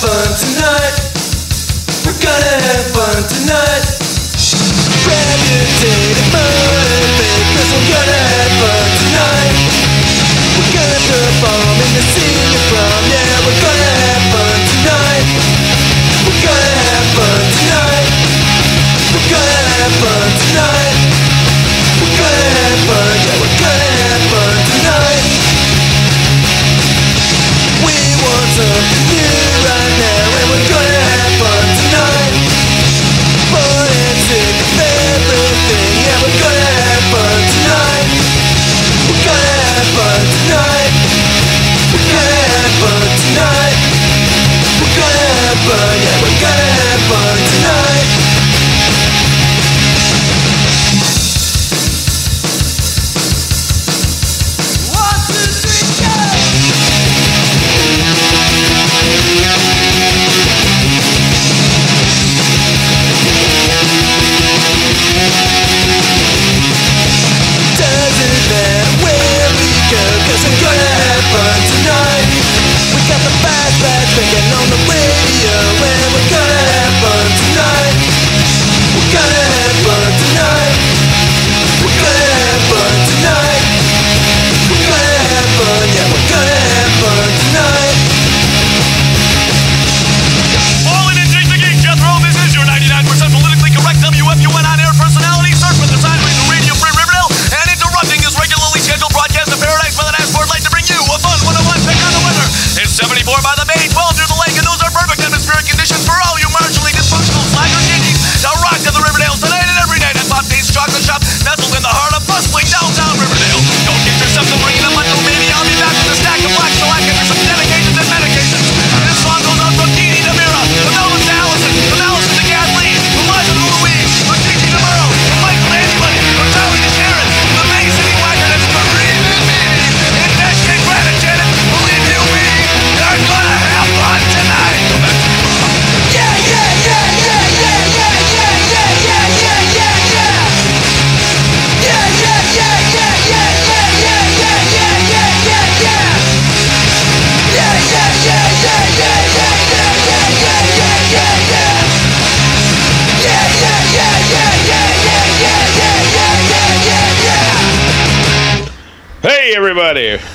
fun tonight. We're gonna have fun tonight. Grab your mud and bake, cause we're gonna have fun tonight. We're gonna perform in the senior fun, yeah, we're gonna have fun tonight.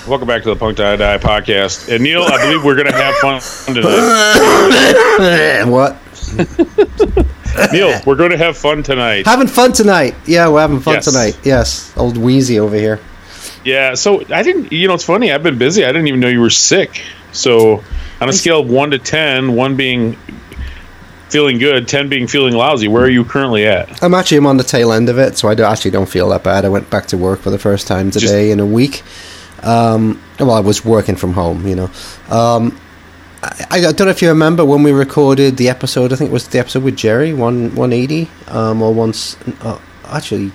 Welcome back to the Punk Die Die podcast. And Neil, I believe we're going to have fun tonight. what? Neil, we're going to have fun tonight. Having fun tonight. Yeah, we're having fun Yes. tonight. Yes. Old Wheezy over here. Yeah, so I didn't, you know, it's funny. I've been busy. I didn't even know you were sick. So, on a scale of 1 to 10, 1 being feeling good, 10 being feeling lousy, where are you currently at? I'm actually I'm on the tail end of it, so I do, actually don't feel that bad. I went back to work for the first time today in a week. Um, well, I was working from home, you know. Um, I, I don't know if you remember when we recorded the episode. I think it was the episode with Jerry, one one eighty, um, or once. Uh, actually,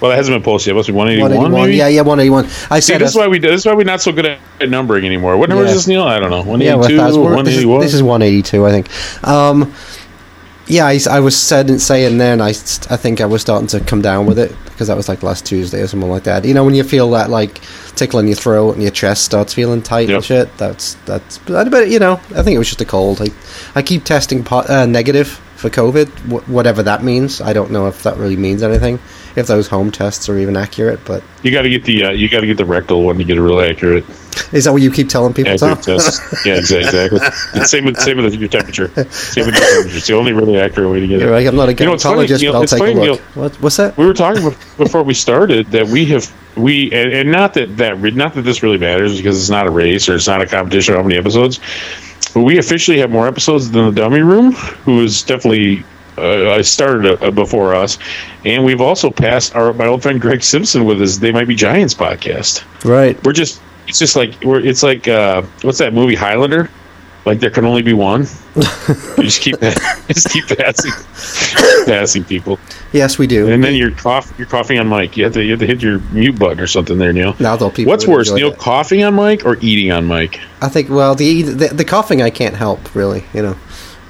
Well, it hasn't been posted yet. It must be 181, 181. Yeah, yeah, one eighty one. I See, said this is why we this is why we're not so good at, numbering anymore. What number Yeah. is this, Neil? I don't know. 182, well, that's- we're- this, is, 181? this is 182, I think. Um, yeah, I, I was said, saying then, I, I think I was starting to come down with it because that was like last Tuesday or something like that. You know, when you feel that like tickle in your throat and your chest starts feeling tight Yep. and shit, that's, that's, but, you know, I think it was just a cold. I, I keep testing po- uh, negative for COVID, wh- whatever that means. I don't know if that really means anything, if those home tests are even accurate, but You got to get the uh, you got to get the rectal one to get it really accurate. is that what you keep telling people, accurate Tom? test. Yeah, exactly. It's same with same with your temperature. Same with your temperature. It's the only really accurate way to get it. You're right, I'm not a You know, it's funny, gynecologist, but I'll take funny, a look. Neil. What, what's that? We were talking before we started that we have we and, and not that that not that this really matters because it's not a race or it's not a competition. Or how many episodes? We officially have more episodes than the Dummy Room, who is definitely. Uh, started uh, before us, and we've also passed our my old friend Greg Simpson with his "They Might Be Giants" podcast. Right. we're just it's just like we're it's like uh what's that movie Highlander like there can only be one you just keep just keep passing passing people Yes, we do. and then you're cough you're coughing on mic. you have to you have to hit your mute button or something there Neil Now people what's worse Neil that. coughing on mic or eating on mic? I think. Well, the, the the coughing I can't help really, you know.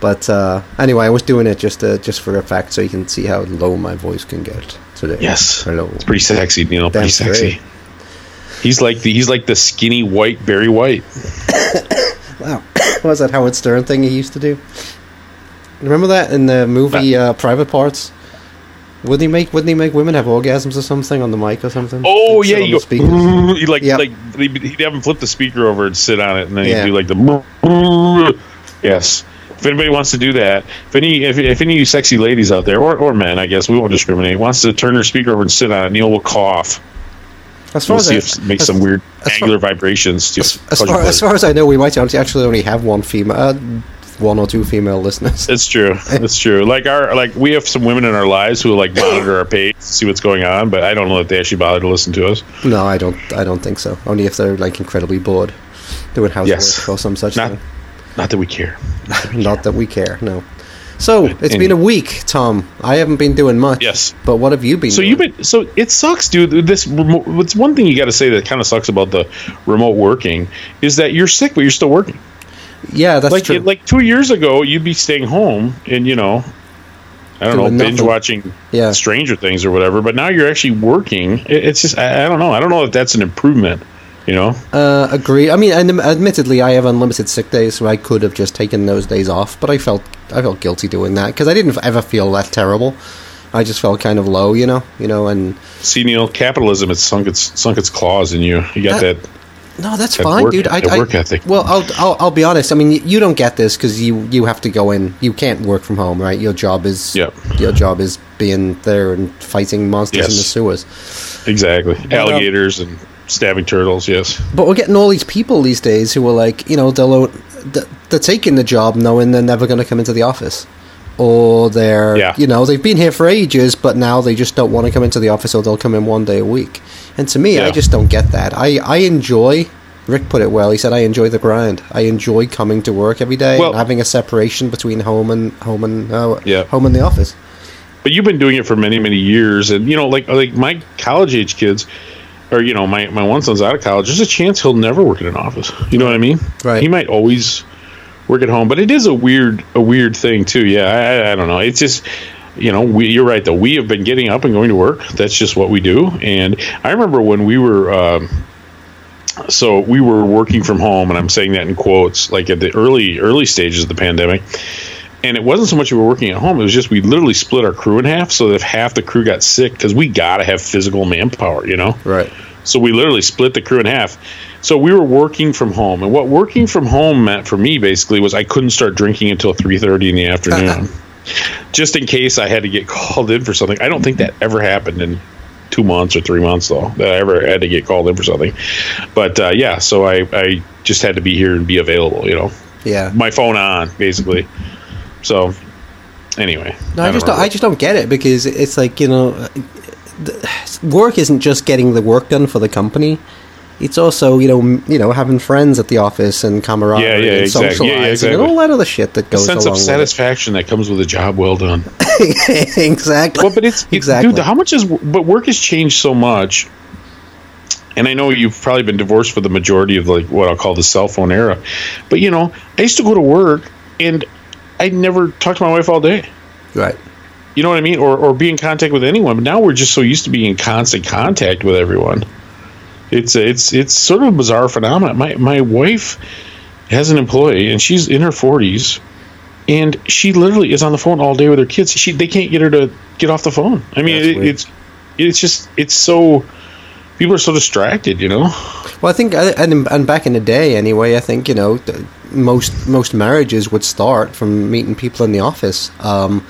But uh, anyway, I was doing it just to, just for effect, so you can see how low my voice can get today. yes Hello. it's pretty sexy Neil pretty Damn sexy straight. he's like the he's like the skinny white Barry White Wow. was that Howard Stern thing he used to do? Remember that in the movie uh, Private Parts? Wouldn't he make Wouldn't he make women have orgasms or something on the mic or something? Oh Like, yeah, you go, he like Yep. like he'd he'd have him flip the speaker over and sit on it, and then Yeah. he'd do like the yes. If anybody wants to do that, if any if, if any of you sexy ladies out there or, or men, I guess we won't discriminate, wants to turn their speaker over and sit on it, Neil will cough. As far We'll as see I, if it makes as- some weird as far- angular vibrations. To as, as far, as far as I know, we might actually only have one female, uh, one or two female listeners. It's true. It's true. Like our like we have some women in our lives who like monitor our page, to see what's going on, but I don't know that they actually bother to listen to us. No, I don't. I don't think so. Only if they're like incredibly bored doing housework Yes. or some such Not thing. not that we care. Not that we care. No. So it's been a week, Tom. I haven't been doing much. Yes. But what have you been? So doing? you've been so it sucks, dude. This remote, what's one thing you got to say that kind of sucks about the remote working is that you're sick, but you're still working. Yeah, that's like true. it- like two years ago, you'd be staying home and you know, I don't Doing know, binge nothing. watching Yeah. Stranger Things or whatever. But now you're actually working. It, it's just I, I don't know. I don't know if that's an improvement. You know, Uh, agree. I mean, and admittedly, I have unlimited sick days, so I could have just taken those days off. But I felt I felt guilty doing that because I didn't ever feel that terrible. I just felt kind of low, you know, you know, and see Neil, capitalism has sunk its sunk its claws in you. You got That- that. no, that's That fine, work- dude. I, I- work ethic. Well, I'll, I'll I'll be honest. I mean, you don't get this because you you have to go in. You can't work from home, right? Your job is Yep. your job is being there and fighting monsters in the sewers. exactly um, alligators and stabbing turtles. Yes. But we're getting all these people these days who are like, you know, they'll, th- they're taking the job knowing they're never going to come into the office. Or they're, Yeah. you know, they've been here for ages, but now they just don't want to come into the office or they'll come in one day a week. And to me, I just don't get that. I, I enjoy, Rick put it well, he said, I enjoy the grind. I enjoy coming to work every day Well- and having a separation between home and home and, uh, Yeah. home and the office. but you've been doing it for many many years and you know like like my college age kids or you know my my one son's out of college there's a chance he'll never work in an office. You know what i mean? Right. he might always work at home but it is a weird a weird thing too. Yeah i, I- don't know. It's just you know we, you're right though. We have been getting up and going to work. That's just what we do. And i remember when we were um, so we were working from home and i'm saying that in quotes like at the early early stages of the pandemic and it wasn't so much we were working at home it was just we literally split our crew in half so that if half the crew got sick because we gotta have physical manpower you know? Right. so we literally split the crew in half. So we were working from home and what working from home meant for me basically was i couldn't start drinking until 3.30 in the afternoon. Just in case i had to get called in for something. I don't think that ever happened in two months or three months though that i ever had to get called in for something. But uh, yeah so I, I just had to be here and be available you know? Yeah. my phone on basically so anyway No, I, just don't. I just don't get it because it's like you know, work isn't just getting the work done for the company. It's also you know m- you know having friends at the office and camaraderie Yeah, yeah, and exactly. socializing Yeah, yeah, and exactly. all that other shit that the goes sense of with satisfaction that comes with a job well done exactly. well but it's, it's exactly. dude how much is but work has changed so much and I know you've probably been divorced for the majority of like what I'll call the cell phone era, but you know, I used to go to work and I'd never talk to my wife all day. right. You know what I mean? Or or be in contact with anyone. But now we're just so used to being in constant contact with everyone. It's it's it's sort of a bizarre phenomenon. My my wife has an employee and she's in her forties, and she literally is on the phone all day with her kids. She they can't get her to get off the phone. I mean, it, it's it's just it's so people are so distracted. You know? Well, I think, and and back in the day, anyway, I think you know most most marriages would start from meeting people in the office. Um,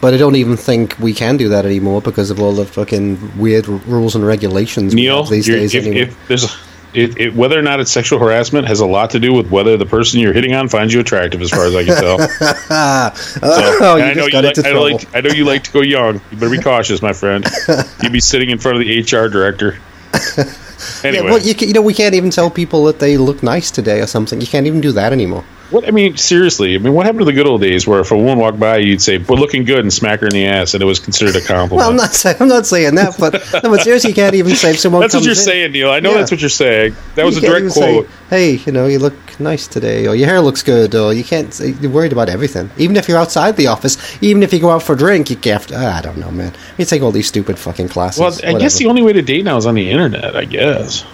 but I don't even think we can do that anymore because of all the fucking weird r- rules and regulations Neil, these days. if, anyway. if there's a, it, it, whether or not it's sexual harassment has a lot to do with whether the person you're hitting on finds you attractive, as far as I can tell. So, oh, I know you like, I, like, I know you like to go young. You better be cautious, my friend. You'd be sitting in front of the HR director. Anyway, Yeah, well, you, ca- you know, we can't even tell people that they look nice today or something. You can't even do that anymore. What I mean, seriously, I mean, what happened to the good old days where if a woman walked by, you'd say, "We're looking good," and smack her in the ass, and it was considered a compliment. Well, I'm not saying I'm not saying that, but no, but seriously, you can't even say if someone. that's what you're in- saying, Neil. I know Yeah. that's what you're saying. That was You a direct even say, quote. hey, you know, you look nice today, or your hair looks good, or you can't. Say, you're worried about everything. Even if you're outside the office, even if you go out for a drink, you have ah, to. I don't know, man. You take all these stupid fucking classes. Well, I guess the only way to date now is on the internet. I guess.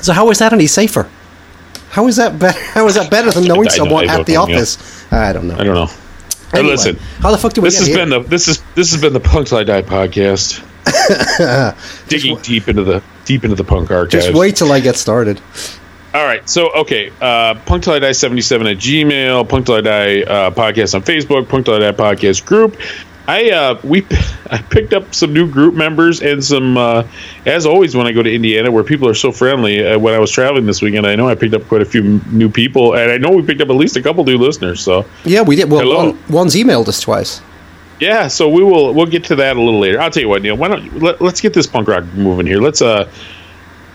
so how is that any safer? How is that better? How is that better than knowing someone at the office? I don't know. I don't know. Hey, Anyway, listen, how the fuck do we this has here? been the this is this has been the Punk Till I Die podcast. Digging deep into the deep into the punk archives. Just wait till I get started. All right. So, okay. Uh, Punk Till I Die 77 at Gmail, Punk Till I Die uh, podcast on Facebook, Punk Till I Die podcast group. I uh, we I picked up some new group members and some uh, as always when I go to Indiana where people are so friendly. Uh, when I was traveling this weekend, I know I picked up quite a few m- new people, and I know we picked up at least a couple new listeners. So Yeah, we did. Well, one, one's emailed us twice. yeah, so we will we'll get to that a little later. I'll tell you what, Neil. Why don't let, let's get this punk rock moving here? Let's uh,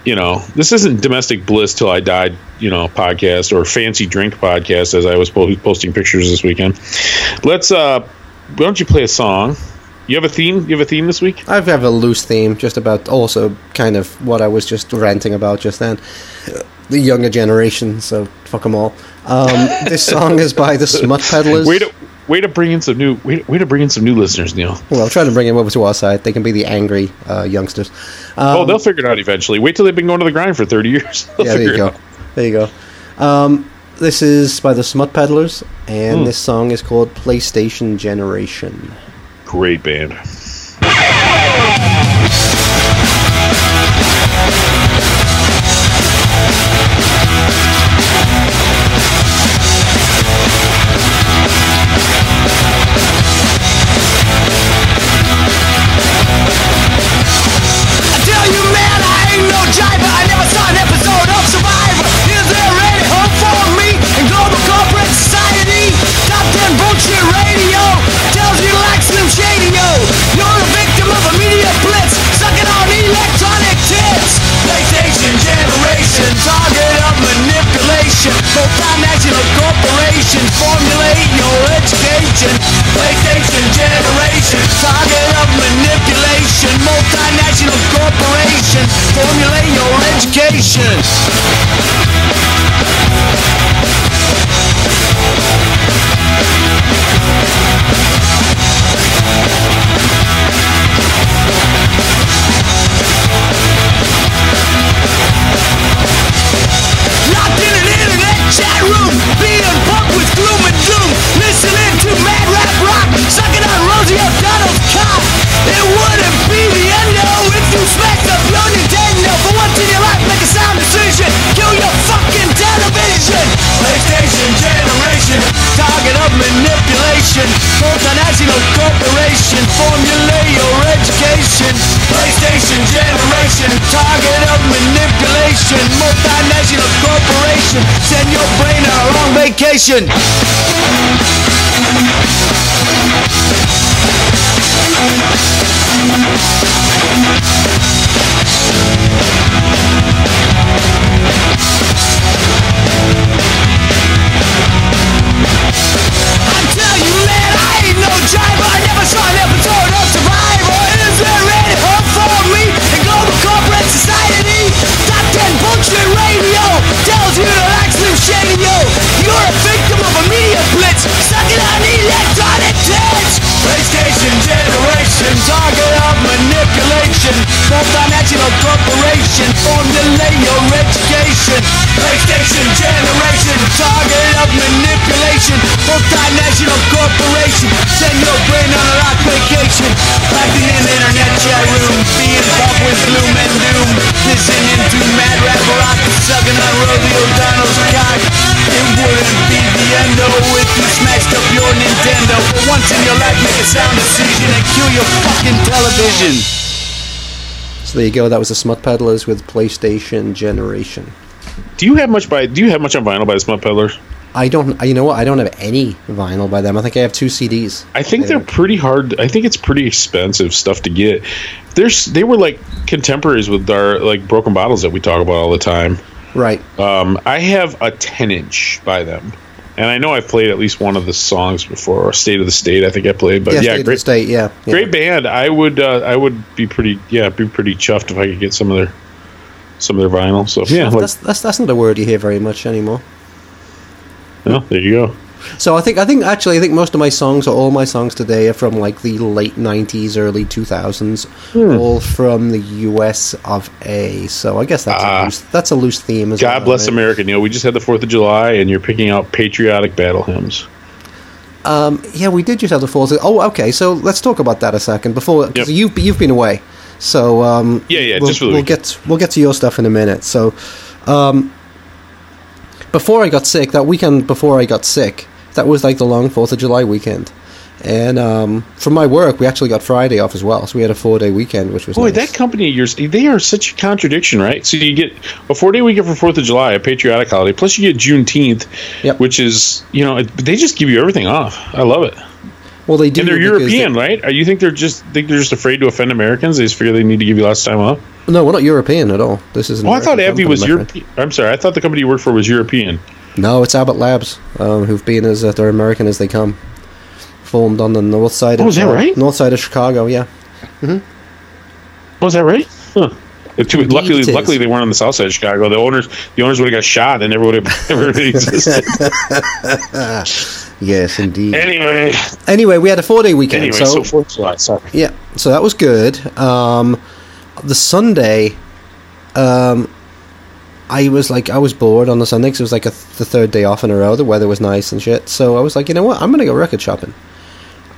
you know, this isn't domestic bliss till I died, you know, podcast or fancy drink podcast as I was po- posting pictures this weekend. Let's uh, why don't you play a song? You have a theme? You have a theme this week? I have a loose theme, just about also kind of what I was just ranting about just then. The younger generation, so fuck them all. Um, this song is by the Smut Peddlers. Way to way to bring in some new way, way to bring in some new listeners, Neil. Well, I'm trying to bring them over to our side. They can be the angry uh, youngsters. Um, oh, they'll figure it out eventually. Wait till they've been going to the grind for thirty years. They'll yeah, there you go. There you go. Um, this is by the Smut Peddlers, and Hmm. this song is called PlayStation Generation. Great band. Formulate your education. PlayStation generation, target of manipulation. Multinational corporations formulate your education. Long Acting in the internet chat room, being pumped with gloom and doom. Listening to mad rap rock, sucking on Rosie O'Donnell's cock. It wouldn't be the end though if you smashed up your Nintendo. For once in your life, make a sound decision and kill your fucking television. So there you go. That was the Smut Peddlers with PlayStation Generation. Do you have much by? Do you have much on vinyl by the Smut Peddlers? I don't. You know what? I don't have any vinyl by them. I think I have two CDs. I think they're pretty hard. I think it's pretty expensive stuff to get. There's they were like contemporaries with our like broken bottles that we talk about all the time. right. Um, I have a 10 inch by them, and I know I've played at least one of the songs before. State of the State, I think I played. But yeah, yeah, State of the great, State. Yeah, yeah. great band. I would uh, I would be pretty yeah be pretty chuffed if I could get some of their some of their vinyl. So yeah, like, that's, that's that's not a word you hear very much anymore. Well, there you go. So I think I think actually I think most of my songs or all my songs today are from like the late '90s, early 2000s, Hmm. all from the U.S. of A. So I guess that's Ah. a loose, that's a loose theme as God well. bless right? America, Neil. We just had the Fourth of July, and you're picking out patriotic battle hymns. Yeah, we did just have the Fourth. of- Oh, okay. So let's talk about that a second before 'cause Yep. you've you've been away. So um, Yeah, yeah, we'll, just for the we'll get we'll get to your stuff in a minute. So um, before I got sick, that weekend before I got sick, that was like the long Fourth of July weekend. And um, from my work, we actually got Friday off as well, so we had a four-day weekend, which was Boy, nice. that company of yours, they are such a contradiction, right? So you get a four day weekend for Fourth of July, a patriotic holiday, plus you get Juneteenth, Yep. which is, you know, it, they just give you everything off. I love it. Well, they do. And they're because European, right? You think they're just think they're just afraid to offend Americans? They just figure they need to give you lots of time off. No, we're not European at all. This is. an Oh, I thought American Abbey was. European. I'm sorry, I thought the company you worked for was European. No, it's Abbott Labs, um, who've been as uh, they're American as they come. Formed on the north side. Oh, of, is that uh, right? North side of Chicago. Yeah. Was that right? Huh. The two- Indeed luckily, luckily they weren't on the south side of Chicago. The owners, the owners would have got shot, and never would have never would have existed. Yes, indeed. anyway, Anyway, we had a four-day weekend. anyway, so, so July. Sorry. yeah, so that was good. Um, the Sunday, um, I was like, I was bored on the Sunday because it was like a the third day off in a row. The weather was nice and shit. So I was like, you know what? I'm gonna go record shopping,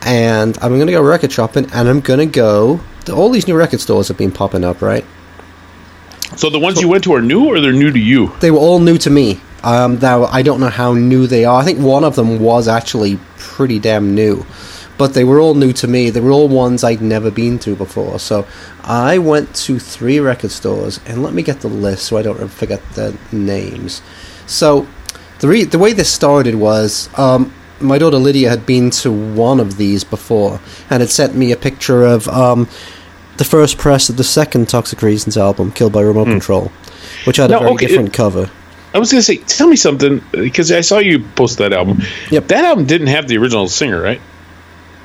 and I'm gonna go record shopping, and I'm gonna go. All these new record stores have been popping up, right? So the ones you went to are new, or they're new to you? They were all new to me. Um, now I don't know how new they are. I think one of them was actually pretty damn new, but they were all new to me. They were all ones I'd never been to before. So I went to three record stores, and let me get the list so I don't forget the names. So the re- the way this started was um, my daughter Lydia had been to one of these before and had sent me a picture of um, the first press of the second Toxic Reasons album, Killed by Remote Control, which had Now, a very okay, different it- cover. I was gonna say, tell me something because I saw you post that album. Yep. That album didn't have the original singer, right?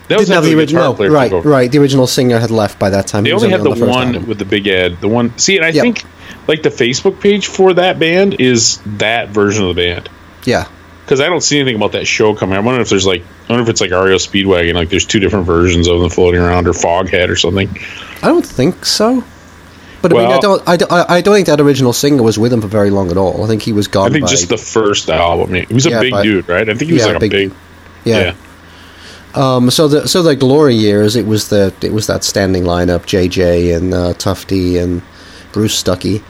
That Didn't have the original. player Right, right. The original singer had left by that time. They He only had the, on first one album. with the big ad. The one. See, and I Yep. think like the Facebook page for that band is that version of the band. Yeah, Because I don't see anything about that show coming. I wonder if there's like, I wonder if it's like REO Speedwagon. Like, there's two different versions of them floating around, or Foghat, or something. I don't think so. But I mean, I don't, I don't, I don't think that original singer was with him for very long at all. I think he was gone. I think by, just the first album. He was a Yeah, big but- dude, right? I think he was Yeah, like a big- big. yeah. Um, so the so the glory years, it was the it was that standing lineup: JJ and uh, Tufty and Bruce Stuckey.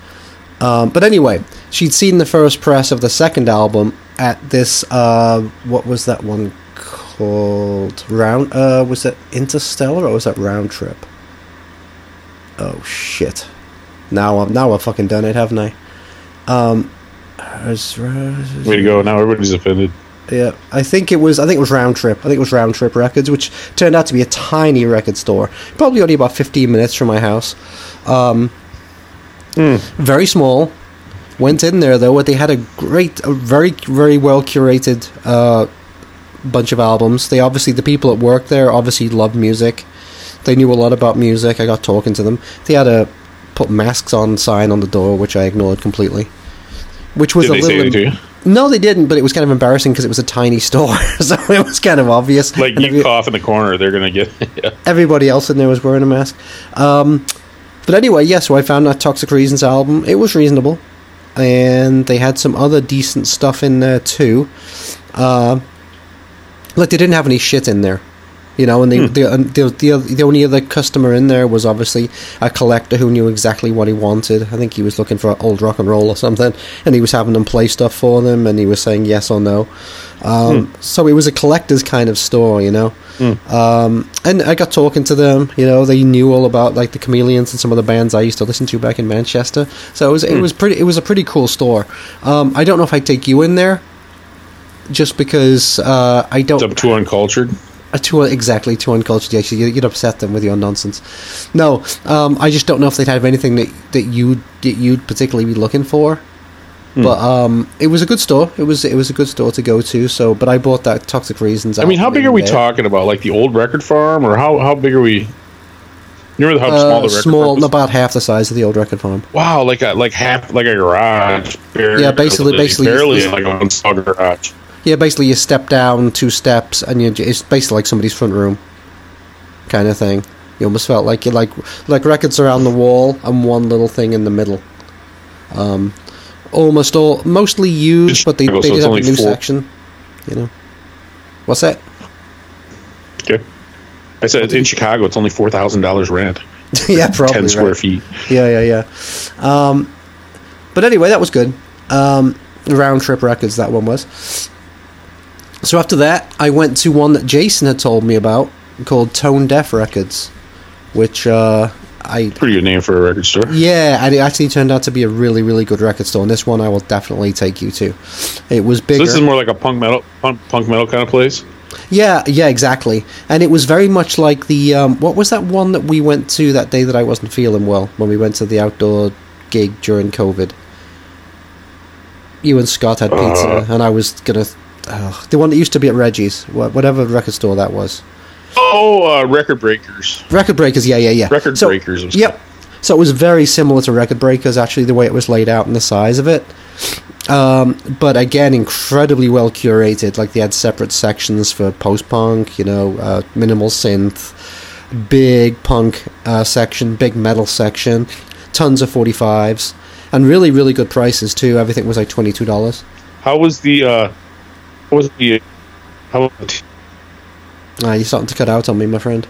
Um, but anyway, she'd seen the first press of the second album at this. Uh, what was that one called? Round? Uh, was it Interstellar or was that Round Trip? Oh shit! Now I'm now I've fucking done it, haven't I? Um, Way to go! Now everybody's offended. yeah, I think it was. I think it was Round Trip. I think it was Round Trip Records, which turned out to be a tiny record store, probably only about fifteen minutes from my house. Um, Very small. Went in there though. What they had a great, a very, very well curated uh, bunch of albums. They obviously the people that worked there obviously loved music. They knew a lot about music. I got talking to them. They had a put masks on sign on the door, which I ignored completely. Which was Did a they little. to No, they didn't, but it was kind of embarrassing because it was a tiny store, so it was kind of obvious. Like And you every- cough in the corner, they're gonna get. yeah. everybody else in there was wearing a mask. Um, but anyway, yeah, so I found that Toxic Reasons album. It was reasonable, and they had some other decent stuff in there too. Uh, like they didn't have any shit in there. You know, and the, and the, the the only other customer in there was obviously a collector who knew exactly what he wanted. I think he was looking for old rock and roll or something, and he was having them play stuff for them, and he was saying yes or no. Um, So it was a collector's kind of store, you know. Um, and I got talking to them. You know, they knew all about like the Chameleons and some of the bands I used to listen to back in Manchester. So it was it was pretty. It was a pretty cool store. Um, I don't know if I'd take you in there, just because uh, I don't. It's up too uncultured. Uh, too exactly too uncultured. Actually, you'd upset them with your nonsense. No, um, I just don't know if they'd have anything that that you that you'd particularly be looking for. Hmm. But um, it was a good store. It was it was a good store to go to. So, but I bought that Toxic Reasons. I mean, how big are we there. talking about? Like the old record farm, or how how big are we? You remember how Uh, small the record small, farm was? about half the size of the old record farm. Wow, like a like half like a garage. Barely, Yeah, basically- basically barely like a one garage. Yeah, basically you step down two steps and you it's basically like somebody's front room kind of thing. You almost felt like you like like records around the wall and one little thing in the middle. Um, almost all mostly used, but they, they so did have a new four. section. You know, what's that? Okay. I said in Chicago, it's only four thousand dollars rent, yeah, probably ten square right. feet. Yeah, yeah, yeah. Um, but anyway, that was good. Um, round trip records, that one was. So after that, I went to one that Jason had told me about called Tone Deaf Records, which uh, I Pretty good name for a record store. yeah, and it actually turned out to be a really, really good record store. And this one I will definitely take you to. It was So bigger. this is more like a punk metal, punk, punk metal kind of place. Yeah, yeah, exactly. And it was very much like the um, what was that one that we went to that day that I wasn't feeling well when we went to the outdoor gig during COVID. You and Scott had pizza, Uh. and I was gonna oh, the one that used to be at Reggie's, whatever record store that was. Oh, uh, Record Breakers. Record Breakers, yeah, yeah, yeah. Record So- Breakers Yep. So it was very similar to Record Breakers, actually, the way it was laid out and the size of it. Um, but again, incredibly well curated. Like they had separate sections for post punk, you know, uh, minimal synth, big punk uh, section, big metal section, tons of 45s, and really, really good prices too. Everything was like $22. How was the? uh What was the? How was the Uh, you're starting to cut out on me, my friend.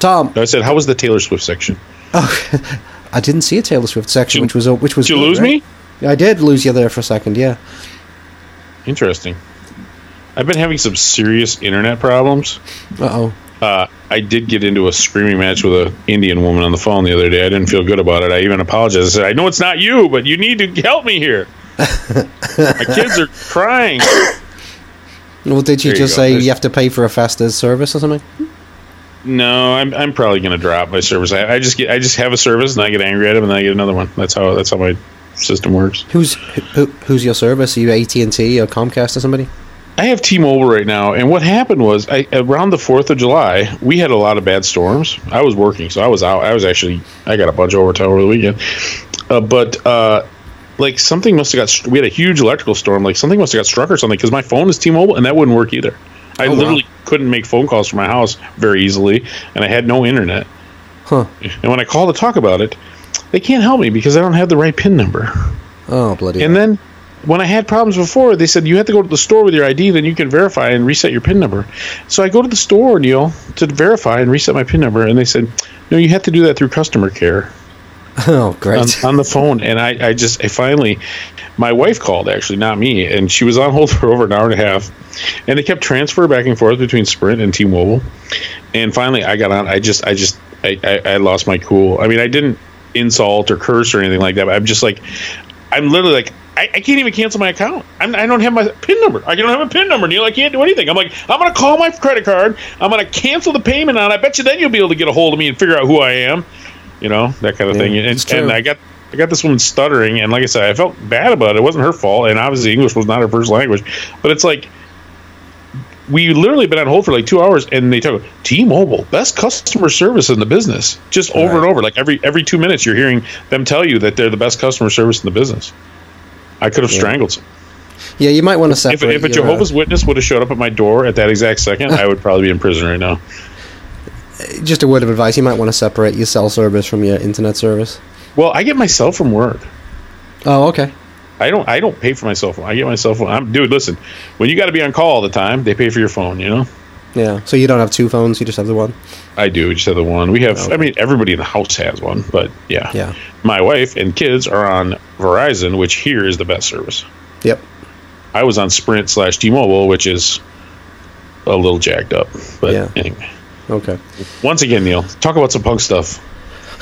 Tom, I said, how was the Taylor Swift section? oh, I didn't see a Taylor Swift section, which was which was. Did you good, lose right? me? I did lose you there for a second. Yeah. Interesting. I've been having some serious internet problems. Uh oh. Uh, I did get into a screaming match with an Indian woman on the phone the other day. I didn't feel good about it. I even apologized. I said, "I know it's not you, but you need to help me here. My kids are crying." Well, did you There just say There's- you have to pay for a faster service or something? No, I'm I'm probably going to drop my service. I, I just get I just have a service and I get angry at him and then I get another one. That's how that's how my system works. Who's who, who's your service? Are you AT and T or Comcast or somebody? I have T-Mobile right now, and what happened was, I, around the Fourth of July, we had a lot of bad storms. I was working, so I was out. I was actually, I got a bunch of overtime over the weekend, uh, but uh, like something must have got. We had a huge electrical storm. Like something must have got struck or something because my phone is T-Mobile, and that wouldn't work either. I Oh, wow. literally couldn't make phone calls from my house very easily, and I had no internet. Huh. And when I called to talk about it, they can't help me because I don't have the right PIN number. Oh bloody! And then when I had problems before, they said you have to go to the store with your ID, then you can verify and reset your PIN number. So I go to the store, Neil, to verify and reset my PIN number, and they said, no, you have to do that through customer care oh great! on, on the phone. And I, I just, I finally, my wife called actually, not me, and she was on hold for over an hour and a half, and they kept transfer back and forth between Sprint and T-Mobile. And finally, I got on. I just, I just, I, I, I lost my cool. I mean, I didn't insult or curse or anything like that. I'm just like, I'm literally like, I, I can't even cancel my account. I'm, I don't have my PIN number. I don't have a PIN number, Neil. I can't do anything. I'm like, I'm gonna call my credit card. I'm gonna cancel the payment on. I bet you then you'll be able to get a hold of me and figure out who I am. You know that kind of Yeah, thing. And, and I got. I got this woman stuttering, and like I said, I felt bad about it. It wasn't her fault, and obviously English was not her first language. But it's like we literally been on hold for like two hours, and they talk T-Mobile, best customer service in the business, just over and over. Like every every two minutes, you're hearing them tell you that they're the best customer service in the business. I could have Yeah. strangled some. yeah, you might want to If, separate. if a your, uh, Jehovah's Witness would have showed up at my door at that exact second, I would probably be in prison right now. Just a word of advice: you might want to separate your cell service from your internet service. Well, I get my cell from work. Oh, okay. I don't. I don't pay for my cell phone. I get my cell phone. I'm, dude, listen. When you got to be on call all the time, they pay for your phone. You know. Yeah. So you don't have two phones; you just have the one. I do. We just have the one. We have. Oh, okay. I mean, everybody in the house has one, but yeah. Yeah. My wife and kids are on Verizon, which here is the best service. Yep. I was on Sprint slash T-Mobile, which is a little jacked up. But Yeah. anyway, Okay. once again, Neil, talk about some punk stuff.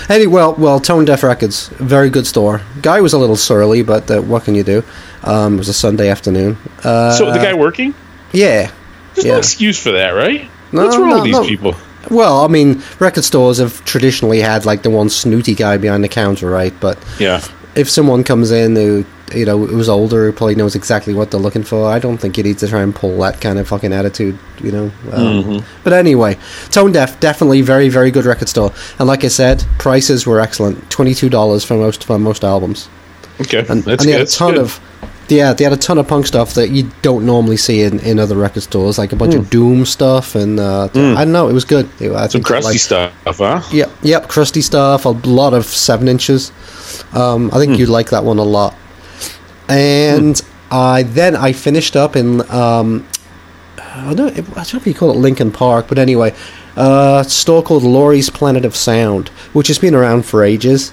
Hey, well, well, Tone Deaf Records, very good store. Guy was a little surly, but uh, what can you do? Um, it was a Sunday afternoon. Uh, so the guy working, yeah. there's yeah. no excuse for that, right? No, What's wrong no, with these no. people? Well, I mean, record stores have traditionally had like the one snooty guy behind the counter, right? But Yeah. if someone comes in who you know who's older, who probably knows exactly what they're looking for, I don't think you need to try and pull that kind of fucking attitude, you know. Um, Mm-hmm. But anyway, Tone Deaf definitely very very good record store, and like I said, prices were excellent, twenty two dollars for most for most albums, Okay. and, that's and they good. had a ton good. of Yeah, they had a ton of punk stuff that you don't normally see in, in other record stores, like a bunch Hmm. of Doom stuff, and uh, I don't know, it was good. It- I Some crusty liked- stuff, huh? Yep, yep, crusty stuff. A lot of seven inches. Um, I think Hmm. you'd like that one a lot. And I then I finished up in um, I don't, I don't know if you call it Lincoln Park, but anyway, uh, a store called Laurie's Planet of Sound, which has been around for ages.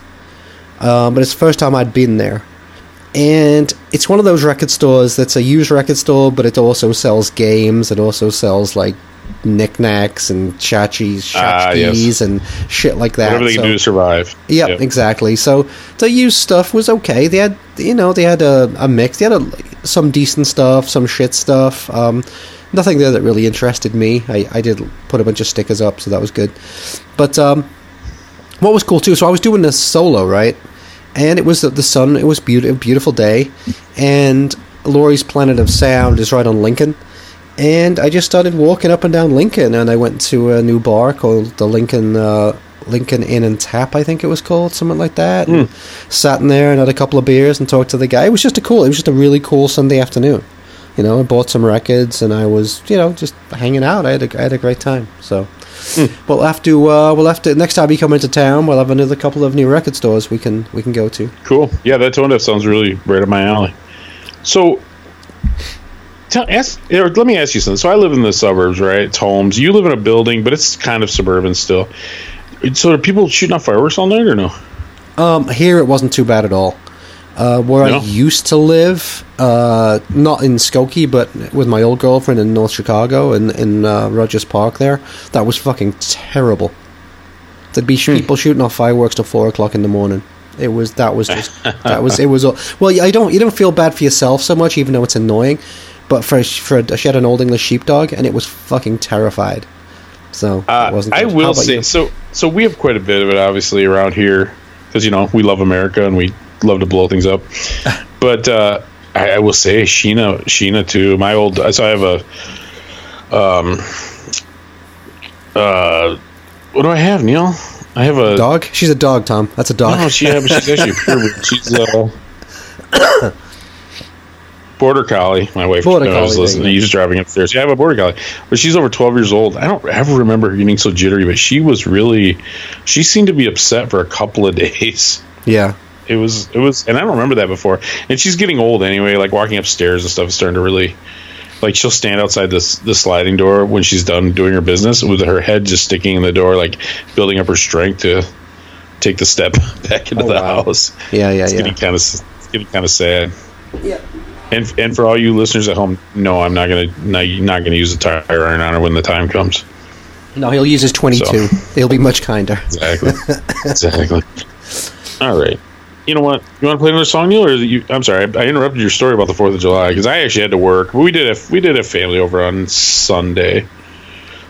Um, but it's the first time I'd been there. And it's one of those record stores that's a used record store, but it also sells games. It also sells like knickknacks and tchotchkes, Ah, tchotchkes yes. and shit like that. Whatever they can do to survive. Yep, Yep. exactly. So the used stuff was okay. They had, you know, they had a, a mix. They had a, some decent stuff, some shit stuff. Um, nothing there that really interested me. I, I did put a bunch of stickers up, so that was good. But um, what was cool too? So I was doing this solo, right? And it was the, the sun. It was beautiful, beautiful day, and Laurie's Planet of Sound is right on Lincoln. And I just started walking up and down Lincoln, and I went to a new bar called the Lincoln uh, Lincoln Inn and Tap, I think it was called, something like that. And sat in there and had a couple of beers and talked to the guy. It was just a cool. It was just a really cool Sunday afternoon. You know, I bought some records, and I was, you know, just hanging out. I had a, I had a great time. So we'll have to, uh, we'll have to next time you come into town, we'll have another couple of new record stores we can we can go to. Cool. Yeah, that tone deaf sounds really right up my alley. So, tell, ask, let me ask you something. So, I live in the suburbs, right? It's homes. You live in a building, but it's kind of suburban still. So, are people shooting off fireworks all night or no? Um, here it wasn't too bad at all. Uh, where No? I used to live, uh, not in Skokie, but with my old girlfriend in North Chicago in in uh, Rogers Park, there, that was fucking terrible. There'd be Hmm. people shooting off fireworks till four o'clock in the morning. It was that was just that was it was all- well. I don't you don't feel bad for yourself so much, even though it's annoying. But for for a, she had an old English sheepdog, and it was fucking terrified. So Uh, it wasn't. I good. Will say you? so. So we have quite a bit of it, obviously, around here because you know we love America and we love to blow things up. but uh, I, I will say Sheena, Sheena too. My old, so I have a, um, uh, what do I have, Neil? I have a dog. She's a dog, Tom. That's a dog. No, she, yeah, she's actually a purebred. She's uh, border collie. My wife Border I was collie, listening. there you go. He's driving upstairs. Yeah, I have a border collie, but she's over twelve years old. I don't ever remember her getting so jittery, but she was really. She seemed to be upset for a couple of days. yeah. It was it was, and I don't remember that before. And she's getting old anyway. Like walking upstairs and stuff is starting to really. Like she'll stand outside this the sliding door when she's done doing her business with her head just sticking in the door, like building up her strength to take the step back into Oh, the wow. house. Yeah, yeah, It's yeah. getting kind of it's getting kind of sad. Yeah. And and for all you listeners at home, no, I'm not gonna no, you're not gonna use a tire iron on her when the time comes. No, he'll use his 22. He'll be much kinder. Exactly. exactly. All right. You know what? You want to play another song, Neil? Or you, I'm sorry, I, I interrupted your story about the Fourth of July because I actually had to work. We did a we did a family over on Sunday.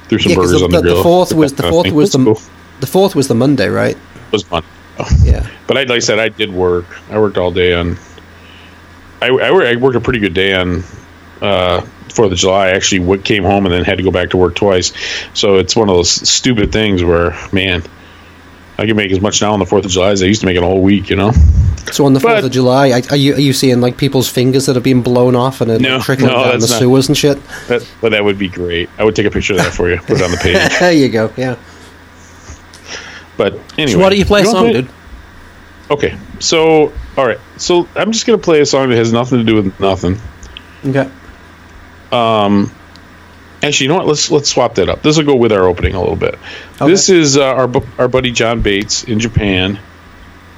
Threw some Yeah, burgers the, on the, the, grill. the fourth was the fourth was the cool. the fourth was the Monday, right? It was fun. Yeah. But I, like I said, I did work. I worked all day on. I, I, I worked a pretty good day on uh, Fourth of July. I actually came home and then had to go back to work twice. So it's one of those stupid things where, man, I can make as much now on the Fourth of July as I used to make in a whole week. You know? So on the fourth of July, I- are you are you seeing like people's fingers that are being blown off and No, trickling no, down the not- sewers and shit? That, but that would be great. I would take a picture of that for you, put it on the page. there you go. Yeah. But anyway, So why don't you play a wanna song, dude? Okay, so all right, so I'm just gonna play a song that has nothing to do with nothing. Okay. Um, Actually, you know what? Let's let's swap that up. This will go with our opening a little bit. This is uh, our our buddy John Bates in Japan,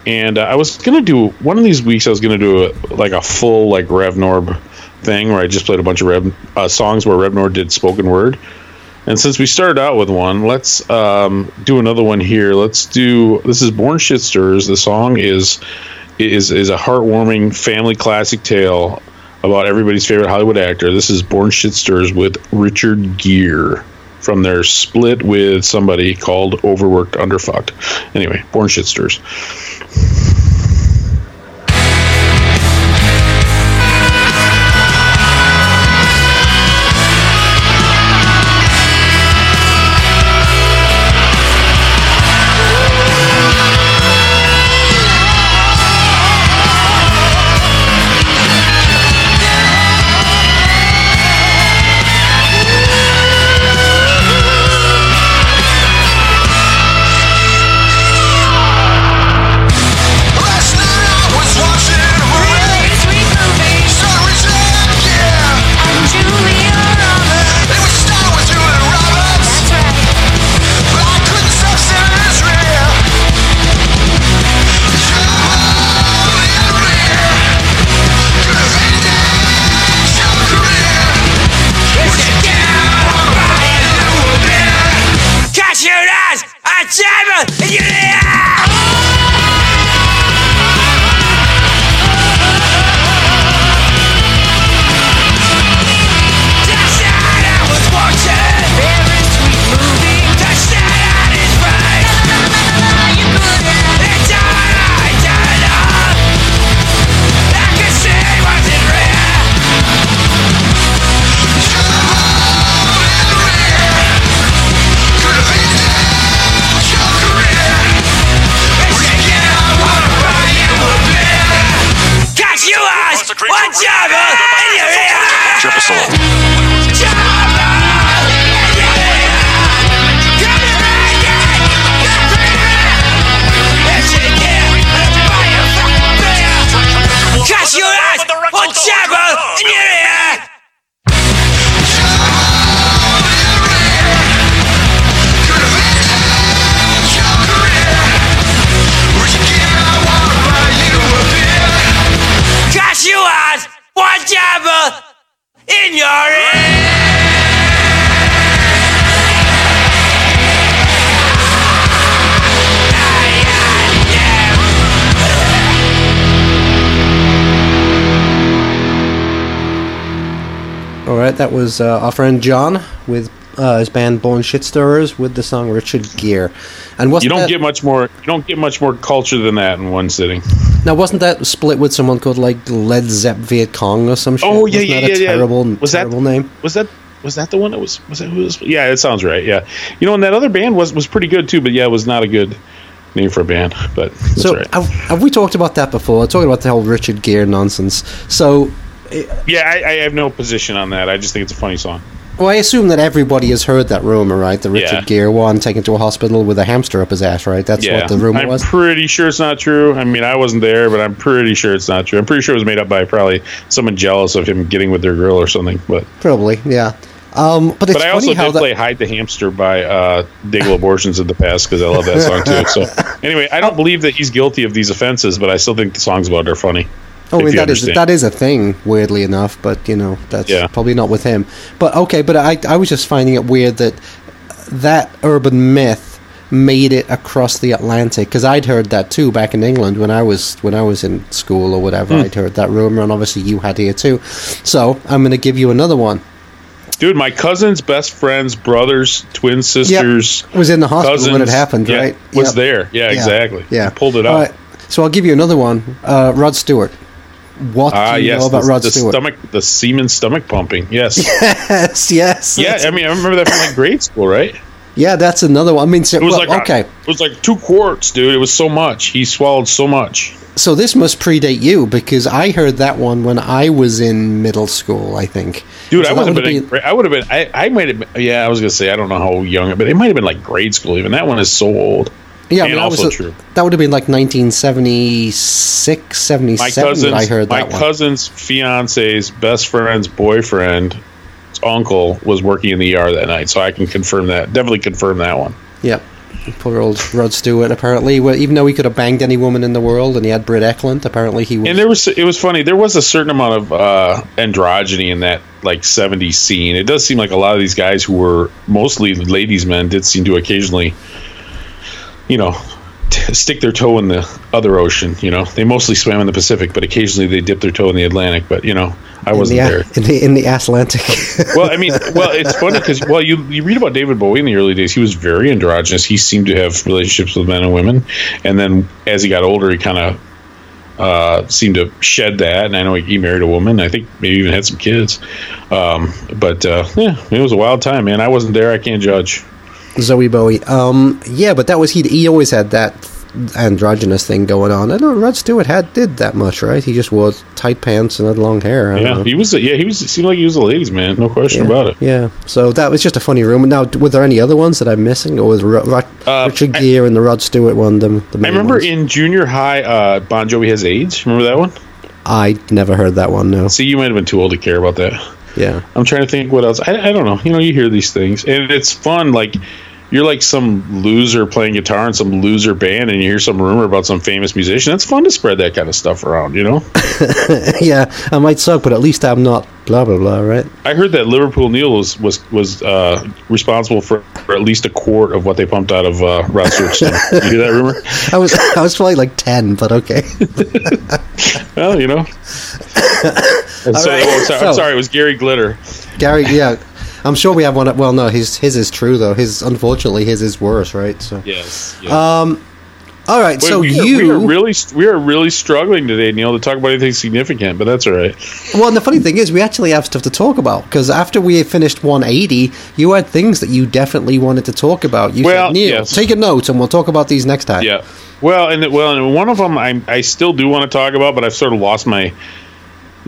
and uh, I was gonna do one of these weeks. I was gonna do a, like a full like Rev Norb thing where I just played a bunch of Rev uh, songs where Rev Norb did spoken word. And since we started out with one, let's um, do another one here. Let's do this is Born Shit Stirs. The song is is is a heartwarming family classic tale about everybody's favorite Hollywood actor. This is Born Shit Stirs with Richard Gere from their split with somebody called Overworked Underfucked. Anyway, Born Shit right, that was uh, our friend John with uh, his band Born Shitstirrers with the song Richard Gere. And You don't that, get much more. You don't get much more culture than that in one sitting. now wasn't that split with someone called like Led Zepp Viet Cong or some shit? Oh yeah, Wasn't yeah, that yeah, a yeah. terrible, was that terrible name? Was that was that the one that was was that who was? Yeah, it sounds right. Yeah, you know, and that other band was was pretty good too. But yeah, it was not a good name for a band. But that's So right. have, have we talked about that before? Talking about the whole Richard Gere nonsense. So, yeah, I, I have no position on that. I just think it's a funny song. well, I assume that everybody has heard that rumor, right? The Richard Yeah. Gere one taken to a hospital with a hamster up his ass, right? That's Yeah, what the rumor was. I'm pretty sure it's not true. I mean, I wasn't there, but I'm pretty sure it's not true. I'm pretty sure it was made up by probably someone jealous of him getting with their girl or something. But Probably, yeah. Um, but it's but I also how did that. play "Hide the Hamster" by uh, Diggle Abortions in the past because I love that song too. So anyway, I don't believe that he's guilty of these offenses, but I still think the songs about it are funny. Oh, I mean that is understand. that is a thing, weirdly enough. But you know, that's Yeah. probably not with him. But okay, but I I was just finding it weird that that urban myth made it across the Atlantic because I'd heard that too back in England when I was when I was in school or whatever. Hmm. I'd heard that rumor, and obviously you had here too. So I'm going to give you another one. Dude, my cousin's best friend's brothers, twin sisters, Was in the hospital when it happened, yeah, right? Was Yep. there? Yeah, exactly. Yeah, pulled it out. right, So I'll give you another one. Uh, Rod Stewart. What Ah, do you yes, know about the, Rod the Stewart? stomach, the semen stomach pumping. Yes, yes, yes. yeah. I mean, I remember that from like grade school, right? yeah, that's another one. I mean, so, It was well, like a- okay. it was like two quarts, dude. It was so much. He swallowed so much. So this must predate you because I heard that one when I was in middle school. I think, Dude, So I would have been, I would have been. I, I might have. Yeah, I was gonna say I don't know how young, but it might have been like grade school. Even that one is so old. Yeah, I mean, I was a- true. That would have been like 1976, 77 My cousin's, I heard my that one. cousin's fiance's best friend's boyfriend, uncle was working in the ER that night, so I can confirm that. Definitely confirm that one. Yep. Poor old Rod Stewart. Apparently, well, even though he could have banged any woman in the world, and he had Britt Ekland, apparently he was. And there was it was funny. There was a certain amount of uh, androgyny in that like '70s scene. It does seem like a lot of these guys who were mostly ladies' men did seem to occasionally, you know, t- stick their toe in the other ocean. You know, they mostly swam in the Pacific, but occasionally they dip their toe in the Atlantic. But you know, I in wasn't the, there. in the in the Atlantic. Well, I mean, well, it's funny because well, you you read about David Bowie in the early days. He was very androgynous. He seemed to have relationships with men and women, and then as he got older, he kind of uh, seemed to shed that. And I know he, he married a woman. I think maybe even had some kids. Um, but uh, yeah, it was a wild time, man. I wasn't there. I can't judge. Zowie Bowie. Um, yeah, but that was he. He always had that androgynous thing going on. I don't know. Rod Stewart had did that much, right? He just wore tight pants and had long hair. Yeah, know. he was. a- Yeah, he was. It seemed like he was a ladies' man. No question yeah. about it. Yeah. So that was just a funny rumor. Now, were there any other ones that I'm missing, or was Ro- Ro- Uh, Richard I- Gere and the Rod Stewart one the, the I remember ones? in junior high, uh, Bon Jovi has AIDS. Remember that one? I never heard that one. No. See, you might have been too old to care about that. Yeah. I'm trying to think what else. I, I don't know. You know, you hear these things, and it's fun. Like you're like some loser playing guitar in some loser band, and you hear some rumor about some famous musician. It's fun to spread that kind of stuff around, you know. yeah, I might suck, but at least I'm not blah blah blah, right? I heard that Liverpool Neil was was was uh, responsible for, for at least a quart of what they pumped out of uh, Rod Stewart's. you hear that rumor? I was I was probably like ten, but okay. Well, you know. And so, right, oh, sorry, so- I'm sorry, it was Gary Glitter. Gary, yeah, I'm sure we have one. Well, no, his his is true though. His unfortunately his is worse, right? So, Yes. Um. all right. Wait, so we, you we are really we are really struggling today, Neil, to talk about anything significant, but that's all right. Well, and the funny thing is, we actually have stuff to talk about because after we finished 180, you had things that you definitely wanted to talk about. You Well, said, Neil, yes. take a note and we'll talk about these next time. Yeah. Well, and well, and one of them I I still do want to talk about, but I've sort of lost my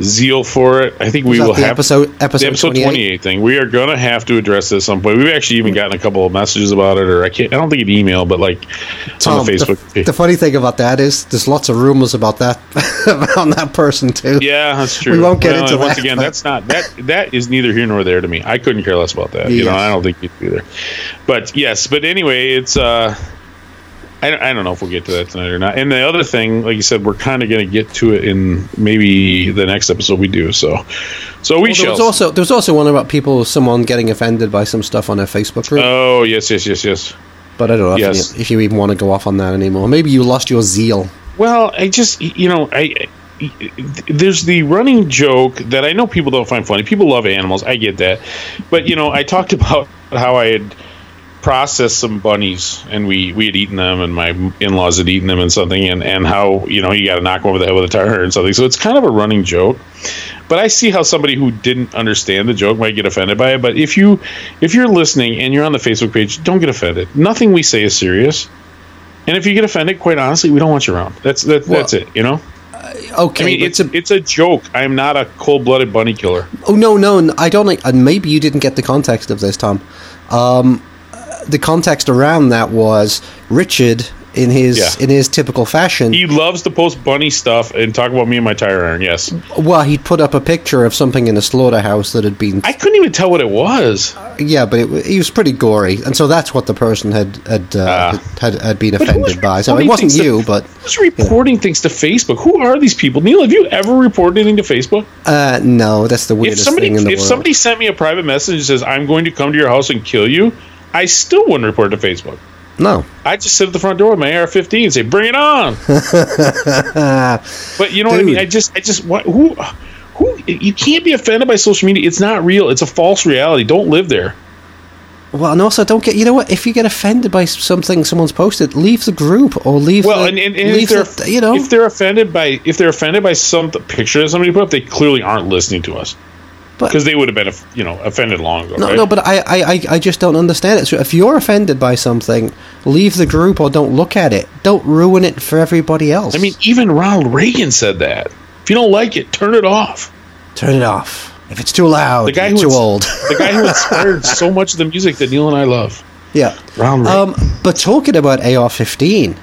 zeal for it. I think we will the have episode- episode episode 28? 28 thing. We are going to have to address this at some point. We've actually even gotten a couple of messages about it, or I can't. I don't think an email, but like Tom, on the the, Facebook. the funny thing about that is there's lots of rumors about that about that person too. yeah, that's true. We won't get Well, into once that, again. but- That's not that. That is neither here nor there to me. I couldn't care less about that. You know, I don't think you either. But yes, but anyway, it's. uh I, I don't know if we'll get to that tonight or not. And the other thing, like you said, we're kind of going to get to it in maybe the next episode we do. So, so we Well, there shall. was also there was also one about people, someone getting offended by some stuff on a Facebook group. oh yes, yes, yes, yes. but I don't know if, yes. you, if you even want to go off on that anymore. Maybe you lost your zeal. Well, I just you know I. There's the running joke that I know people don't find funny. People love animals. I get that, but you know I talked about how I had processed some bunnies and we we had eaten them and my in-laws had eaten them and something and and how you know you got to knock over the head with a tire and something. So it's kind of a running joke. But I see how somebody who didn't understand the joke might get offended by it. But if you if you're listening and you're on the Facebook page, don't get offended. Nothing we say is serious. And if you get offended, quite honestly, we don't want you around. That's that, Well, that's it. You know. Okay, I mean, it's to- it's a joke. I'm not a cold-blooded bunny killer. Oh no, no, I don't like. And maybe you didn't get the context of this, Tom. Um, uh, the context around that was Richard in his Yeah. in his typical fashion. He loves to post bunny stuff and talk about me and my tire iron. Yes, well, he'd put up a picture of something in a slaughterhouse that had been. I couldn't even tell what it was. yeah, but it, he was pretty gory, and so that's what the person had had uh, Ah. had, had been offended by. So it wasn't things to- you, but Who's reporting things to Facebook? Who are these people? Neil, have you ever reported anything to Facebook? uh, no, that's the If weirdest somebody thing in the if world. somebody sent me a private message that says I'm going to come to your house and kill you, I still wouldn't report it to Facebook. no, I just sit at the front door with my AR-15 and say, "Bring it on." but you know what I mean? I just, I just, what, who, who? You can't be offended by social media. It's not real. It's a false reality. Don't live there. well, and also don't get. You know what? If you get offended by something someone's posted, leave the group or leave. Well, the, and, and, and leave if they're, the, you know, if they're offended by, if they're offended by some picture that somebody put up, they clearly aren't listening to us because they would have been, you know, offended long ago. No, right? no, but I, I, I- just don't understand it. So if you're offended by something, leave the group or don't look at it. Don't ruin it for everybody else. I mean, even Ronald Reagan said that. If you don't like it, turn it off. turn it off. If it's too loud, The guy too old. the guy who inspired so much of the music that Neil and I love. yeah. Ronald Reagan. Um, but talking about AR-15,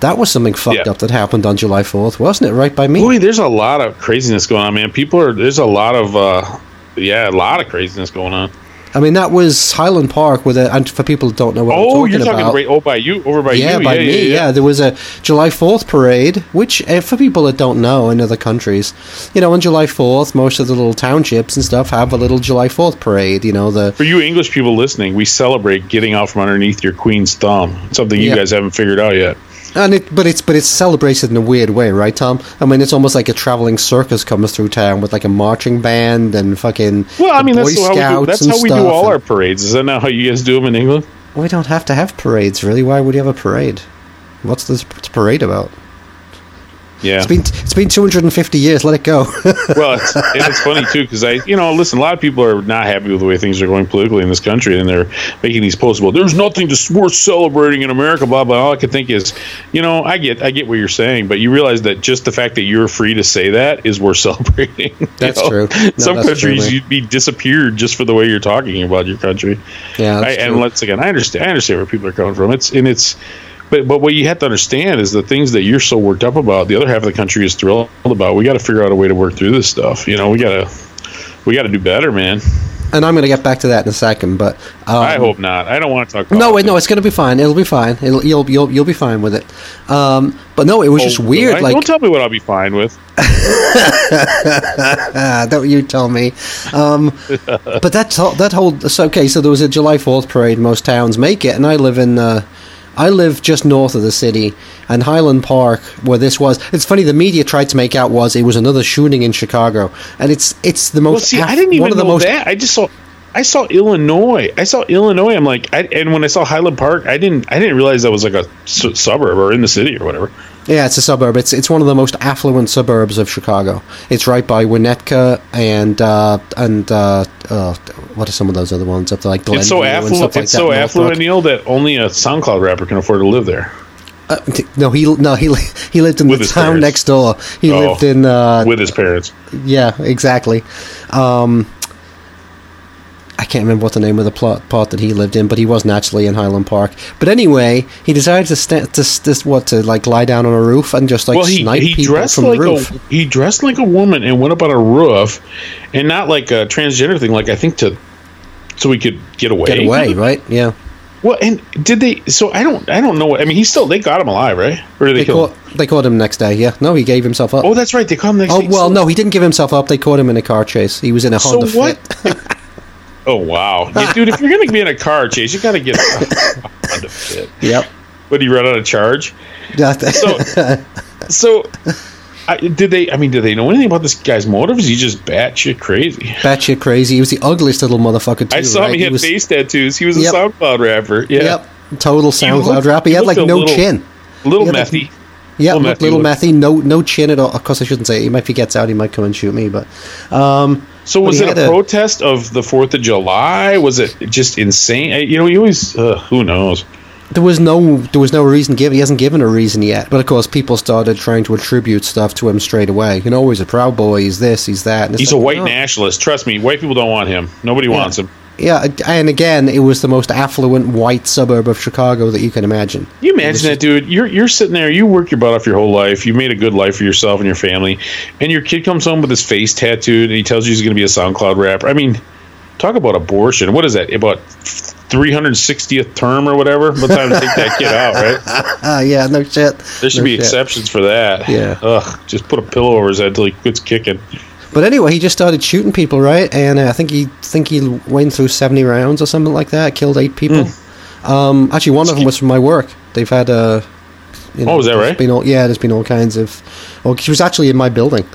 that was something fucked Yeah. up that happened on July 4th, wasn't it? Right by me. Boy, there's a lot of craziness going on, man. People are there's a lot of uh yeah, a lot of craziness going on. I mean, that was Highland Park with a. And for people who don't know what Oh, I'm talking you're talking about, right oh by you over by yeah, you. by yeah, me, yeah, yeah, There was a July 4th parade, which, uh, for people that don't know in other countries, you know, on July 4th, most of the little townships and stuff have a little July 4th parade. You know, the For you English people listening, we celebrate getting out from underneath your queen's thumb. Something you Yeah. guys haven't figured out yet. And it, but it's but it's celebrated in a weird way, right, Tom? I mean, it's almost like a traveling circus comes through town with like a marching band and fucking Well, I mean Boy that's how we do, that's how we do all and- our parades. Is that not how you guys do them in England? We don't have to have parades, really. Why would you have a parade? What's this parade about? Yeah. It's been it's been 250 years. Let it go. well, it's, it's funny too because I, you know, listen. A lot of people are not happy with the way things are going politically in this country, and they're making these posts. Well, there's nothing to worth celebrating in America. Blah blah. All I can think is, you know, I get, I get what you're saying, but you realize that just the fact that you're free to say that is worth celebrating. That's know? true. No, Some that's countries man. you'd be disappeared just for the way you're talking about your country. yeah, I, and true. once again, I understand. I understand where people are coming from. It's and it's, but but what you have to understand is the things that you're so worked up about. The other half of the country is thrilled about. We got to figure out a way to work through this stuff. You know, we gotta we got to do better, man. and I'm going to get back to that in a second. But um, I hope not. I don't want to talk. No, wait, no, it's going to be fine. It'll be fine. It'll, you'll you'll you'll be fine with it. Um, but no, it was just Oh, weird. I- like don't tell me what I'll be fine with. Don't you tell me. Um, but that's all- that whole so, okay. So there was a July Fourth parade. Most towns make it, and I live in. Uh, I live just north of the city, and Highland Park, where this was. It's funny. The media tried to make out was it was another shooting in Chicago, and it's it's the most. Well, see, aff- I didn't even one of the know most that. I just saw, I saw Illinois. I saw Illinois. I'm like, I, and when I saw Highland Park, I didn't, I didn't realize that was like a su- suburb or in the city or whatever. Yeah, it's a suburb. It's it's one of the most affluent suburbs of Chicago. It's right by Winnetka and uh, and uh, uh, what are some of those other ones up there like it's so affluent. stuff like it's that, so affluent, Neil, that only a SoundCloud rapper can afford to live there Uh, no, he no he he lived in With the town parents. next door. He Oh. lived in uh, with his parents. yeah, exactly. Um, I can't remember what the name of the plot part that he lived in, but he wasn't actually in Highland Park. But anyway, he decided to st- to, what to like lie down on a roof and just like well, he snipe he people dressed from like the roof. a he dressed like a woman and went up on a roof, and not like a transgender thing. Like I think to so he could get away. Get away, right? Yeah. Well, and did they? So I don't I don't know. I mean, he still they got him alive, right? Or did they, They kill caught him? they caught him next day. Yeah. No, he gave himself up. Oh, that's right. They caught him next. Oh week. well, So- no, he didn't give himself up. They caught him in a car chase. He was in a Honda So what? Fit. Oh wow, dude! If you're gonna be in a car chase, you got to get a Honda Fit. Yep. What do you run out of charge? That- So, I, did they? I mean, did they know anything about this guy's motives? He just batshit crazy. batshit crazy. He was the ugliest little motherfucker too. I saw right? him. He had was, face tattoos. He was a SoundCloud rapper. Yeah, Yep. Total SoundCloud looked- rapper. He he had like no little- chin. little Yeah, like- methy. Yeah, Little Matthew little no no chin at all. Of course, I shouldn't say. It. If he gets out, he might come and shoot me. But um, So was it a, a- protest of the Fourth of July? Was it just insane? You know, you always uh, who knows. there was no there was no reason given. He hasn't given a reason yet. But of course, people started trying to attribute stuff to him straight away. You know, he's a proud boy. He's this. He's that. He's a white no. nationalist. Trust me, white people don't want him. Nobody wants him. Yeah, and again, it was the most affluent white suburb of Chicago that you can imagine. You imagine that, dude? You're you're sitting there. You work your butt off your whole life. You made a good life for yourself and your family, and your kid comes home with his face tattooed, and he tells you he's going to be a SoundCloud rapper. I mean, talk about abortion. What is that? About 360th term or whatever? What time to take that kid out, right? Ah, yeah, no shit. There should No be shit. exceptions for that. Yeah. Ugh. Just put a pillow over his head till he quits kicking. But anyway, he just started shooting people, right? And uh, I think he think he went through seventy rounds or something like that. Killed eight people. Hmm. Um, actually, one of them was from my work. They've had uh, you Oh, is that right? Been all, yeah, there's been all kinds of. Well, she was actually in my building.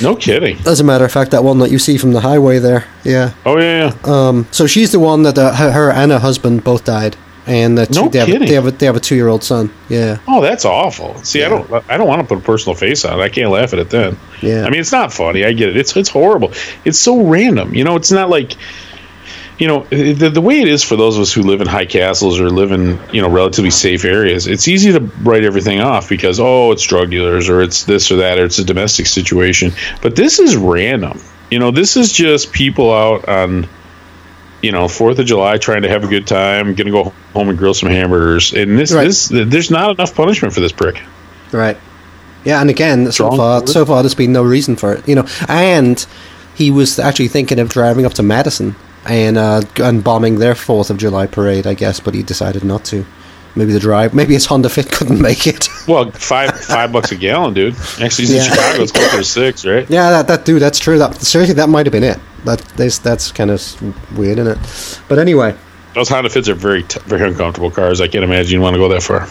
No kidding. As a matter of fact, that one that you see from the highway there. Yeah. Oh yeah. yeah. Um, so she's the one that uh, her and her husband both died, and that No they, have, kidding. they have a, they have a two year old son. Yeah. Oh, that's awful. See, I don't, I don't want to put a personal face on it. I can't laugh at it then. Yeah. I mean, it's not funny. I get it. It's, it's horrible. It's so random. You know, it's not like, you know, the, the way it is for those of us who live in high castles or live in, you know, relatively safe areas. It's easy to write everything off because oh, it's drug dealers or it's this or that or it's a domestic situation. But this is random. You know, this is just people out on you know, Fourth of July, trying to have a good time, gonna go home and grill some hamburgers, and this, Right. this, there's not enough punishment for this prick. Right. Yeah, and again, so far, so far, there's been no reason for it. You know, and he was actually thinking of driving up to Madison and uh, and bombing their Fourth of July parade, I guess, but he decided not to. Maybe the drive, maybe his Honda Fit couldn't make it. Well, five five bucks a gallon, dude. Actually, he's Yeah. in Chicago. It's closer to six, right? yeah, that, that dude, that's true. That seriously, that might have been it. That this, that's kind of weird, isn't it? But anyway, Those Honda Fits are very t- very uncomfortable cars. I can't imagine you want to go that far.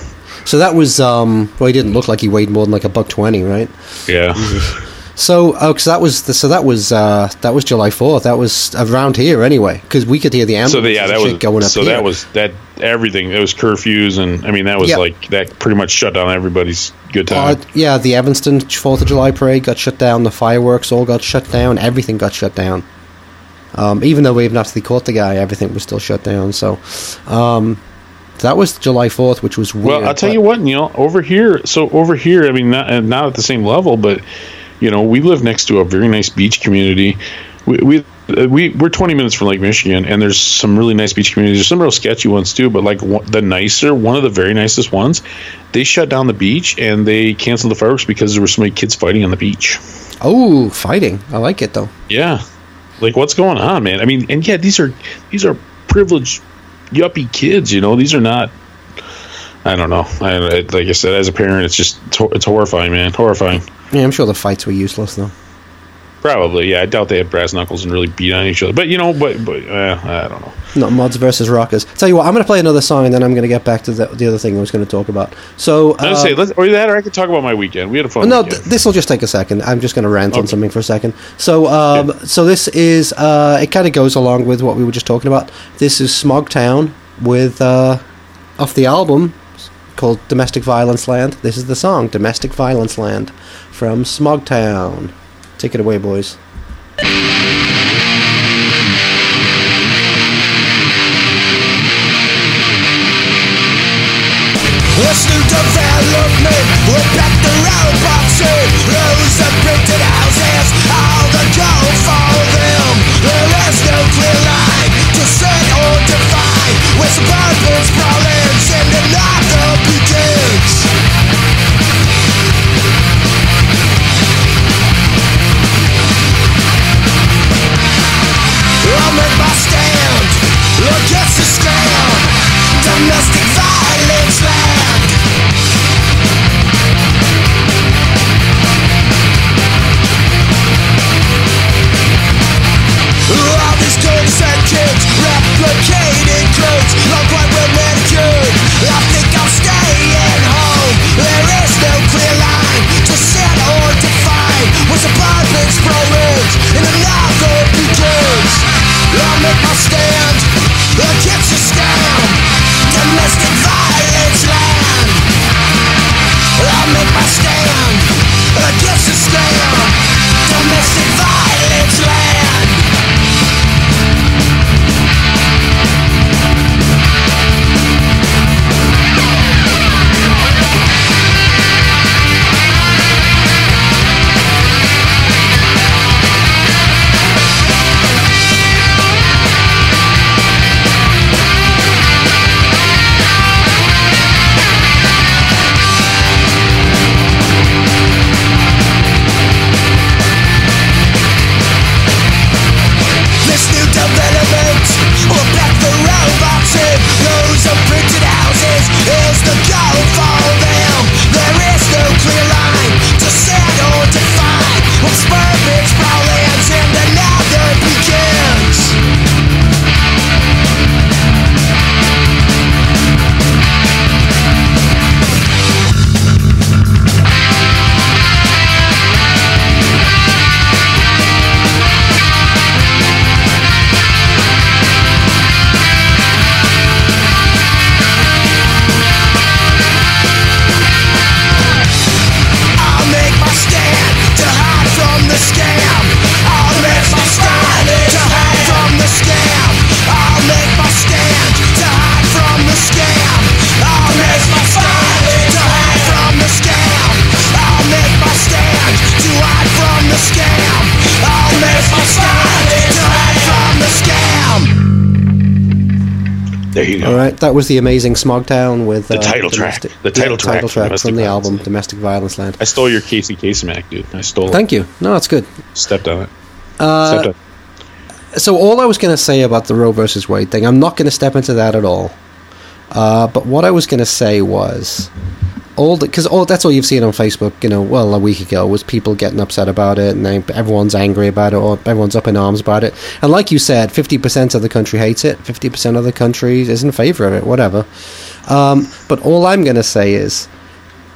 so that was um. Well, he didn't look like he weighed more than like a buck twenty, right? Yeah. So, oh, 'cause that was the, so that was uh, that was July Fourth. That was around here anyway, because we could hear the ambulance. So the, yeah, that was going up so here. that was that everything. It was curfews, and I mean that was Yep. like that pretty much shut down everybody's good time. Uh, yeah, the Evanston Fourth of July parade got shut down. The fireworks all got shut down. Everything got shut down. Um, even though we've not actually caught the guy, everything was still shut down. So um, that was July Fourth, which was weird. Well, I'll tell you what, Neil. Over here, so over here, I mean, not uh, not at the same level, but you know, we live next to a very nice beach community. We we uh, we we're 20 minutes from Lake Michigan, and there's some really nice beach communities. There's some real sketchy ones too, but like one, the nicer, one of the very nicest ones, they shut down the beach and they canceled the fireworks because there were so many kids fighting on the beach. Oh, fighting! I like it though. Yeah. Like, what's going on, man? I mean, and yeah, these are these are privileged yuppie kids. You know, these are not. I don't know. I, I- like I said, as a parent, it's just it's horrifying, man. Horrifying. Yeah, I'm sure the fights were useless though. Probably, yeah. I doubt they had brass knuckles and really beat on each other. But you know, but but uh, I don't know. Not mods versus rockers. Tell you what, I'm going to play another song and then I'm going to get back to the, the other thing I was going to talk about. So, uh, say, let's, or that, or I could talk about my weekend. We had a fun. no, th- this will just take a second. I'm just going to rant on something for a second. So, um, so this is uh, it. Kind of goes along with what we were just talking about. This is Smogtown with uh, off the album called Domestic Violence Land. This is the song Domestic Violence Land from Smogtown. Take it away, boys. Development back printed houses All the gold for them. There is no clear line To set or kids Replicating Look quite well manicured you go. All right, that was the amazing Smogtown with The uh, title track. domestic- The title yeah, track title from track from the album Land. Domestic Violence Land. I stole your Casey Kasemac, dude. I stole it. Thank you. No, that's good. Stepped on it. Uh, Stepped on so all I was going to say about the Roe versus Wade thing, I'm not going to step into that at all. Uh, but what I was going to say was all because all that's all you've seen on Facebook. You know, well, a week ago was people getting upset about it, and they, everyone's angry about it, or everyone's up in arms about it. And like you said, fifty percent of the country hates it, fifty percent of the country is in favor of it. Whatever. Um, but all I'm going to say is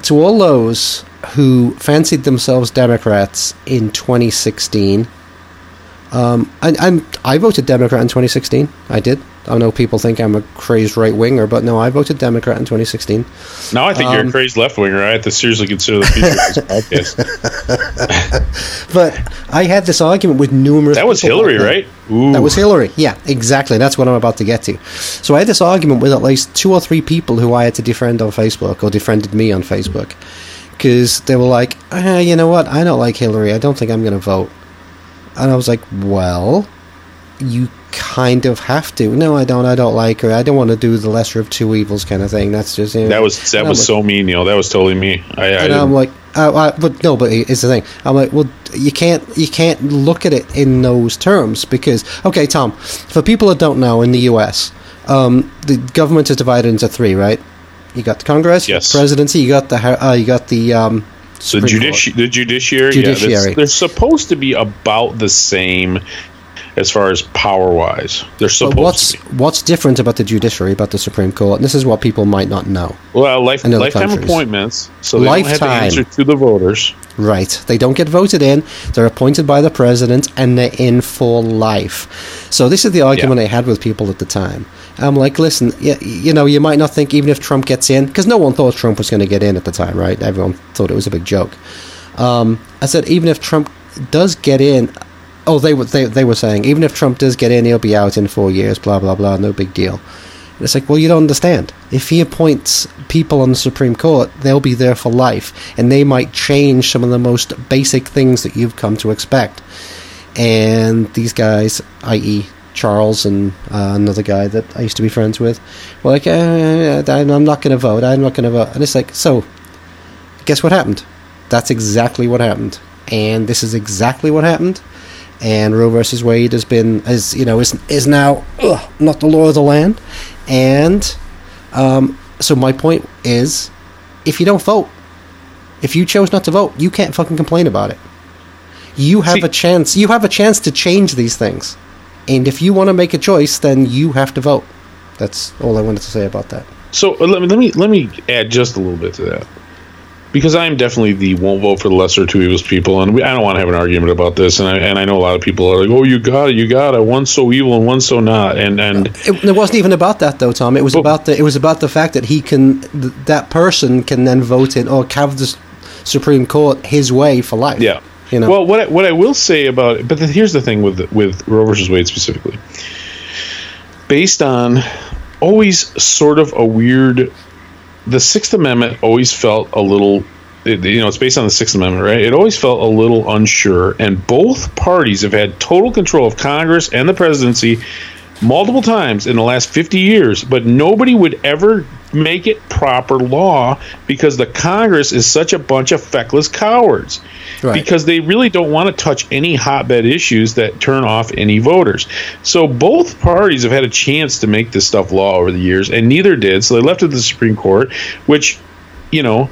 to all those who fancied themselves Democrats in 2016. Um, and, and I voted Democrat in 2016. I did. I know people think I'm a crazed right winger, but no, I voted Democrat in 2016. Now I think you're Um, a crazed left winger. I have to seriously consider the future of this podcast. But I had this argument with numerous. That was Hillary, right? Ooh. That was Hillary. Yeah, exactly. That's what I'm about to get to. So I had this argument with at least two or three people who I had to defriend on Facebook or defriended me on Facebook because they were like, ah, you know what? I don't like Hillary. I don't think I'm going to vote. And I was like, well, you kind of have to. No, I don't. I don't like her. I don't want to do the lesser of two evils kind of thing. That's just you know, That was that was like- so mean, Neil. That was totally me. I, I and didn't- I'm like, Uh, uh, but no, but it's the thing. I'm like, well, you can't you can't look at it in those terms because okay, Tom. For people that don't know, in the U.S., um, the government is divided into three, right? You got the Congress, Yes. the presidency, you got the uh, you got the um, The, judici- the judiciary, Judiciary. Yeah, they're supposed to be about the same as far as power wise. They're supposed But what's to be. what's different about the judiciary, about the Supreme Court? And this is what people might not know. Well, life, lifetime countries. appointments, so they don't have Lifetime. to answer to the voters. Right. They don't get voted in. They're appointed by the president and they're in for life. So this is the argument I had with people at the time. I'm like, listen, you, you know, you might not think even if Trump gets in, because no one thought Trump was going to get in at the time, right? Everyone thought it was a big joke. Um, I said, even if Trump does get in, oh, they were they, they were saying, even if Trump does get in, he'll be out in four years, blah blah blah, no big deal. And it's like, well, you don't understand. If he appoints people on the Supreme Court, they'll be there for life, and they might change some of the most basic things that you've come to expect. And these guys, i.e., Charles and uh, another guy that I used to be friends with, were like, uh, I'm not going to vote. I'm not going to vote. And it's like, so, guess what happened? That's exactly what happened, and this is exactly what happened. And Roe versus Wade has been, as you know, is is now ugh, not the law of the land. And um, so my point is, if you don't vote, if you chose not to vote, you can't fucking complain about it. You have See- a chance. You have a chance to change these things, and if you want to make a choice, then you have to vote. That's all I wanted to say about that. So uh, let me let me let me add just a little bit to that, because I'm definitely the won't vote for the lesser two evils people, and we, I don't want to have an argument about this. And I and I know a lot of people are like, oh, you got it, you got it. One's so evil and one's so not, and and It, it wasn't even about that though, Tom. It was But- about the it was about the fact that he can th- that person can then vote in or have the Supreme Court his way for life. Yeah. you know. Well, what I, what I will say about it, but the, here's the thing with with Roe versus Wade specifically, based on always sort of a weird, the Sixth Amendment always felt a little. It, you know, it's based on the Sixth Amendment, right? It always felt a little unsure, and both parties have had total control of Congress and the presidency multiple times in the last 50 years, but nobody would ever make it proper law because the Congress is such a bunch of feckless cowards. Right. Because they really don't want to touch any hotbed issues that turn off any voters. So both parties have had a chance to make this stuff law over the years, and neither did. So they left it to the Supreme Court, which, you know,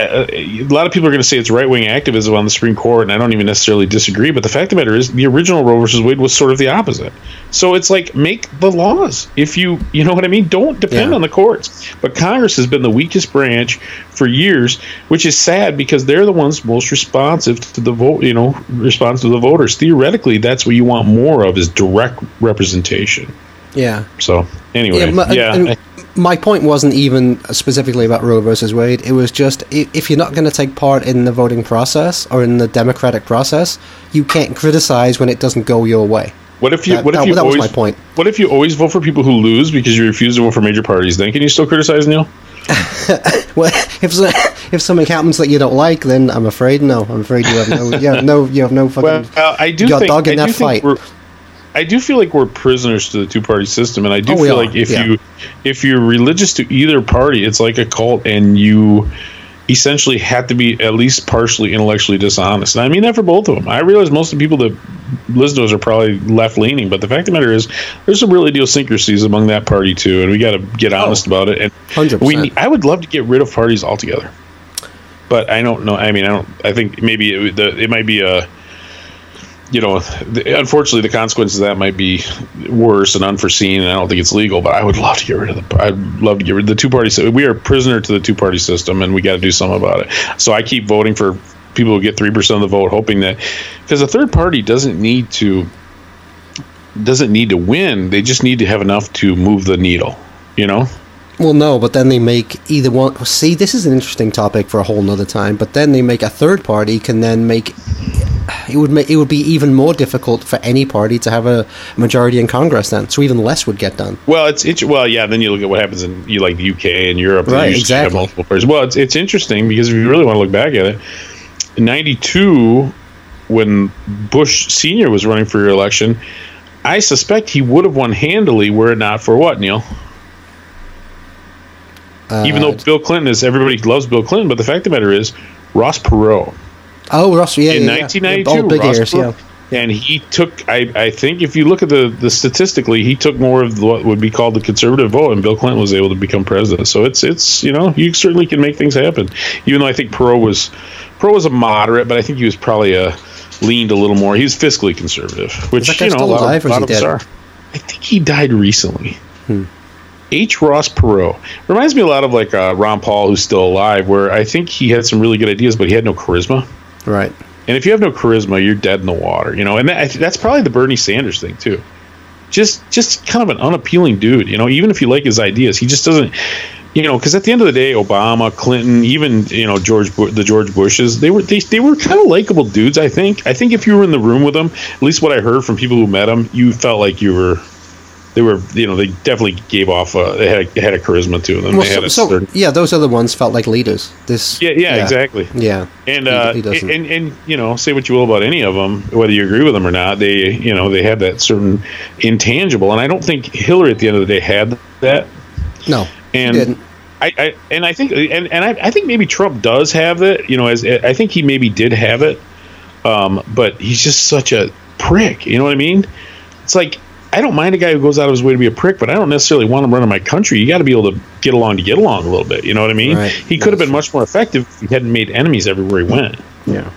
a lot of people are going to say it's right wing activism on the Supreme Court, and I don't even necessarily disagree. But the fact of the matter is, the original Roe versus Wade was sort of the opposite. So it's like make the laws. If you you know what I mean, don't depend Yeah. on the courts. But Congress has been the weakest branch for years, which is sad because they're the ones most responsive to the vote. You know, responsive to the voters. Theoretically, that's what you want more of is direct representation. yeah. So anyway, Yeah, yeah, and my point wasn't even specifically about Roe versus Wade. It was just if you're not going to take part in the voting process or in the democratic process, you can't criticize when it doesn't go your way. What if you? That- what if that- you that was always? my point. What if you always vote for people who lose because you refuse to vote for major parties? Then can you still criticize Neil? Well, if so- if something happens that you don't like, then I'm afraid no. I'm afraid you have no. You have no. You have no fucking. Well, uh, I do think dog in I that fight. I do feel like we're prisoners to the two-party system, and I do Oh, feel are, like if yeah. you if you're religious to either party, it's like a cult, and you essentially have to be at least partially intellectually dishonest. And I mean that for both of them. I realize most of the people that listen to us are probably left-leaning, but the fact of the matter is, there's some real idiosyncrasies among that party too, and we got to get honest about it. And 100%. we, I would love to get rid of parties altogether, but I don't know. I mean, I don't. I think maybe it, the, it might be a you know, the, unfortunately, the consequences of that might be worse and unforeseen, and I don't think it's legal. But I would love to get rid of the. I'd love to get rid of the two party. system. We are prisoner to the two party system, and we got to do something about it. So I keep voting for people who get three percent of the vote, hoping that because a third party doesn't need to doesn't need to win; they just need to have enough to move the needle. You know. Well, no, but then they make either one. See, this is an interesting topic for a whole nother time. But then they make a third party can then make it would make it would be even more difficult for any party to have a majority in Congress. Then, so even less would get done. Well, it's, it's well, yeah. Then you look at what happens in you like the UK and Europe. Right, exactly. multiple parties. Well, it's it's interesting because if you really want to look back at it, in '92, when Bush Senior was running for re-election, I suspect he would have won handily were it not for what Neil. Uh, even though Bill Clinton is everybody loves Bill Clinton, but the fact of the matter is, Ross Perot Oh, Ross, yeah, in yeah, yeah. 1992. Yeah, big Ross ears, yeah. And he took, I, I think, if you look at the, the statistically, he took more of what would be called the conservative vote, and Bill Clinton was able to become president. So it's, it's, you know, you certainly can make things happen. Even though I think Perot was, Perot was a moderate, but I think he was probably a leaned a little more. He was fiscally conservative, which you know a lot, of, is lot he of us are. I think he died recently. Hmm. H. Ross Perot reminds me a lot of like uh, Ron Paul, who's still alive. Where I think he had some really good ideas, but he had no charisma. Right. And if you have no charisma, you're dead in the water, you know. And that, that's probably the Bernie Sanders thing too. Just, just kind of an unappealing dude, you know. Even if you like his ideas, he just doesn't, you know. Because at the end of the day, Obama, Clinton, even you know George, the George Bushes, they were they, they were kind of likable dudes. I think. I think if you were in the room with them, at least what I heard from people who met them, you felt like you were. They were, you know, they definitely gave off. Uh, they had a, had a charisma to them. Well, they had so, a so yeah, those other ones felt like leaders. This, yeah, yeah, exactly. Yeah, And uh, he doesn't. and and you know, say what you will about any of them, whether you agree with them or not, they you know they had that certain intangible, and I don't think Hillary at the end of the day had that. no, And didn't. I, I and I think and and I, I think maybe Trump does have it. You know, as I think he maybe did have it, um, but he's just such a prick. You know what I mean? It's like. I don't mind a guy who goes out of his way to be a prick, but I don't necessarily want him running my country. You got to be able to get along to get along a little bit. You know what I mean? Right. He could have been much more effective if he hadn't made enemies everywhere he went. Yeah.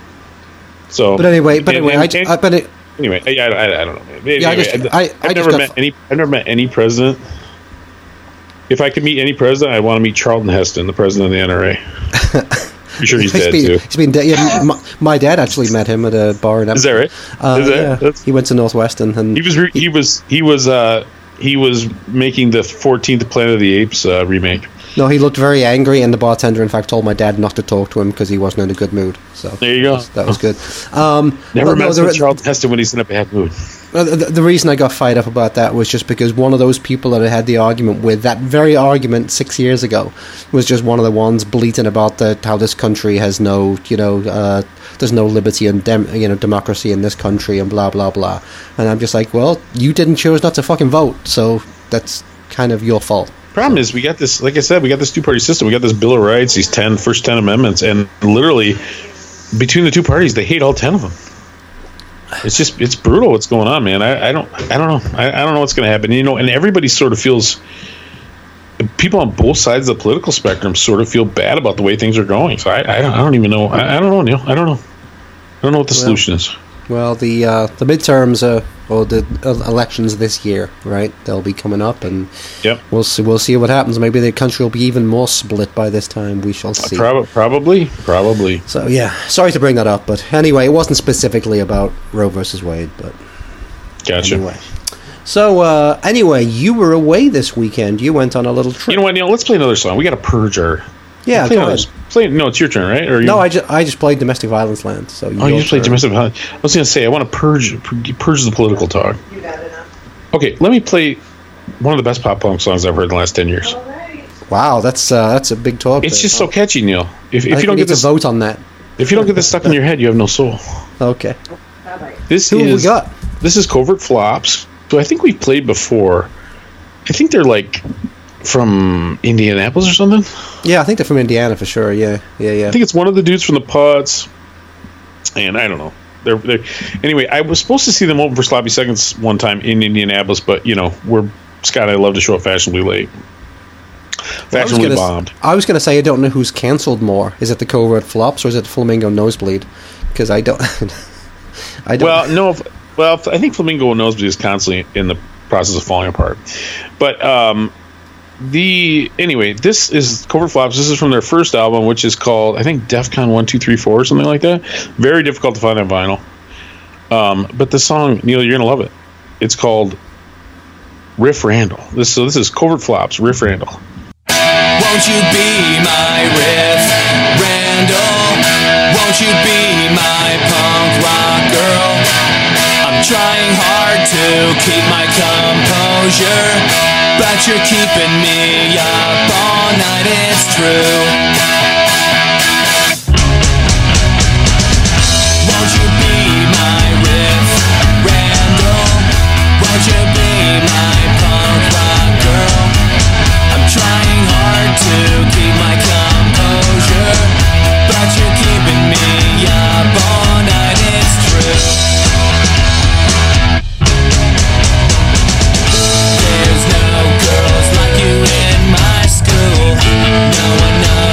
So, But anyway, but and- anyway, and- and- I, but it, anyway, I, I, I don't know. man. Yeah, I Anyway, just- I, I- have never met f- any. I've never met any president. If I could meet any president, I want to meet Charlton Heston, the president of the NRA. I'm sure he's dead been, too. he's been dead. Yeah, my, my dad actually met him at a bar in. Is that right? Uh, Is that- yeah. He went to Northwestern, and He was. Re- he was. He was. Uh, he was making the 14th Planet of the Apes uh, remake. No, he looked very angry, and the bartender, in fact, told my dad not to talk to him because he wasn't in a good mood. So There you go. that was good. Um, Never well, no, mess the- with Charlton Heston when he's in a bad mood. Uh, The, the reason I got fired up about that was just because one of those people that I had the argument with, that very argument six years ago, was just one of the ones bleating about the, how this country has no, you know, uh, there's no liberty and dem- you know democracy in this country and blah blah blah. And I'm just like, well, you didn't choose not to fucking vote, so that's kind of your fault. Problem is, we got this. Like I said, we got this two-party system. We got this Bill of Rights, these 10 first ten amendments, and literally between the two parties, they hate all ten of them. It's just it's brutal what's going on, man. I, I don't I don't know I, I don't know what's going to happen. You know, and everybody sort of feels. People on both sides of the political spectrum sort of feel bad about the way things are going. So I, I, don't, I don't even know. I, I don't know, Neil. I don't know. I don't know what the solution is. Well, the uh, the midterms uh, or the uh, elections this year, right? They'll be coming up, and Yep. we'll see. We'll see what happens. Maybe the country will be even more split by this time. We shall see. Prob- probably, probably. So yeah, sorry to bring that up, but anyway, it wasn't specifically about Roe versus Wade, but Gotcha. anyway. So uh, anyway, you were away this weekend. You went on a little trip. You know what, Neil? Let's play another song. We got to purge our. Yeah, play go another, ahead. play, no, it's your turn, right? Or you, No, I just I just played domestic violence land. So Oh, you just played domestic violence. I was going to say I want to purge purge the political talk. Okay, let me play one of the best pop punk songs I've heard in the last ten years. Wow, that's uh, that's a big talk. It's there. just so catchy, Neil. If, if you don't get need this, to vote on that. if you don't get this stuck in your head, you have no soul. Okay, This who we got? this is covert flops. So I think we've played before. I think they're like from Indianapolis or something. Yeah, I think they're from Indiana for sure. Yeah, yeah, yeah. I think it's one of the dudes from the Pods, and I don't know. They're, they're anyway. I was supposed to see them open for Sloppy Seconds one time in Indianapolis, but you know, we're Scott. I love to show up fashionably late. Fashionably gonna- bombed. I was going to say I don't know who's cancelled more. Is it the covert flops or is it the Flamingo Nosebleed? Because I don't. I don't. Well, no. if- Well, I think Flamingo Nosebleed is constantly in the process of falling apart. But um, the anyway, this is Covert Flops. This is from their first album, which is called I think DefCon One Two Three Four or something like that. Very difficult to find on vinyl. Um, but the song, Neil, you're gonna love it. It's called Riff Randall. This so this is Covert Flops, Riff Randall. Won't you be my riff, Randall? Won't you be my punk rock girl? I'm trying hard to keep my composure, but you're keeping me up all night, it's true Won't you be my riff, Randall? Won't you be my punk rock girl? I'm trying hard to keep my composure But you're keeping me up all night, it's true no one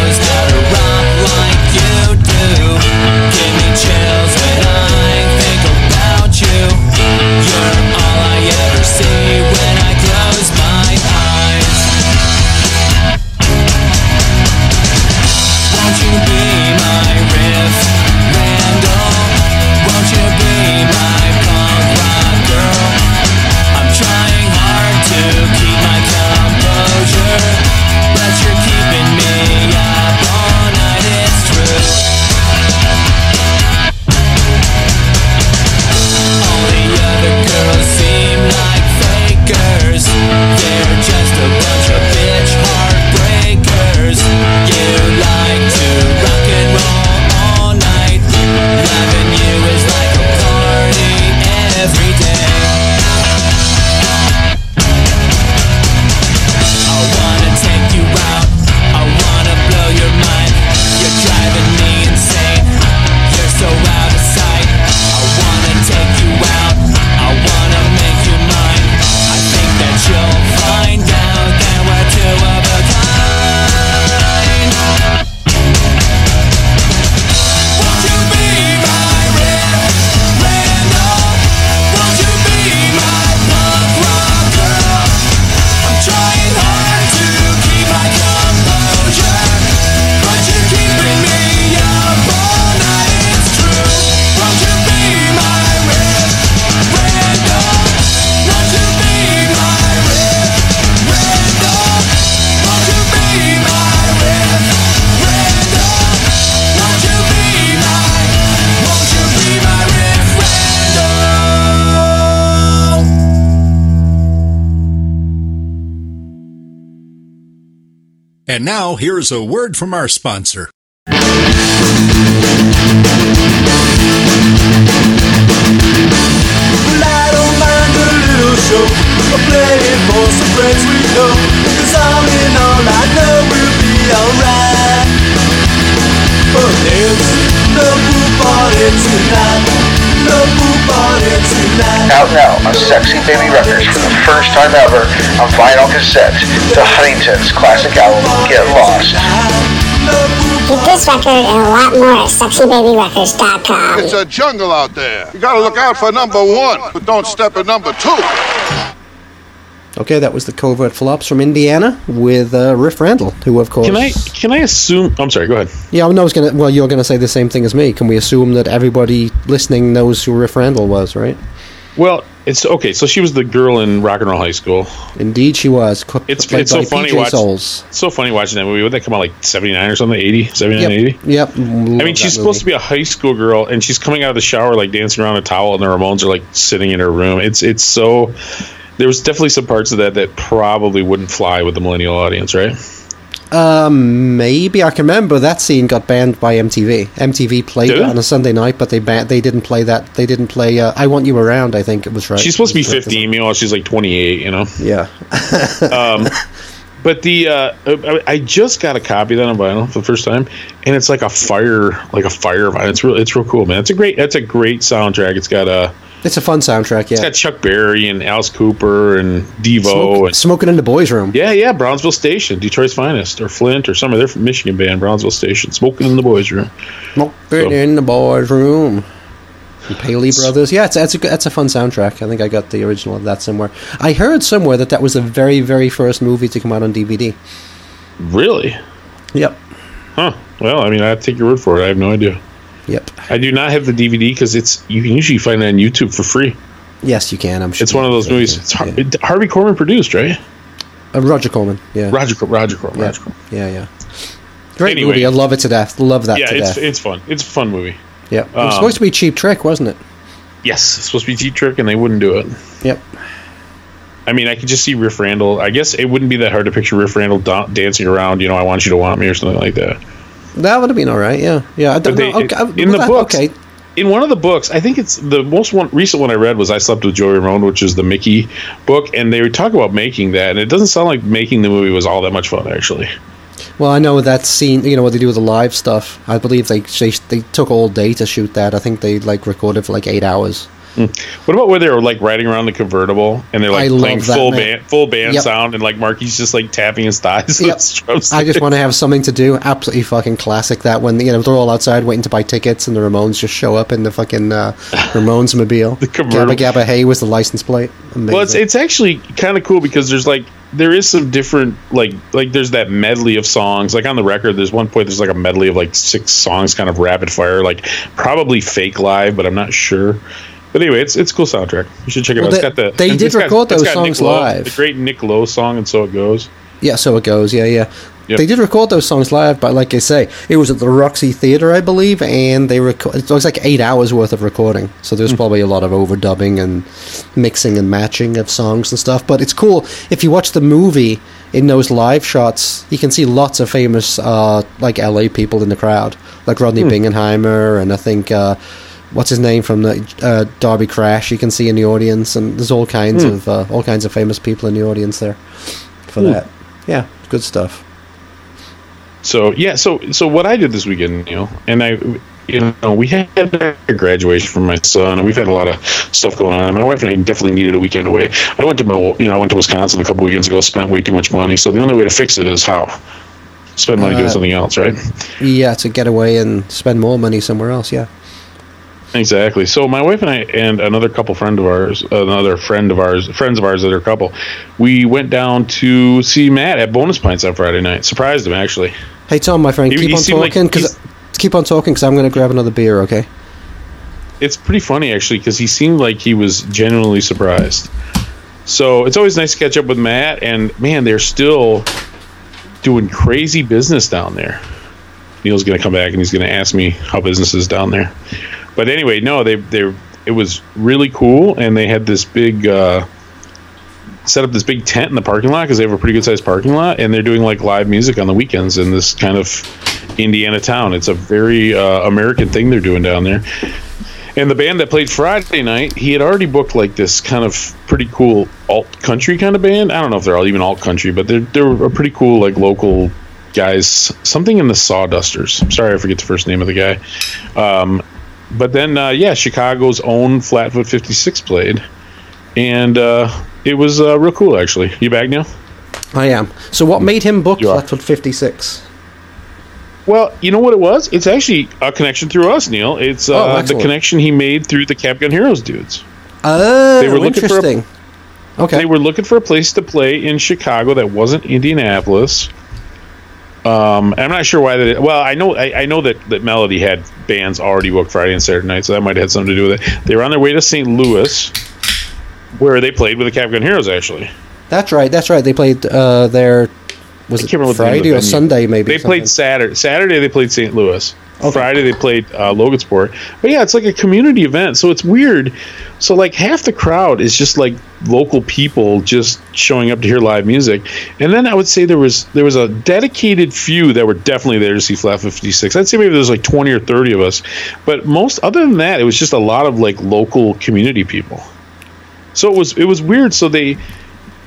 And now, here's a word from our sponsor. I show. I'll play it for some friends we know. Cause all in all, I know we'll be alright. But there's no pool party tonight. No pool party tonight. Out now on Sexy Baby Records for the first time ever on vinyl cassette. The Huntington's classic album, Get Lost. No Get this record and a lot more at sexybabyrecords.com. It's a jungle out there. You gotta look out for number one, but don't step at number two. Okay, that was the Covert Flops from Indiana with uh, Riff Randall, who, of course. Can I can I assume? I'm sorry. Go ahead. Yeah, I was gonna. Well, you're gonna say the same thing as me. Can we assume that everybody listening knows who Riff Randall was, right? Well, it's okay. So she was the girl in Rock and Roll High School. Indeed, she was. Co- It's it's so funny watching. So funny watching that movie. Would that come out like 79 or something? 80, 79, Yep. 80. Yep. I mean, she's supposed to be a high school girl, and she's coming out of the shower like dancing around a towel, and the Ramones are like sitting in her room. It's it's so. There was definitely some parts of that that probably wouldn't fly with the millennial audience, right? Um, maybe I can remember that scene got banned by MTV. MTV played Did it on a Sunday night, but they ban- they didn't play that. They didn't play uh, "I Want You Around." I think it was right. She's supposed to be right. 15. Meanwhile, she's like 28. You know. Yeah. But the uh, I I just got a copy of that on vinyl for the first time, and it's like a fire, like a fire vinyl. It's real, it's real cool, man. It's a great, it's a great soundtrack. It's got a, It's a fun soundtrack. Yeah, it's got Chuck Berry and Alice Cooper and Devo Smoke- and smoking in the boys' room. yeah, yeah, Brownsville Station, Detroit's finest, or Flint, or some of their Michigan band, Brownsville Station, smoking in the boys' room. Smoking So- in the boys' room. The Paley Brothers. Yeah, it's, it's a that's a fun soundtrack. I think I got the original of that somewhere. I heard somewhere that that was the very very first movie to come out on DVD. Really? Yep. Huh. Well, I mean, I take your word for it. I have no idea. Yep. I do not have the DVD because it's you can usually find it on YouTube for free. Yes, you can. I'm sure. It's one of those movies. It's Har- it- Harvey Korman produced, right? Uh, Roger Corman. Yeah. Roger, Roger, Corman, yeah. Roger. Corman. yeah. Yeah. Great Anyway. movie. I love it to death. Love that Yeah, to it's death. it's fun. It's a fun movie. Yep. It was um, supposed to be Cheap Trick, wasn't it? Yes, it's supposed to be Cheap Trick, and they wouldn't do it. Yep. I mean, I could just see Riff Randall. I guess it wouldn't be that hard to picture Riff Randall da- dancing around. You know, I want you to want me or something like that. That would have been all right. Yeah. Yeah. I don't they, know. Okay. I- in the that- books, Okay. in one of the books, I think it's the most one recent one I read was "I Slept with Joey Ramone," which is the Mickey book, and they talk about making that, and it doesn't sound like making the movie was all that much fun, actually. Well, I know that scene. You know what they do with the live stuff. I believe they they, they took all day to shoot that. I think they like recorded for like eight hours. What about where they were like riding around the convertible and they're like I playing full man. band, full band Yep. sound, and like Marky's just like tapping his thighs. Yep. I just want to have something to do. Absolutely fucking classic. That when you know they're all outside waiting to buy tickets, and the Ramones just show up in the fucking uh, Ramones mobile. The convertible. Gabba Gabba Hey was the license plate. Amazing. Well, it's it's actually kind of cool because there's like there is some different like like there's that medley of songs. Like on the record, there's one point there's like a medley of like six songs, kind of rapid fire, like probably fake live, but I'm not sure. But anyway, it's it's a cool soundtrack. You should check it Well, out. they- it's got the they did record those got Nick songs Lowe, live. The great Nick Lowe song, and so it goes. Yeah, so it goes. Yeah, yeah. Yep. They did record those songs live, but like I say, it was at the Roxy Theatre, I believe, and they reco- it was like eight hours worth of recording. So there's probably a lot of overdubbing and mixing and matching of songs and stuff. But it's cool if you watch the movie in those live shots. You can see lots of famous uh, like LA people in the crowd, like. Rodney Bingenheimer, and I think. Uh, What's his name from the uh, Darby Crash? You can see in the audience, and there's all kinds Hmm. of uh, all kinds of famous people in the audience there for Hmm. that. Yeah, good stuff. So yeah, so so what I did this weekend, you know, and I, you know, we had a graduation from my son, and we've had a lot of stuff going on. My wife and I definitely needed a weekend away. I went to Mil- you know, I went to Wisconsin a couple weekends ago, spent way too much money. So the only way to fix it is how spend money doing Uh, something else, right? Yeah, to get away and spend more money somewhere else. Yeah. Exactly. So my wife and I and another couple friend of ours, another friend of ours, friends of ours that are a couple, we went down to see Matt at Bonus Pints on Friday night. Surprised him actually. Hey Tom, my friend, He- keep he on like talking because keep on talking because I'm going to grab another beer. Okay. it's pretty funny actually because he seemed like he was genuinely surprised. So it's always nice to catch up with Matt, and man, they're still doing crazy business down there. Neil's going to come back and he's going to ask me how business is down there. But anyway, no, they they it was really cool, and they had this big. Uh, set up this big tent in the parking lot because they have a pretty good sized parking lot, and they're doing like live music on the weekends in this kind of Indiana town. It's a very uh, American thing they're doing down there. And the band that played Friday night, he had already booked like this kind of pretty cool alt country kind of band. I don't know if they're all even alt country, but they're they're a pretty cool like local guys. Something in the Sawdusters. Sorry, I forget the first name of the guy. Um, but then uh, yeah, Chicago's own Flatfoot 56 played, and uh, it was uh, real cool actually. You back now? I am. So what made him book Flatfoot 56? Well, you know what it was? It's actually a connection through us, Neil. It's Oh, uh, the connection he made through the Cap Gun Heroes dudes. Oh, They were looking for a- interesting. okay. They were looking for a place to play in Chicago that wasn't Indianapolis. Um, I'm not sure why that. Well, I know I, I know that, that Melody had bands already booked Friday and Saturday night, so that might have had something to do with it. They were on their way to St. Louis, where they played with the Cap Gun Heroes. Actually, That's right. That's right. They played uh, their was it can't remember what the name of Friday the or venue. Sunday? Maybe They something. played Saturday. Saturday they played St. Louis. Okay. Friday they played uh, Logansport. But yeah, it's like a community event, so it's weird. So like half the crowd is just like local people just showing up to hear live music, and then I would say there was there was a dedicated few that were definitely there to see Flat Fifty Six. I'd say maybe there was like twenty or thirty of us, but most other than that, it was just a lot of like local community people. So it was it was weird. So they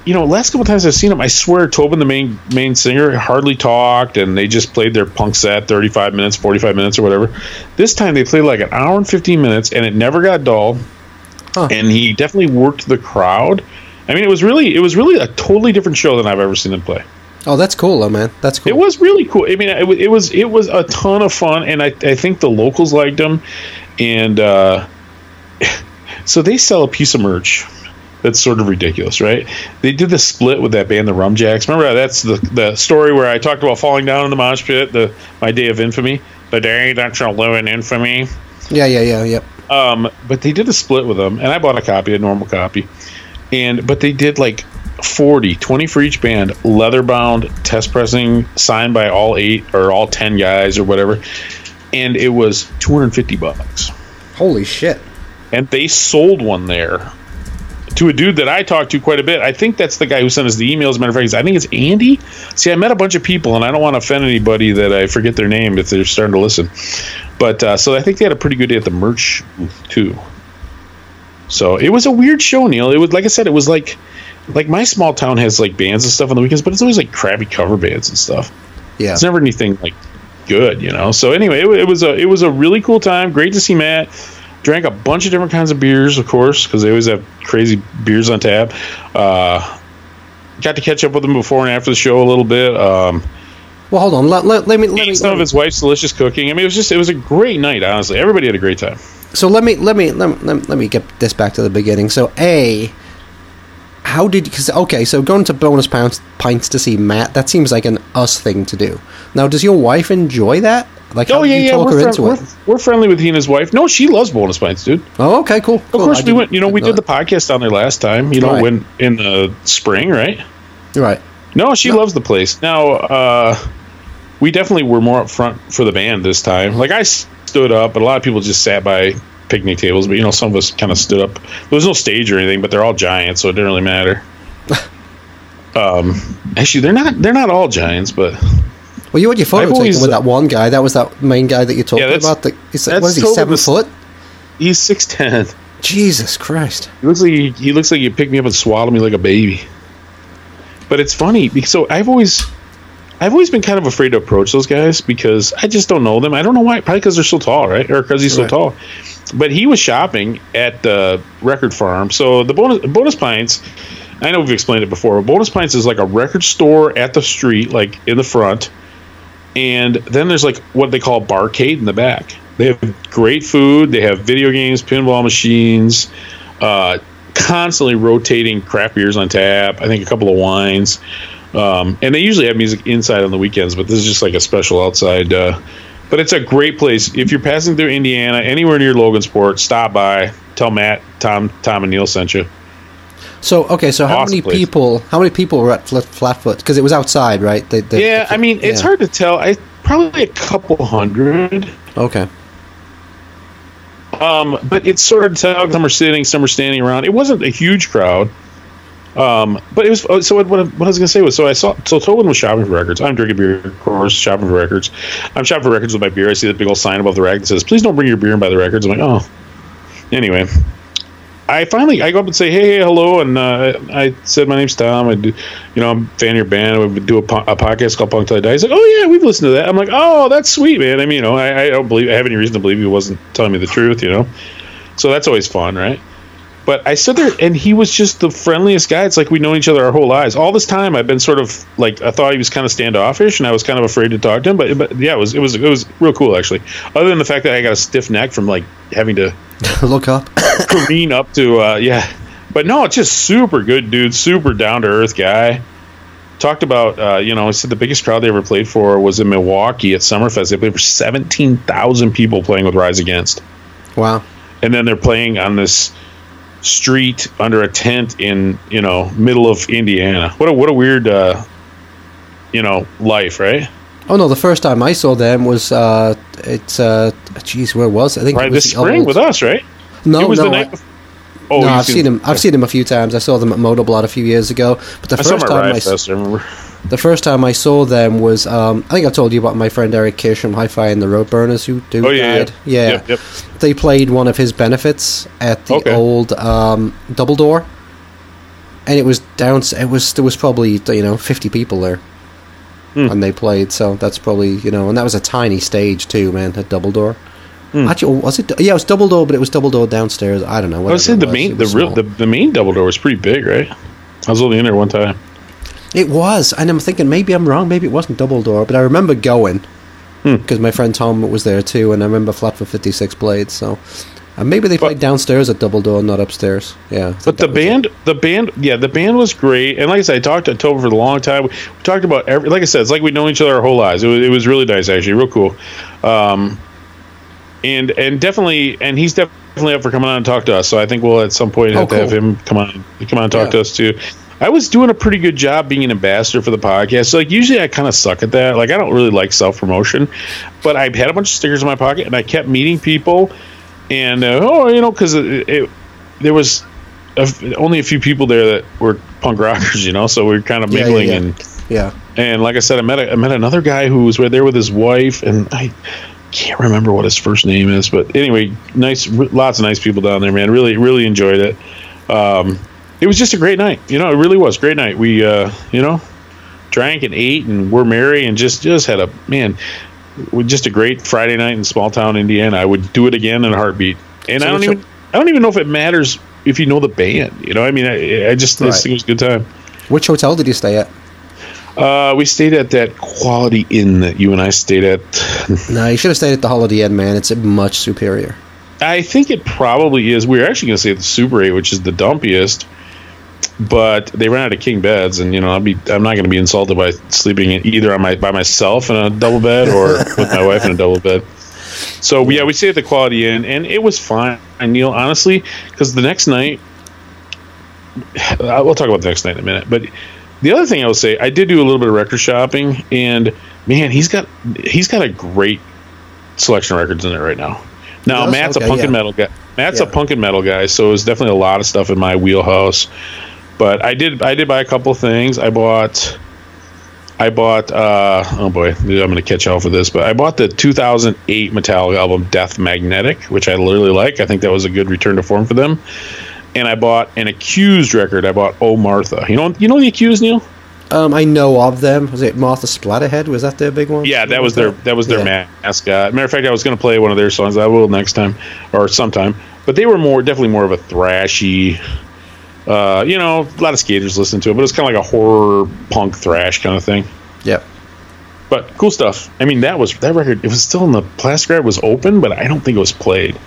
you know, last couple times I've seen them, I swear Tobin, the main main singer, hardly talked, and they just played their punk set, thirty five minutes, forty five minutes, or whatever. This time they played like an hour and fifteen minutes, and it never got dull. Huh. And he definitely worked the crowd. I mean, it was really, it was really a totally different show than I've ever seen him play. Oh, that's cool, though, man. That's cool. It was really cool. I mean, it, it was it was a ton of fun, and I, I think the locals liked them, And uh, so they sell a piece of merch that's sort of ridiculous, right? They did the split with that band, the Rumjacks. Remember that's the the story where I talked about falling down in the mosh pit, the my day of infamy, the day that shall live in infamy. Yeah, yeah, yeah, yep. Um, but they did a split with them, and I bought a copy, a normal copy. And but they did like 40, 20 for each band, leather bound, test pressing, signed by all eight or all ten guys or whatever. And it was 250 bucks. Holy shit. And they sold one there to a dude that I talked to quite a bit. I think that's the guy who sent us the email. As a matter of fact, I think it's Andy. See, I met a bunch of people, and I don't want to offend anybody that I forget their name if they're starting to listen. But uh, so I think they had a pretty good day at the merch too. So it was a weird show, Neil. It was like I said, it was like like my small town has like bands and stuff on the weekends, but it's always like crappy cover bands and stuff. Yeah. It's never anything like good, you know. So anyway, it, it was a it was a really cool time. Great to see Matt. Drank a bunch of different kinds of beers, of course, because they always have crazy beers on tap. Uh, got to catch up with him before and after the show a little bit. Um, Well, hold on. Let, let, let me. Let me some of his wife's delicious cooking. I mean, it was just it was a great night. Honestly, everybody had a great time. so let me let me let me, let me, let me get this back to the beginning. So a, how did because okay, so going to bonus pints pints to see Matt that seems like an us thing to do. Now, does your wife enjoy that? Like, oh yeah, you yeah. talk We're, her friend- into we're, it? we're friendly with he and his wife. No, she loves bonus pints, dude. Oh, okay, cool. Of course, we went. You know, we did the podcast down there last time. You know, Right. when in the spring, right? right. No, she loves the place. Now, uh, we definitely were more up front for the band this time. Like I stood up, but a lot of people just sat by picnic tables. But you know, some of us kind of stood up. There was no stage or anything, but they're all giants, so it didn't really matter. um, actually, they're not. They're not all giants, but Well, you had your photo I've taken with that one guy. That was that main guy that you talked Yeah, about. The, is, what is he? Seven the- foot? he's six ten. Jesus Christ! He looks like he, he looks like he picked me up and swallowed me like a baby. But it's funny because so I've always I've always been kind of afraid to approach those guys because I just don't know them. I don't know why. Probably because they're so tall, right? Or because he's so Right. tall. But he was shopping at the record farm. So the bonus bonus pints. I know we've explained it before. But bonus pints is like a record store at the street, like in the front, and then there's like what they call barcade in the back. They have great food. They have video games, pinball machines, uh, constantly rotating craft beers on tap. I think a couple of wines, um, and they usually have music inside on the weekends. But this is just like a special outside. Uh, but it's a great place if you're passing through Indiana, anywhere near Logansport. Stop by. Tell Matt, Tom, Tom, and Neil sent you. So okay, so how Awesome many place. people? How many people were at Flat, Flatfoot? Because it was outside, right? They, they, yeah, I mean it's hard to tell. I probably a couple hundred. Okay. Um, but it's sort of tell. Some are sitting, some are standing around. It wasn't a huge crowd. Um, but it was oh, so. What, what, I was gonna say was so I saw so Tobin was shopping for records. I'm drinking beer, of course, shopping for records. I'm shopping for records with my beer. I see that big old sign above the rack that says, "Please don't bring your beer and buy the records." I'm like, oh. Anyway, I finally I go up and say, "Hey, hey hello," and uh, I said, "My name's Tom. I do, you know, I'm a fan of your band. We do a, po- a podcast called Punk Till I Die." He's like, "Oh yeah, we've listened to that." I'm like, "Oh, that's sweet, man." I mean, you know, I, I don't believe I have any reason to believe he wasn't telling me the truth, you know. So that's always fun, right? But I stood there, and he was just the friendliest guy. It's like we've known each other our whole lives. All this time, I've been sort of like I thought he was kind of standoffish, and I was kind of afraid to talk to him. But, but yeah, it was it was it was real cool actually. Other than the fact that I got a stiff neck from like having to Look up. careen up to uh, yeah, but no, it's just super good dude, super down to earth guy. Talked about uh, you know, he said the biggest crowd they ever played for was in Milwaukee at Summerfest. They played for seventeen thousand people playing with Rise Against Wow. and then they're playing on this street under a tent in you know middle of Indiana. What a what a weird uh, you know life, right? Oh no, the first time I saw them was uh it's uh geez, where was it? I think Right it was this spring old- with us, right? No, it was no, the night. I- oh, no, I've seen them. I've seen them a few times. I saw them at Motoblot a few years ago. But the I saw first them time I, Riot. I remember. The first time I saw them was um, I think I told you about my friend Eric Kish from Hi-Fi and the Roadburners who, who Oh yeah, died. yeah, Yeah, Yep, yep. they played one of his benefits at the Okay. old um, Double Door, and it was down. It was there was probably you know fifty people there, Hmm. and they played. So that's probably you know, and that was a tiny stage too, man. At Double Door. Actually, was it? Yeah, it was double door, but it was double door downstairs. I don't know. I was saying the was. main the real the, the main double door was pretty big, right? I was only in there one time. It was, and I'm thinking maybe I'm wrong. Maybe it wasn't double door, but I remember going Hmm. because my friend Tom was there too, and I remember Flatfoot Fifty Six Blades. So, and maybe they But- played downstairs at double door, not upstairs. Yeah, But the was it. band, the band, yeah, the band was great. And like I said, I talked to Toby for a long time. We talked about every, like I said, it's like we know each other our whole lives. It was, it was really nice, actually, real cool. Um, and and definitely, and he's definitely up for coming on and talk to us. So I think we'll at some point Oh, have to have him come on, come on and talk Yeah. to us too. I was doing a pretty good job being an ambassador for the podcast. So like usually I kind of suck at that. Like I don't really like self promotion, but I had a bunch of stickers in my pocket and I kept meeting people. And uh, oh, you know, because it, it, there was a only a few people there that were punk rockers, you know. So we were kind of Yeah, yeah, mingling yeah. and yeah. and like I said, I met a, I met another guy who was right there with his wife, and I can't remember what his first name is, but anyway, nice, r- lots of nice people down there, man. Really, really enjoyed it. Um, it was just a great night, you know. It really was a great night. We, uh, you know, drank and ate and were merry and just just had a man. Just a great Friday night in small town Indiana. I would do it again in a heartbeat. And So I don't even I don't even know if it matters if you know the band. You know, I mean, I, I just Right. this thing was a good time. Which hotel did you stay at? Uh, we stayed at that Quality Inn that you and I stayed at. No, you should have stayed at the Holiday Inn, man. It's much superior. I think it probably is. We were actually going to stay at the Super 8, which is the dumpiest, but they ran out of king beds, and you know, I'll be I'm not going to be insulted by sleeping in either on my by myself in a double bed or with my wife in a double bed. So yeah, we stayed at the Quality Inn, and it was fine. Neil, honestly, because the next night, we'll talk about the next night in a minute. But the other thing I will say, I did do a little bit of record shopping, and man, he's got he's got a great selection of records in there right now. Now Matt's Okay, a punk and metal guy. Matt's a punk and metal guy, so it's definitely a lot of stuff in my wheelhouse. But I did I did buy a couple things. I bought I bought uh oh boy, I'm gonna catch hell for this, but I bought the 2008 Metallica album Death Magnetic, which I literally like. I think that was a good return to form for them. And I bought an Accused record. I bought Oh Martha. You know you know the Accused, Neil? Um, I know of them. Was it Martha Splatterhead? Was that their big one? Yeah, that was their that was their Yeah. mascot. Matter of fact, I was going to play one of their songs. I will next time or sometime. But they were more definitely more of a thrashy. Uh, you know, a lot of skaters listen to it, but it's kind of like a horror punk thrash kind of thing. Yep. But cool stuff. I mean, that was that record. It was still in the plastic wrap was open, but I don't think it was played.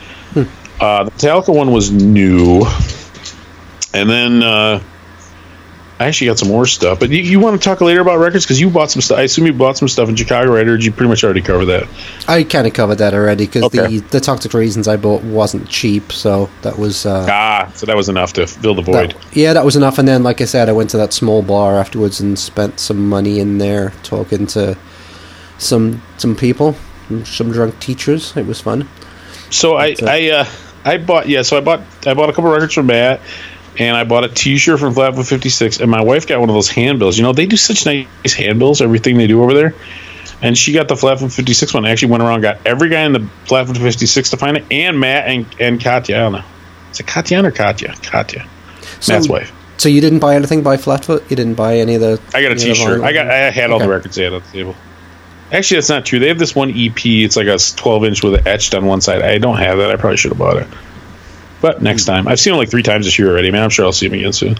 Uh, the Metallica one was new, and then uh, I actually got some more stuff. But you, you want to talk later about records because you bought some stuff. I assume you bought some stuff in Chicago, right? Or did you pretty much already cover that? I kind of covered that already because Okay. the the Toxic Reasons I bought wasn't cheap, so that was uh, Ah, so that was enough to fill the void. that- yeah, that was enough. And then, like I said, I went to that small bar afterwards and spent some money in there talking to some some people, some drunk teachers. It was fun. So I That's I uh, I bought yeah. So I bought I bought a couple records from Matt, and I bought a T-shirt from Flatfoot 56, and my wife got one of those handbills. You know, they do such nice handbills, everything they do over there. And she got the Flatfoot 56 one. I Actually went around, got every guy in the Flatfoot 56 to find it, and Matt and, and Katya. I don't know. Is it Katya or Katya? Katya. So- Matt's wife. So you didn't buy anything by Flatfoot? You didn't buy any of the? I got a any of the T-shirt. I got. I had all the Okay. records they had on the table. Actually, that's not true. They have this one EP. It's like a 12 inch with it etched on one side. I don't have that. I probably should have bought it. But next time, I've seen them like three times this year already. Man, I'm sure I'll see him again soon.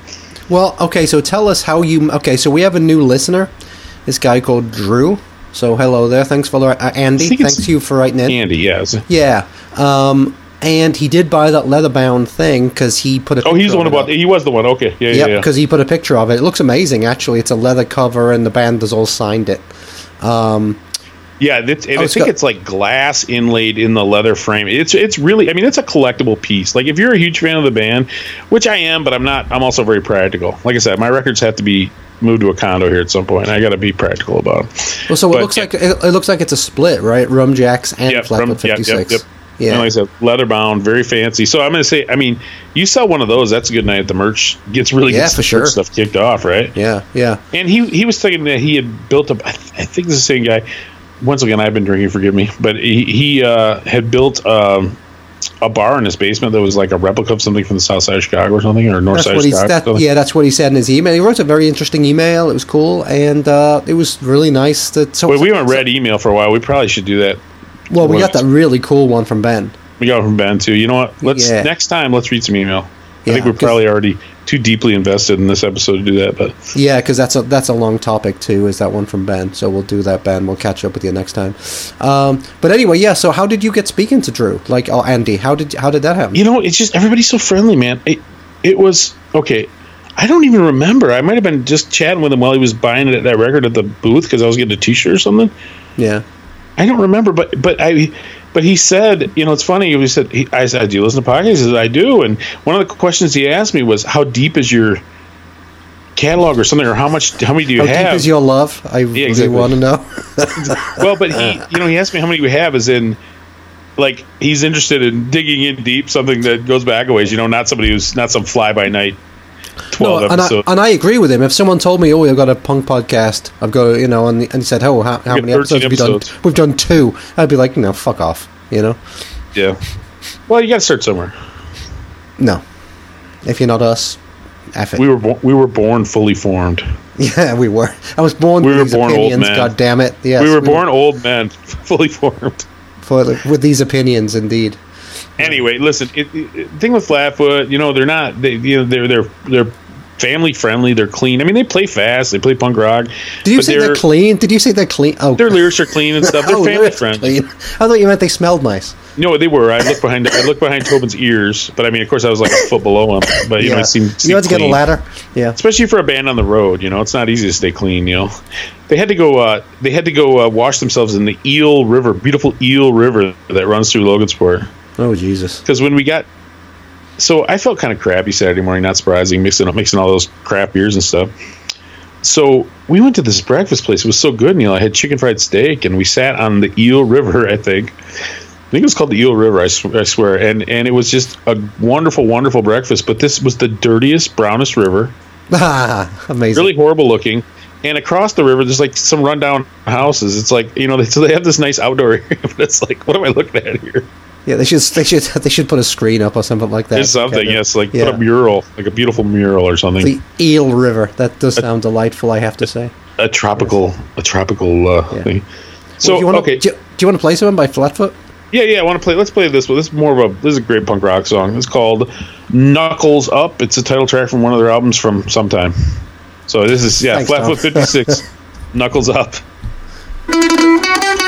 Well, okay. So tell us how you. Okay, so we have a new listener. This guy called Drew. So hello there. Thanks for uh, Andy. Thanks you for writing in. Andy, yeah. it's- Yeah. Um, and he did buy that leather bound thing because he put a. Oh, he's the one about. He was the one. Okay, yeah, yeah, Yep, yeah. because he put a picture of it. It looks amazing, actually. It's a leather cover, and the band has all signed it. Um, Yeah, it's, and Oh, I think got- it's like glass inlaid in the leather frame. It's it's really, I mean, it's a collectible piece. Like if you're a huge fan of the band, which I am, but I'm not. I'm also very practical. Like I said, my records have to be moved to a condo here at some point. I got to be practical about them. well, so it looks yeah. like it, it looks like it's a split, right? Rumjacks and Yep, Flatfoot from- yep, Fifty Six. yep, yep. Yeah. And like I said, leather bound, very fancy. So I'm going to say, I mean, you sell one of those, that's a good night. The merch gets really Yeah, for sure. stuff kicked off, right? yeah, yeah. And he he was thinking that he had built up. I, th- I think this is the same guy. Once again, I've been drinking. Forgive me, but he he uh, had built um, a bar in his basement that was like a replica of something from the south side of Chicago or something, or north That's side of. Chicago. That, yeah, that's what he said in his email. He wrote a very interesting email. It was cool, and uh, it was really nice. That so But we haven't read email for a while. We probably should do that. Well, we got that really cool one from Ben. We got it from Ben too. You know what? Let's Yeah. next time. Let's read some email. I think we're probably already too deeply invested in this episode to do that. But Yeah, because that's a that's a long topic too. Is that one from Ben? So we'll do that, Ben. We'll catch up with you next time. Um, but anyway, yeah. So how did you get speaking to Drew? Like, oh, Andy, how did how did that happen? you know, it's just everybody's so friendly, man. It it was okay. I don't even remember. I might have been just chatting with him while he was buying it, at that record at the booth because I was getting a T-shirt or something. Yeah, I don't remember, but but I but he said, you know, it's funny. He said, he, I said, do you listen to podcasts? He said, I do. And one of the questions he asked me was, how deep is your catalog or something, or how much, how many do you how have? How deep is your love? I really exactly. want to know. well, but he, you know, he asked me how many we have, as in, like, he's interested in digging in deep, something that goes back a ways. You know, not somebody who's not some fly by night. Twelve No, and I, and I agree with him. If someone told me, "Oh, I've got a punk podcast," I've got, you know, and, and he said, "Oh, how, how many 13 episodes have we done?" We've done two. I'd be like, "No, fuck off," you know. yeah. Well, you got to start somewhere. No, if you're not us, F it. We were bo- we were born fully formed. yeah, we were. I was born We with were these born old men. God damn it! Yes, we were born old men, fully formed. for, with these opinions, indeed. Anyway, listen. It, it, thing with Flatfoot, you know, they're not. They, you know, they're they're they're family friendly. They're clean. I mean, they play fast. They play punk rock. Did you say they're, clean? Did you say they're clean? Oh, Their lyrics are clean and stuff. They're Oh, family friendly. clean. I thought you meant they smelled nice. No, they were. I looked behind. I looked behind Tobin's ears, but I mean, of course, I was like a foot below him. But you know, Yeah. it seemed, you had to get a ladder. Yeah. especially for a band on the road. You know, it's not easy to stay clean. You know, they had to go. Uh, they had to go uh, wash themselves in the Eel River, beautiful Eel River that runs through Logansport. Oh Jesus. because when we got so I felt kind of crappy Saturday morning, not surprising, mixing up mixing all those crap beers and stuff. So we went to this breakfast place. It was so good, Neil. I had chicken fried steak, and we sat on the Eel River. I think, I think it was called the Eel River. I, sw- I swear, and and it was just a wonderful, wonderful breakfast. But this was the dirtiest, brownest river. Ah, amazing. Really horrible looking. And across the river, there's like some rundown houses. It's like you know, they, so they have this nice outdoor area, but it's like, what am I looking at here? Yeah, they should they should they should put a screen up or something like that. There's something, Kinda- yes, like yeah. put a mural, like a beautiful mural or something. The Eel River. That does sound delightful. I have to say. a tropical, a tropical uh, Yeah. thing. Well, So do you wanna, okay, Do you, do you want to play something by Flatfoot? yeah, yeah. I want to play. Let's play this one. This is more of a. This is a great punk rock song. It's called "Knuckles Up." It's a title track from one of their albums from sometime. So this is yeah, Thanks, Flatfoot. Fifty Six, "Knuckles Up."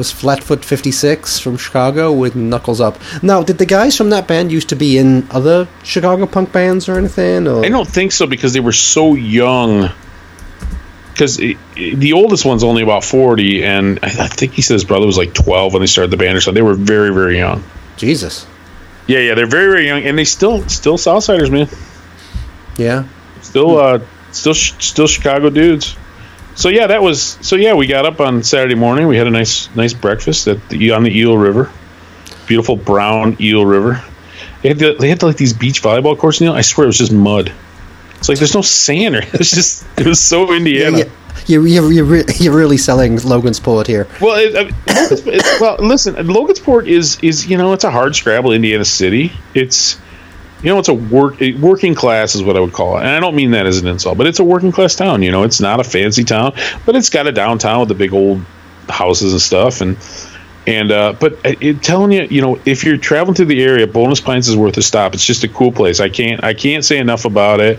was Flatfoot 56 from Chicago with Knuckles Up. Now, did the guys from that band used to be in other Chicago punk bands or anything? Or? I don't think so because they were so young. Because the oldest one's only about 40, and I, think he said his brother was like 12 when they started the band or something. They were very, very young. Jesus. Yeah, yeah, they're very, very young, and they still, still Southsiders, man. Yeah. Still, uh, still, still Chicago dudes. So yeah, that was. So yeah, we got up on Saturday morning. We had a nice, nice breakfast at the on the Eel River, beautiful brown Eel River. They had, the, they had like these beach volleyball courts. Neil, I swear it was just mud. It's like there's no sand. Or, it's just it was so Indiana. Yeah, you're, you're, you're, re- you're really selling Logansport here. Well, it, I mean, it's- well, listen, Logansport is is you know it's a hard scrabble Indiana city. It's you know it's a work a working class is what I would call it, and I don't mean that as an insult, but it's a working class town. You know, it's not a fancy town, but it's got a downtown with the big old houses and stuff, and and uh, but it, it- telling you, you know, if you're traveling through the area, Bonus Pints is worth a stop. It's just a cool place. I can't I can't say enough about it.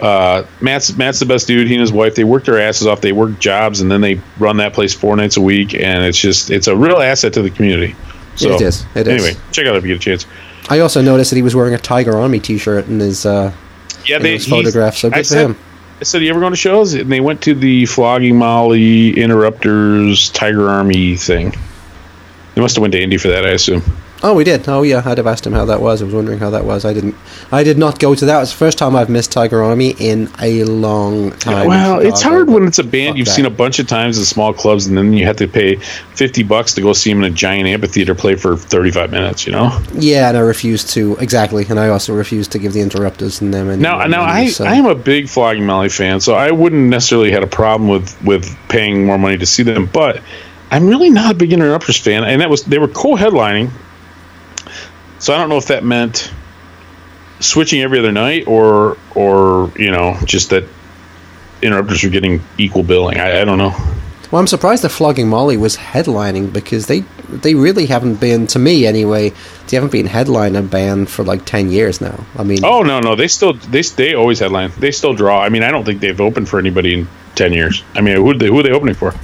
Uh, Matt's Matt's the best dude. He and his wife they work their asses off. They work jobs and then they run that place four nights a week, and it's just it's a real asset to the community. So It is. It is. anyway, check out if you get a chance. I also noticed that he was wearing a Tiger Army T-shirt in his uh, Yeah, in they his photograph. So I good for said, him. I said, "You ever going to shows?" And they went to the Flogging Molly Interrupters Tiger Army thing. They must have went to Indy for that, I assume. Oh, we did. Oh, yeah. I'd have asked him how that was. I was wondering how that was. I didn't. I did not go to that. It was the first time I've missed Tiger Army in a long time. in well, it's hard when it's a band you've that. seen a bunch of times in small clubs, and then you have to pay fifty bucks to go see them in a giant amphitheater play for thirty-five minutes. You know. Yeah, and I refused to exactly, and I also refused to give the interrupters and them. Any Now, more now money, I, so- I am a big Flogging Molly fan, so I wouldn't necessarily had a problem with with paying more money to see them, but I'm really not a big Interrupters fan, and that was they were co-headlining, so I don't know if that meant switching every other night or or you know just that Interrupters were getting equal billing. I, I don't know. Well, I'm surprised that Flogging Molly was headlining because they they really haven't been, to me anyway, they haven't been headline a band for like ten years now. I mean, Oh no, no, they still they they always headline. They still draw. I mean, I don't think they've opened for anybody in ten years. I mean, who they who are they opening for?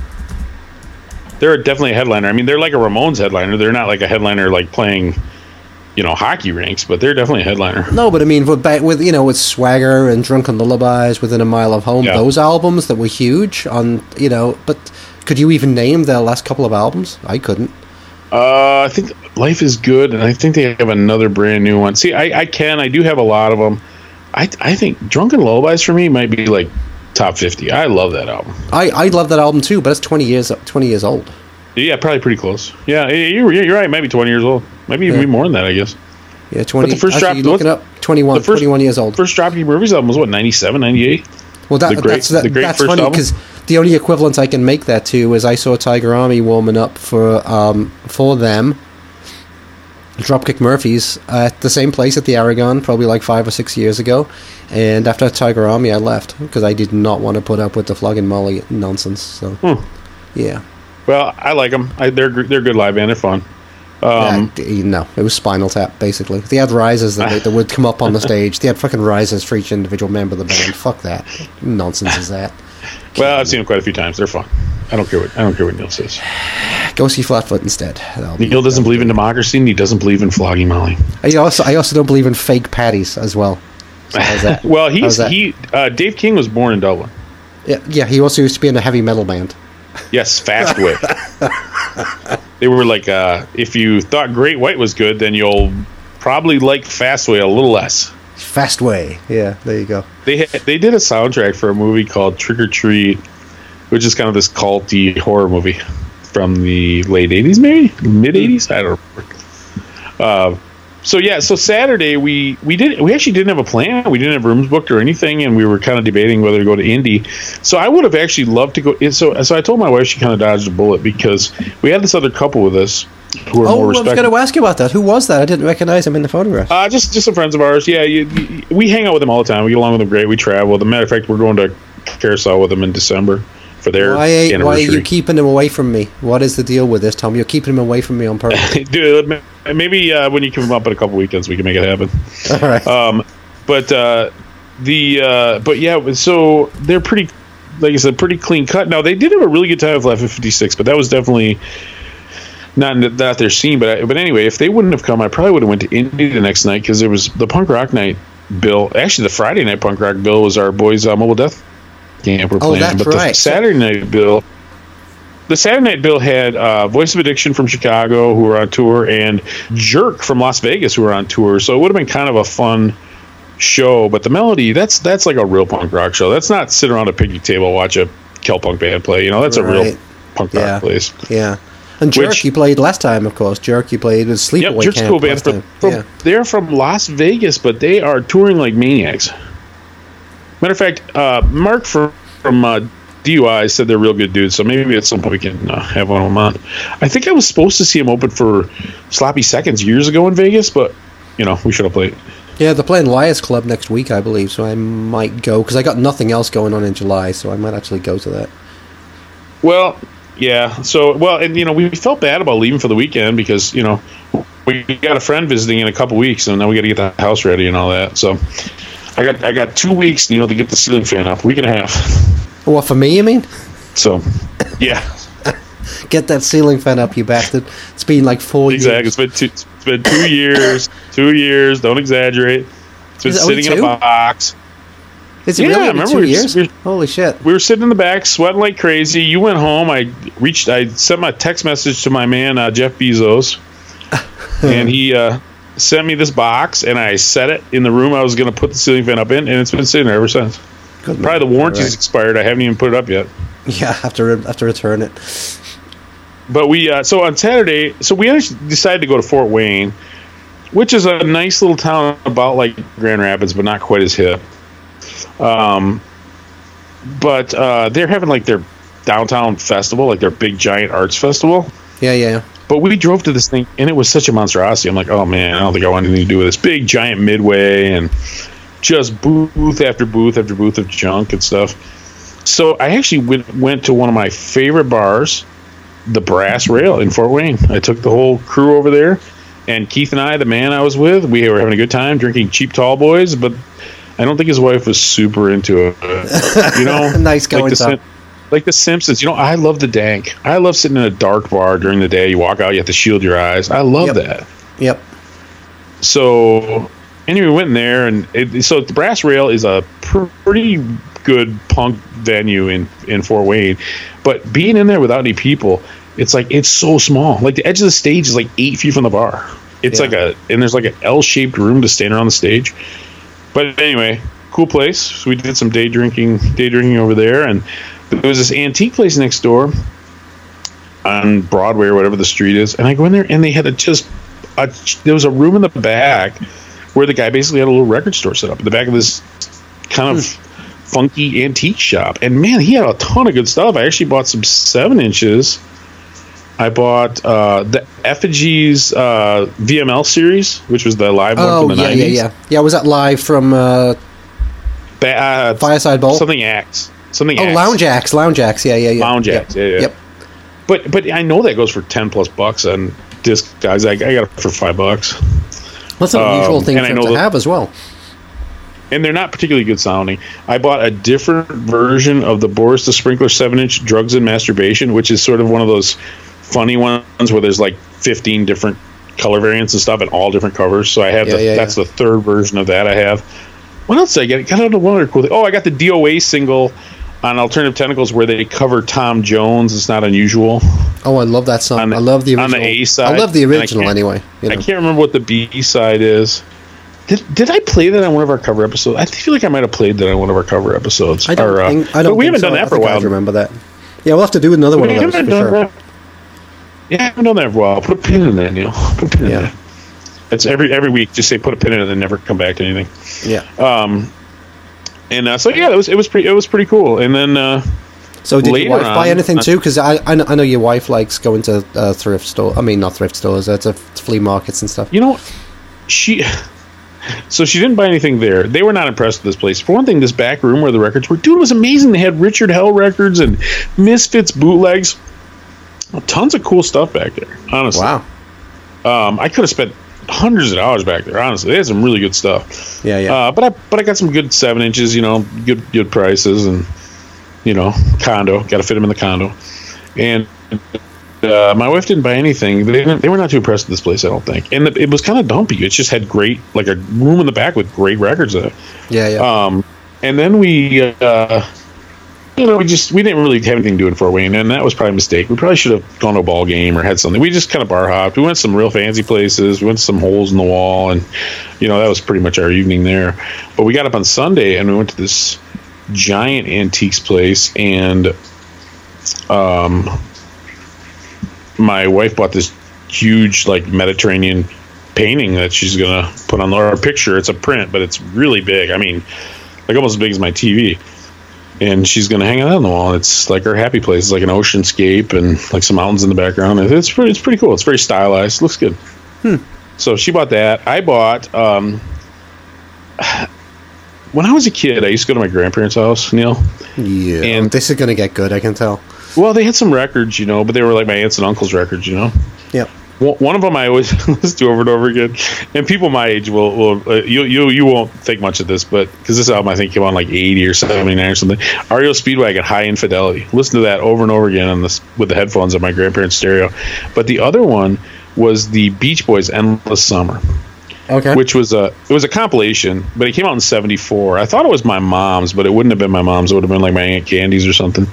They're definitely a headliner. I mean, they're like a Ramones headliner. They're not like a headliner like playing, you know, hockey rinks, but they're definitely a headliner. No, but I mean, with, with you know, with Swagger and Drunken Lullabies, Within a Mile of Home, Yeah. those albums that were huge on, you know, but could you even name their last couple of albums? I couldn't. Uh, I think Life is Good, and I think they have another brand new one. See, I, I can, I do have a lot of them. I, I think Drunken Lullabies for me might be like top fifty. I love that album. I, I love that album too, but it's twenty years twenty years old. Yeah, probably pretty close. Yeah, you're, you're right. Maybe twenty years old. Maybe even Yeah. more than that. I guess. Yeah, twenty. the first actually, drop- looking up 21, the first- 21 years old. First Dropkick Murphys album was what 97, 98? Well, that, The great- that's that, the great that's funny because the only equivalent I can make that to is I saw Tiger Army warming up for um, for them. Dropkick Murphys at the same place at the Aragon, probably like five or six years ago. And after Tiger Army, I left because I did not want to put up with the flogging Molly nonsense. So, Hmm. yeah. Well, I like them. I, they're they're good live band. They're fun. Um, d- no, it was Spinal Tap, basically. They had risers that, they, that would come up on the stage. They had fucking risers for each individual member of the band. Fuck that. Nonsense is that. well, I've seen them quite a few times. They're fun. I don't care what I don't care what Neil says. Go see Flatfoot instead. That'll Neil doesn't believe in democracy, and he doesn't believe in flogging Molly. I also I also don't believe in fake patties as well. So how's that? Well, he's he. Uh, Dave King was born in Dublin. yeah, yeah, he also used to be in a heavy metal band. Yes, Fastway. they were like, uh, if you thought Great White was good, then you'll probably like Fastway a little less. Fastway. Yeah, there you go. They had, they did a soundtrack for a movie called Trick or Treat, which is kind of this culty horror movie from the late '80s, maybe mid '80s. I don't remember. Uh, so yeah, so Saturday we we did we actually didn't have a plan. We didn't have rooms booked or anything, and we were kind of debating whether to go to Indy. So I would have actually loved to go. So so I told my wife she kind of dodged a bullet because we had this other couple with us who are Oh, more I was going to ask you about that. Who was that? I didn't recognize him in the photograph. Uh, just just some friends of ours. Yeah, you, you- we hang out with them all the time. We get along with them great. We travel. As a matter of fact, we're going to Carousel with them in December for their Why, why are you keeping him away from me? What is the deal with this, Tom? You're keeping him away from me on purpose. Dude, ma- maybe uh, when you come up in a couple weekends, we can make it happen. All right. Um, but uh, the uh, but yeah, so they're pretty, like I said, pretty clean cut. Now they did have a really good time with Life 56, but that was definitely not that they're seen, but I, but anyway, if they wouldn't have come, I probably would have went to Indy the next night because there was the punk rock night bill. Actually, the Friday night punk rock bill was our boys' uh, mobile death camp. We're Oh, playing, but right. the Saturday night bill. The Saturday night bill had uh, Voice of Addiction from Chicago, who were on tour, and Jerk from Las Vegas, who were on tour. So it would have been kind of a fun show. But the melody, that's that's like a real punk rock show. That's not sit around a picnic table watch a Kel punk band play. You know, that's a real Right. punk Yeah. rock place. Yeah. And Jerk, Which- you played last time, of course. Jerk, you played with Sleepaway Yep, Jerk's Camp cool band. last From, time. from- yeah. They're from Las Vegas, but they are touring like maniacs. Matter of fact, uh, Mark from, from uh, DUI said they're real good dudes, so maybe at some point we can uh, have one of them on. I think I was supposed to see him open for Sloppy Seconds years ago in Vegas, but, you know, we should have played. Yeah, they're playing Liars Club next week, I believe, so I might go because I got nothing else going on in July, so I might actually go to that. Well, yeah. So, well, and you know, we felt bad about leaving for the weekend because you know we got a friend visiting in a couple weeks, and then we got to get the house ready and all that. So, I got I got two weeks, you know, to get the ceiling fan up. Week and a half. What for me? You mean? So, yeah, Get that ceiling fan up, you bastard! It's been like four exactly. years. It's been two, it's been two years. Two years. Don't exaggerate. It's been it sitting in a box. Is it Yeah, really only remember two we- years? we- Holy shit! we were sitting in the back, sweating like crazy. You went home. I reached. I sent my text message to my man uh, Jeff Bezos, and he uh, sent me this box, and I set it in the room I was going to put the ceiling fan up in, and it's been sitting there ever since. Good Probably the warranty's Right. expired. I haven't even put it up yet. Yeah, have to re- have to return it. But we uh, so on Saturday, so we actually decided to go to Fort Wayne, which is a nice little town about like Grand Rapids, but not quite as hip. Um, but uh, they're having like their downtown festival, like their big giant arts festival. Yeah, yeah. But we drove to this thing, and it was such a monstrosity. I'm like, oh man, I don't think I want anything to do with this big giant midway and just booth after booth after booth of junk and stuff. So I actually went, went to one of my favorite bars, the Brass Rail in Fort Wayne. I took the whole crew over there, and Keith and I, the man I was with, we were having a good time drinking cheap tall boys, but I don't think his wife was super into it. You know, Nice going like the. Sim- like the Simpsons. You know, I love the dank. I love sitting in a dark bar during the day. You walk out, you have to shield your eyes. I love Yep. that Yep. so anyway, we went in there, and it, so the Brass Rail is a pr- pretty good punk venue in in Fort Wayne, but being in there without any people, it's like it's so small. Like the edge of the stage is like eight feet from the bar. It's Yeah. like a and there's like an L shaped room to stand around the stage. But anyway, cool place. So we did some day drinking, day drinking over there, and there was this antique place next door on Broadway or whatever the street is. And I go in there, and they had a just a, there was a room in the back where the guy basically had a little record store set up in the back of this kind of funky antique shop. And man, he had a ton of good stuff. I actually bought some seven inches. I bought uh, the Effigies uh, VML series, which was the live one Oh from the yeah, 90s. yeah, yeah. Yeah, was that live from uh, Ba- uh, Fireside Bowl? Something acts. Something Oh, acts. Lounge Ax, Lounge Ax. Yeah, yeah, yeah. Lounge Yep. acts. Yeah, yeah. Yep. But but I know that goes for ten plus bucks on Discogs. I, I got it for five bucks. That's an unusual Um, thing for I know to that- have as well. and they're not particularly good sounding. I bought a different version of the Boris the Sprinkler 7 inch Drugs and Masturbation, which is sort of one of those funny ones where there's like 15 different color variants and stuff and all different covers. So I have Yeah, the, yeah, that's yeah. the third version of that I have. What else did I get? Got out of one other cool thing. Oh, I got the DOA single on Alternative Tentacles where they cover Tom Jones. It's not unusual. Oh, I love that song. The- I love the on original. the A side, I love the original anyway. You I can't remember what the B side is. Did, did I play that on one of our cover episodes? I feel like I might have played that on one of our cover episodes. I don't Or, uh, think. I don't. but we haven't so. done I that for a think I while. remember that. Yeah, we'll have to do another We one of those for sure. that. Yeah, I haven't done that for a while. Put a pin in that, Neil. Put a pin in Yeah. that. It's every every week. Just say put a pin in it, and never come back to anything. Yeah. Um, and uh, so yeah, it was it was pretty it was pretty cool. And then uh, So did your wife buy anything too? Because I, I know, I know your wife likes going to uh, thrift store. I mean, not thrift stores. Uh, to flea markets and stuff. you know, she. So she didn't buy anything there. They were not impressed with this place. For one thing, this back room where the records were, dude, was amazing. They had Richard Hell records and Misfits bootlegs. Tons of cool stuff back there. Honestly, Wow. Um, I could have spent hundreds of dollars back there. Honestly, they had some really good stuff. Yeah, yeah. Uh, but I but I got some good seven inches. You know, good good prices and you know condo. Got to fit them in the condo. And uh, my wife didn't buy anything. They didn't, they were not too impressed with this place, I don't think. And the, it was kind of dumpy. It just had great, like a room in the back with great records in it. Yeah, yeah. Um, and then we, uh, you know, we just we didn't really have anything to do in Fort Wayne, and that was probably a mistake. We probably should have gone to a ball game or had something. We just kind of bar hopped. We went to some real fancy places. We went to some holes in the wall, and you know that was pretty much our evening there. But we got up on Sunday and we went to this giant antiques place, and um, my wife bought this huge like Mediterranean painting that she's gonna put on our picture. It's a print, but it's really big. I mean, like almost as big as my TV. And she's gonna hang it out on the wall. It's like her happy place. It's like an oceanscape and like some mountains in the background. It's pretty. It's pretty cool. It's very stylized. Looks good. So she bought that. I bought. Um, when I was a kid, I used to go to my grandparents' house, Neil. yeah. and- this is going to get good, I can tell. Well, they had some records, you know, but they were like my aunts and uncles' records, you know. Yep. One of them I always listen to over and over again, and people my age will will uh, you you you won't think much of this, but because this album I think came on like eighty or seventy nine or something. REO Speedwagon Hi Infidelity. Listen to that over and over again on this with the headphones on my grandparents' stereo. But the other one was the Beach Boys Endless Summer Okay. which was a it was a compilation, but it came out in '74. I thought it was my mom's, but it wouldn't have been my mom's. It would have been like my aunt Candy's or something.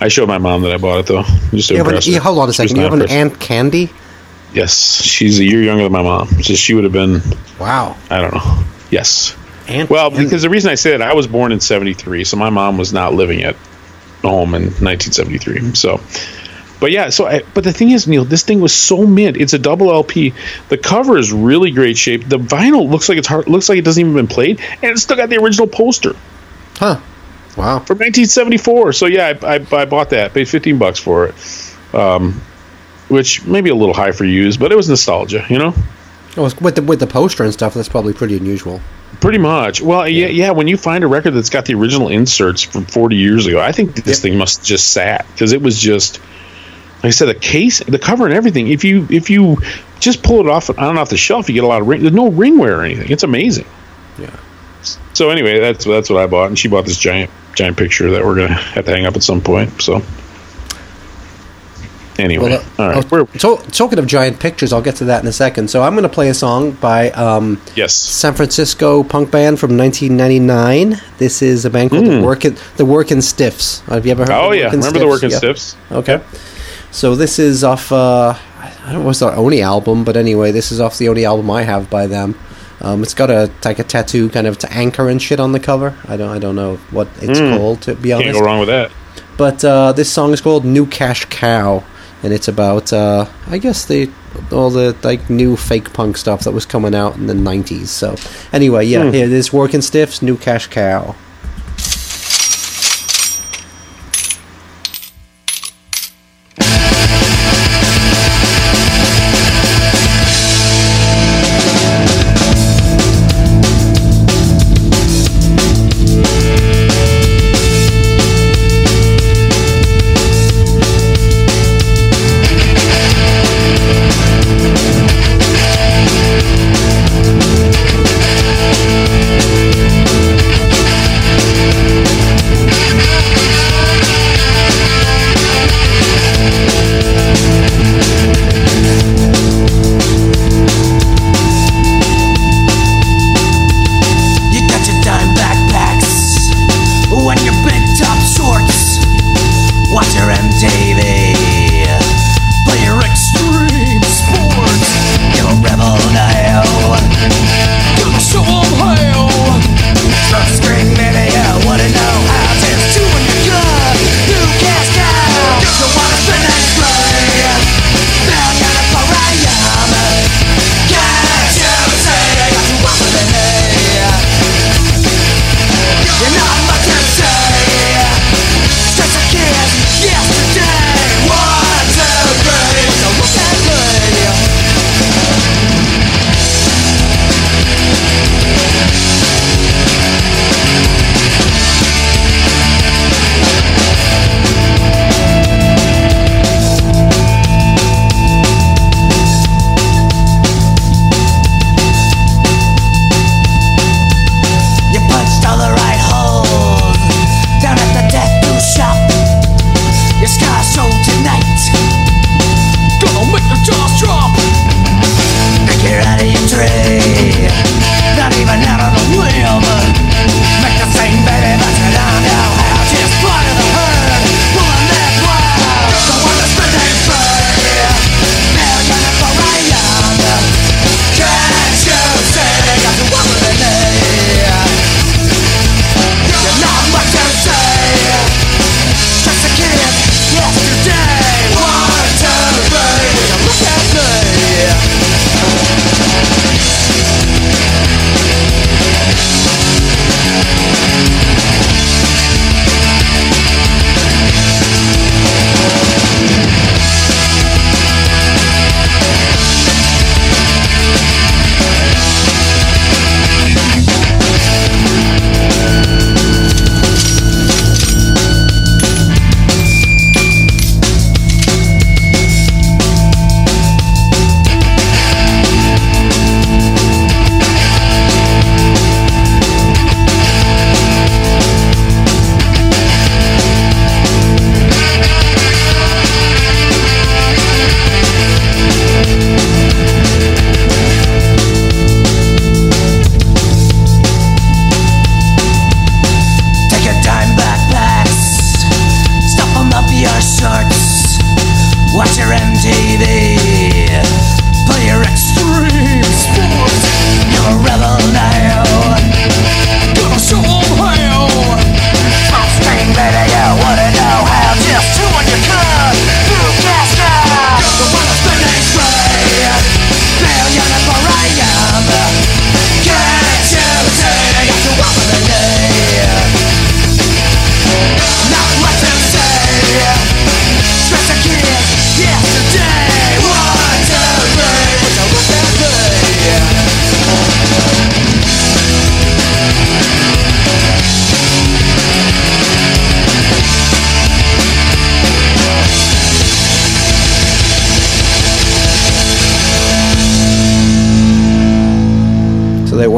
I showed my mom that I bought it though, just to you have an, impress her. you- hold on a second. You have an impressed. Aunt Candy? Yes, she's a year younger than my mom, so she would have been. Wow. I don't know. Yes. Aunt Well, because the reason I say that I was born in '73, so my mom was not living at home in 1973. So, but yeah, so I, but the thing is, Neil, this thing was so mint. It's a double LP. The cover is really great shape. The vinyl looks like it's hard. Looks like it doesn't even been played, and it's still got the original poster Huh. Wow. from 1974. So yeah, I, I, I bought that. Paid 15 bucks for it, um, which maybe a little high for use, but it was nostalgia, you know. Well, with the with the poster and stuff, that's probably pretty unusual. Pretty much. Well, yeah, yeah. When you find a record that's got the original inserts from 40 years ago, I think this thing must just sat because it was just, like I said, the case, the cover, and everything. If you if you just pull it off on off the shelf, you get a lot of ring. There's no ring wear or anything. It's amazing. Yeah. So anyway, that's that's what I bought, and she bought this giant giant picture that we're gonna have to hang up at some point. So anyway, Well, uh, all right. oh, so, talking of giant pictures, I'll get to that in a second. So I'm going to play a song by um, yes. San Francisco punk band from 1999. This is a band called the Workin' the Workin' Stiffs. Have you ever heard? Hmm. Oh of the yeah, Workin' remember the Stiffs? working Yeah. stiffs? Okay. So this is off. Uh, I don't know what's their only album, but anyway, this is off the only album I have by them. Um, it's got a like a tattoo, kind of to anchor and shit on the cover. I don't I don't know what it's called to be honest. Hmm. Can't go wrong with that. But uh, this song is called "New Cash Cow," and it's about uh, I guess the all the like new fake punk stuff that was coming out in the '90s. So anyway, yeah, here it is: "Working Stiffs," "New Cash Cow."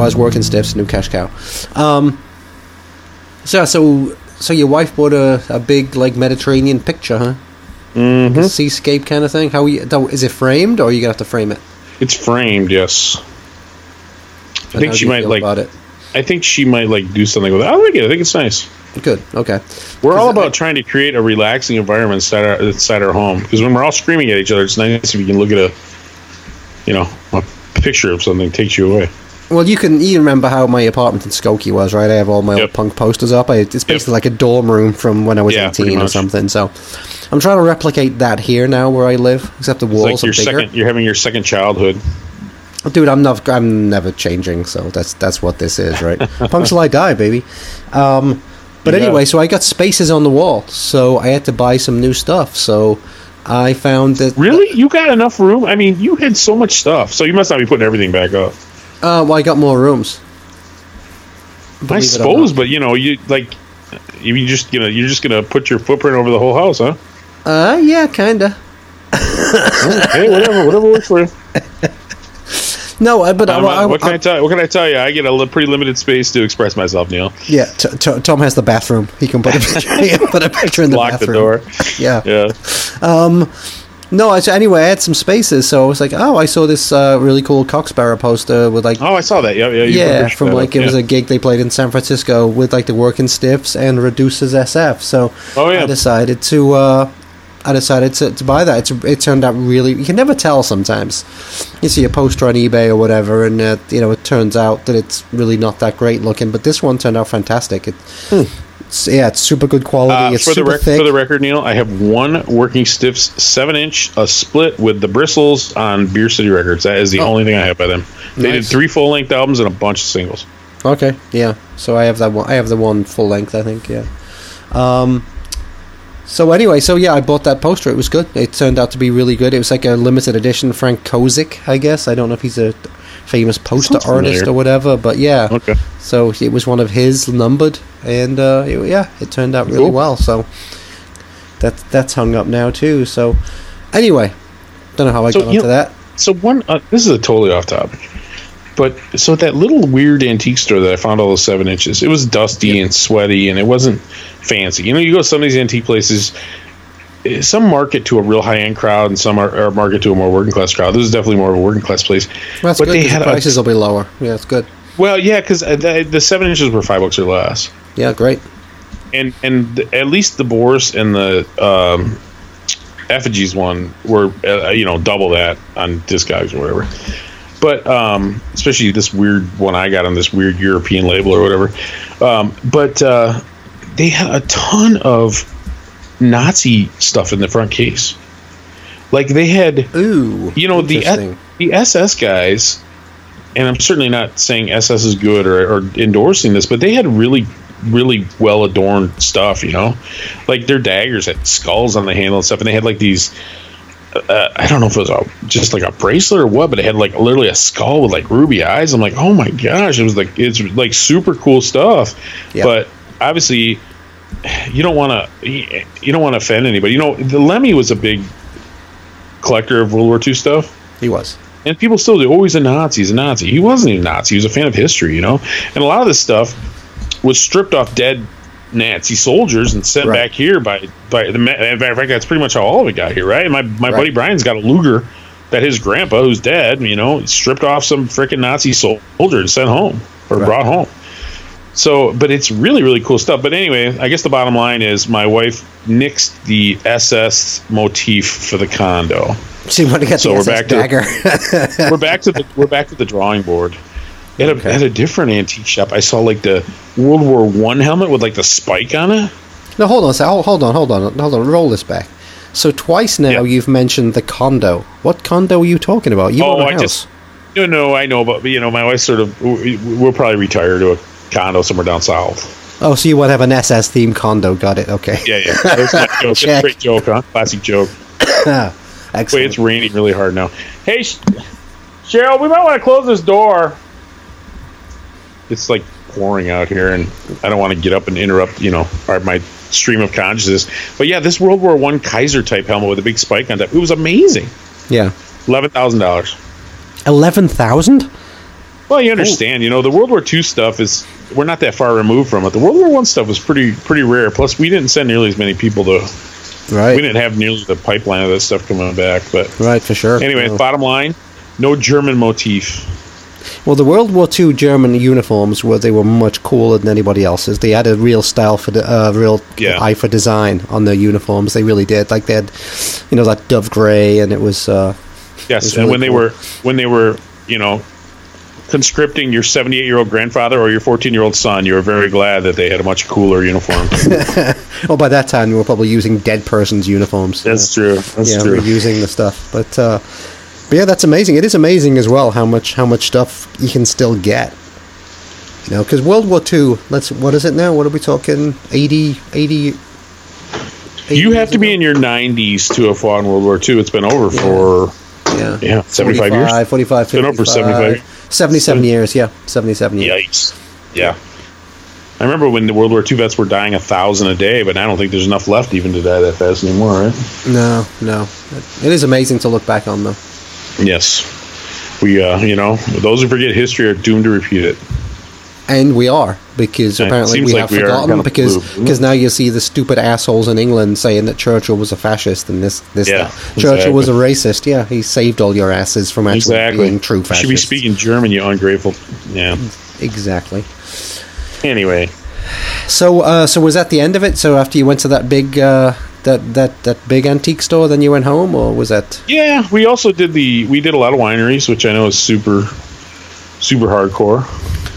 Was working stiffs, new cash cow. Um, so so so your wife bought a, a big like Mediterranean picture, huh? Mm-hmm. Like a seascape kind of thing. How you, is it framed, or are you gonna have to frame it? It's framed, yes. I And think she might like. I think she might like do something with it. I like it. I think it's nice. Good. Okay. We're all about trying to create a relaxing environment inside our inside our home because when we're all screaming at each other, it's nice if you can look at a, you know, a picture of something takes you away. Well, you can you remember how my apartment in Skokie was, right? I have all my old punk posters up. I, it's basically like a dorm room from when I was Yeah, eighteen or something. So, I'm trying to replicate that here now where I live, except the It's walls like are bigger. second. You're having your second childhood. Dude, I'm not. I'm never changing. So that's that's what this is, right? Punks till I die, baby. Um, but got anyway, so I got spaces on the wall, so I had to buy some new stuff. So I found that Really, you got enough room? I mean, you had so much stuff, so you must not be putting everything back up. Uh, well, I got more rooms. I suppose, but you know, you like, you just gonna you're just gonna put your footprint over the whole house, huh? Uh, yeah, kinda. hey, whatever, whatever works for you. No, I- but I, Um, I, what can I, I- tell you? What can I tell you? I get a pretty limited space to express myself, Neil. yeah. T- t- Tom has the bathroom. He can put a picture. put a picture in the Lock the bathroom. door. Yeah. Yeah. No, I, so anyway, I had some spaces, so I was like, oh, I saw this uh, really cool Cock Sparrer poster with like Oh, I saw that. Yeah, yeah. yeah, from like up, it was yeah. a gig they played in San Francisco with like the Working Stiffs and Reducers SF. So Oh, yeah. I decided to uh, I decided to, to buy that. It's, it turned out really. You can never tell sometimes. You see a poster on eBay or whatever, and uh, you know it turns out that it's really not that great looking. But this one turned out fantastic. It, it's, yeah, it's super good quality. Uh, it's for the super rec- thick. for the record, Neil, I have one working stiffs seven inch a split with the bristles on Beer City Records. That is the Oh. only thing I have by them. They did three full length albums and a bunch of singles. Okay, yeah. So I have that one. I have the one full length. I think. Yeah. Um. So anyway, so yeah, I bought that poster. It was good. It turned out to be really good. It was like a limited edition Frank Kozik, I guess. I don't know if he's a famous poster artist or whatever, but yeah. Okay. So it was one of his numbered, and uh, it- yeah, it turned out really Cool. well. So that that's hung up now too. So anyway, don't know how I So, got onto know- that. So one, uh, this is a totally off topic, but so that little weird antique store that I found all those seven inches, it was dusty and sweaty, and it wasn't fancy. You know, you go to some of these antique places. Some market to a real high end crowd, and some are, are market to a more working class crowd. This is definitely more of a working class place. That's but good. they had the a- prices will be lower. Yeah, it's good. Well, yeah, because the, the seven inches were five bucks or less, Yeah, great. and and the, at least the Boris and the um, effigies one were uh, you know double that on Discogs or whatever. But um, especially this weird one I got on this weird European label or whatever. Um, but uh, they had a ton of Nazi stuff in the front case. Like they had Ooh, you know the the SS guys, and I'm certainly not saying SS is good or, or endorsing this, but they had really really well adorned stuff. You know, like their daggers had skulls on the handle and stuff, and they had like these. Uh, I don't know if it was a, just like a bracelet or what, but it had like literally a skull with like ruby eyes. I'm like, oh my gosh, it was like it's like super cool stuff. Yeah. But obviously, you don't want to you don't want to offend anybody. You know, the Lemmy was a big collector of World War II stuff. He was. And people still do. Oh, a Nazi. He's a Nazi. He wasn't even a Nazi. He was a fan of history, you know? And a lot of this stuff was stripped off dead Nazi soldiers and sent Right. back here by, by the ma- matter of fact, that's pretty much how all of it got here, right? And my, my Right. buddy Brian's got a Luger that his grandpa, who's dead, you know, stripped off some freaking Nazi soldier and sent home or Right. brought home. So, but it's really, really cool stuff. But anyway, I guess the bottom line is my wife nixed the SS motif for the condo. So you want to get So the we're SS back to- we're back to the we're back to the drawing board. At a, Okay. at a different antique shop, I saw like the World War One helmet with like the spike on it. no, hold on. a sec. Hold, on. Hold on. Hold on. Roll this back. So twice now you've mentioned the condo. What condo are you talking about? You Oh, own a I house. just no, no, I know, but you know, my wife sort of we- we'll probably retire to a condo somewhere down south. Oh, so you want to have an SS themed condo? Got it. Okay. Yeah, yeah, that's joke. That's a great joke, huh? Classic joke. Excellent. Wait, it's raining really hard now. Hey, Sh- Cheryl, we might want to close this door. It's like pouring out here, and I don't want to get up and interrupt, you know, our, my stream of consciousness. But yeah, this World War One Kaiser type helmet with a big spike on top, it was amazing. yeah. Eleven thousand dollars. Eleven thousand. Well, you understand, you know, the World War II stuff is we're not that far removed from it. The World War One stuff was pretty pretty rare. Plus, we didn't send nearly as many people to. Right. We didn't have nearly the pipeline of that stuff coming back. But Right, for sure. anyway, No. bottom line, no German motif. Well, the World War II German uniforms were they were much cooler than anybody else's. They had a real style for the uh, real Yeah. eye for design on their uniforms. They really did. Like they had, you know, that dove gray, and it was. Uh, Yes, It's and really when they were when they were, you know, conscripting your 78 year old grandfather or your 14 year old son, you were very glad that they had a much cooler uniform. well, by that time we were probably using dead person's uniforms. That's true. That's yeah, true. we're using the stuff, but uh, but yeah, that's amazing. It is amazing as well how much how much stuff you can still get. You know, because World War II. Let's what is it now? What are we talking? 80, 80 You have to be in your 90s to have fought in World War II. It's been over for yeah, yeah 75 years. 45, 45, Been over 75. 77 years, yeah. 77 years. Yikes! Yeah, I remember when the World War II vets were dying a thousand a day, but I don't think there's enough left even to die that fast anymore. Right? No, no. It is amazing to look back on, though. Yes, we uh, you know those who forget history are doomed to repeat it. And we are, because It apparently we like have we forgotten, because blue, isn't it? because now you see the stupid assholes in England saying that Churchill was a fascist and this, this, Yeah. Churchill was a racist. Yeah, he saved all your asses from actually Exactly. being true fascists. Should be speaking German, you ungrateful. Yeah. Exactly. Anyway, So, uh, so was that the end of it? So after you went to that big, uh, that that that big antique store, then you went home, or was that? yeah, we also did the we did a lot of wineries, which I know is super super hardcore.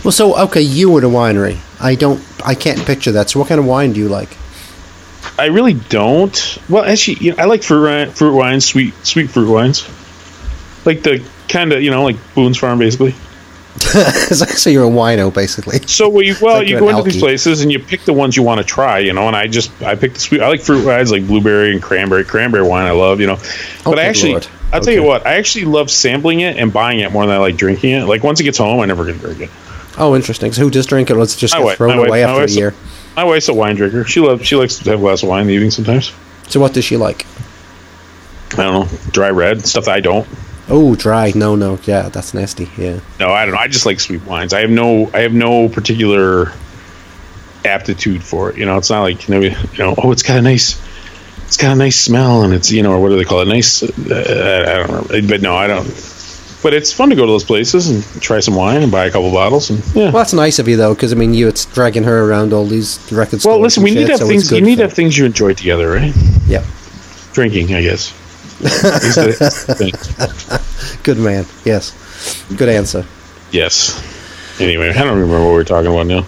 Well, so okay, you were the winery. I don't, I can't picture that. So, what kind of wine do you like? I really don't. Well, actually, you know, I like fruit fruit wines, sweet sweet fruit wines, like the kind of you know like Boone's Farm, basically. so you're a wino, basically. So we well, like you go into these places and you pick the ones you want to try, you know. And I just I pick the sweet. I like fruit wines like blueberry and cranberry. Cranberry wine I love, you know. But I actually, Lord. I'll tell you what, I actually love sampling it and buying it more than I like drinking it. Like once it gets home, I never get to drink it. Oh, interesting. So, who just drink it? Let's just My get thrown wife- away after a year. My wife's a wine drinker. She loves she likes to have a glass of wine in the evening sometimes. So, what does she like? I don't know, dry red stuff that I don't. Oh, dry. No, no. Yeah, that's nasty. Yeah. No, I don't know. I just like sweet wines. I have no I have no particular aptitude for it. You know, it's not like you know, you know oh, it's got a nice it's got a nice smell and it's you know, or what do they call it? Nice. Uh, I don't know, but no, I don't. But it's fun to go to those places and try some wine and buy a couple bottles and yeah. Well, that's nice of you though, because I mean, you it's dragging her around all these record stores. Well, listen, we need shit, to have so things. You need to have things you enjoy together, right? Yeah. Drinking, I guess. Is the thing. Good man. Yes. Good answer. Yes. Anyway, I don't remember what we were talking about now.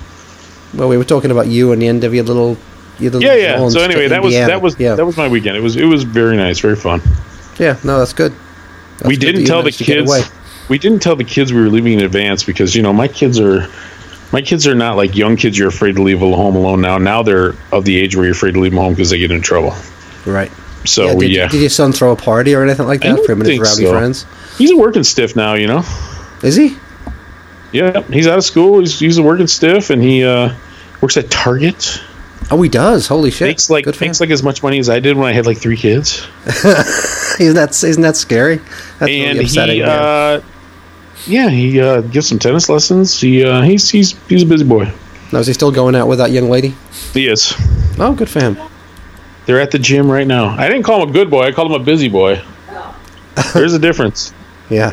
Well, we were talking about you and the end of your little, your little. Yeah, yeah. So anyway, that was that was yeah, that was my weekend. It was it was very nice, very fun. yeah. No, that's good. That's we didn't tell the managed to get kids. We didn't tell the kids we were leaving in advance because you know my kids are. My kids are not like young kids. You're afraid to leave a home alone now. Now they're of the age where you're afraid to leave them home because they get in trouble. Right. So yeah, we did, yeah. did your son throw a party or anything like I that don't for him and his think rowdy so. friends? He's a working stiff now. You know. Is he? Yeah, he's out of school. He's he's a working stiff, and he uh, works at Target. Oh, he does. Holy shit! Makes like Good makes like as much money as I did when I had like three kids. isn't that isn't that scary? That's and really upsetting. he, yeah. uh, yeah, he uh, gives some tennis lessons. He uh, he's he's he's a busy boy. Now, is he still going out with that young lady? He is. Oh, good for him. They're at the gym right now. I didn't call him a good boy. I called him a busy boy. There's a difference. Yeah.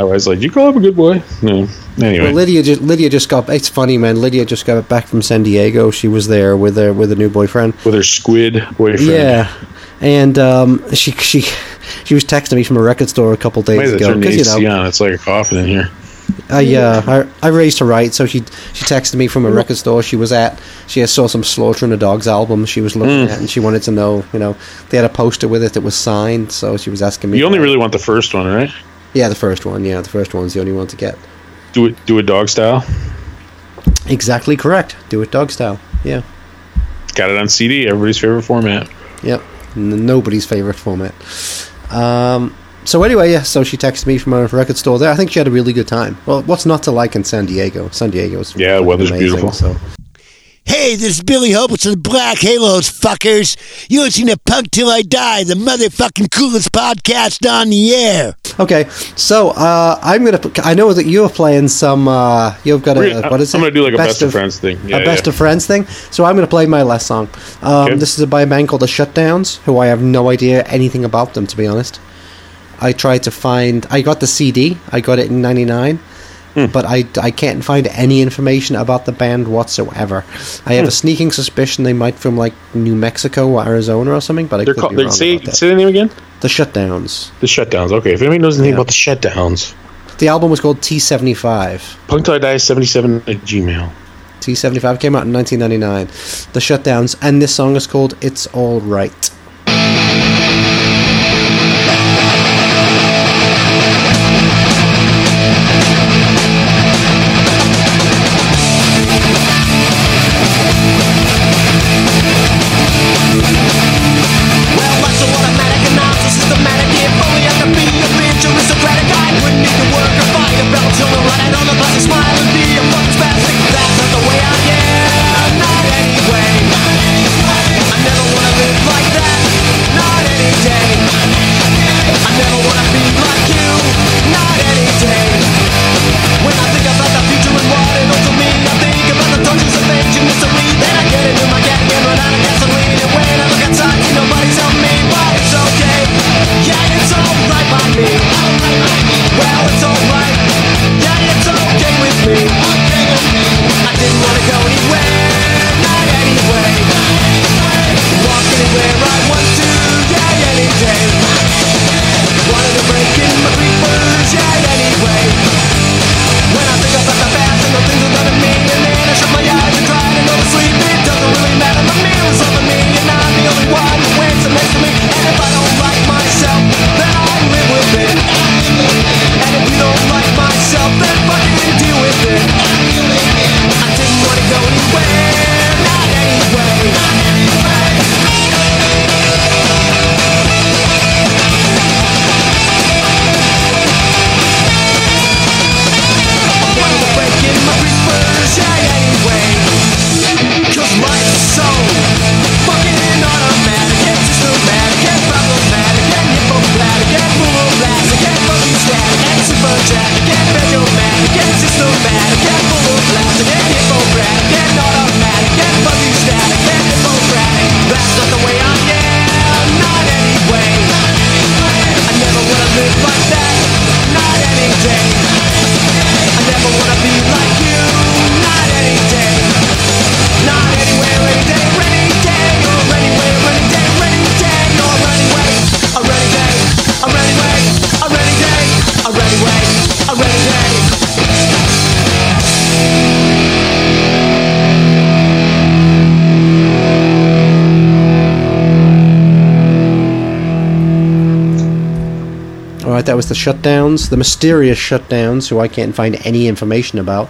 I was like, "You call him a good boy?" No. Anyway, Well, Lydia just Lydia just got. It's funny, man. Lydia just got back from San Diego. She was there with her with a new boyfriend. with her squid boyfriend. Yeah, and um, she she she was texting me from a record store a couple days ago turn the because AC you know on? It's like a coffin in here. I uh I, I raised her right, so she she texted me from a record store she was at. She saw some Slaughter and the Dogs album she was looking Mm. at, and she wanted to know, you know, they had a poster with it that was signed, so she was asking me. You only really want the first one, right? Yeah, the first one, yeah, the first one's the only one to get. Do it, do it dog style. Exactly correct. Do it dog style. Yeah. Got it on CD. Everybody's favorite format. Yep. N- nobody's favorite format. Um, so anyway, yeah. So she texted me from a record store there. I think she had a really good time. Well, what's not to like in San Diego? San Diego's Yeah, weather's amazing, beautiful. So Hey, this is Billy Hope with the Black Halos, fuckers. You listen to Punk Till I Die, the motherfucking coolest podcast on the air. Okay, so uh, I'm gonna. p- I know that you're playing some. Uh, you've got We're- a what is it? I'm gonna do like a best of friends thing. Yeah, a best of friends thing. So I'm gonna play my last song. Um, Okay. This is by a band called the Shutdowns, who I have no idea anything about them to be honest. I tried to find. I got the CD. I got it in '99. Hmm. But I, I can't find any information about the band whatsoever. I have Hmm. a sneaking suspicion they might from like New Mexico or Arizona or something, but I They're could called. be wrong say about that. say the name again. The Shutdowns. The shutdowns. Okay, if anybody knows anything Yeah. about the shutdowns, The album was called T75. Punk Till I Die seventy seven at Gmail. T75 came out in 1999. The Shutdowns, and this song is called It's All Right. Anywhere I want to, yeah, any day. Wanted to break anyway. When I think about the past and the things done to me And then I shut my eyes and to It doesn't really matter, mirror's And I'm the only one me. And if I don't like myself, then I live with it. And if you don't like myself, then fucking deal with it Shutdowns, the mysterious Shutdowns, who I can't find any information about,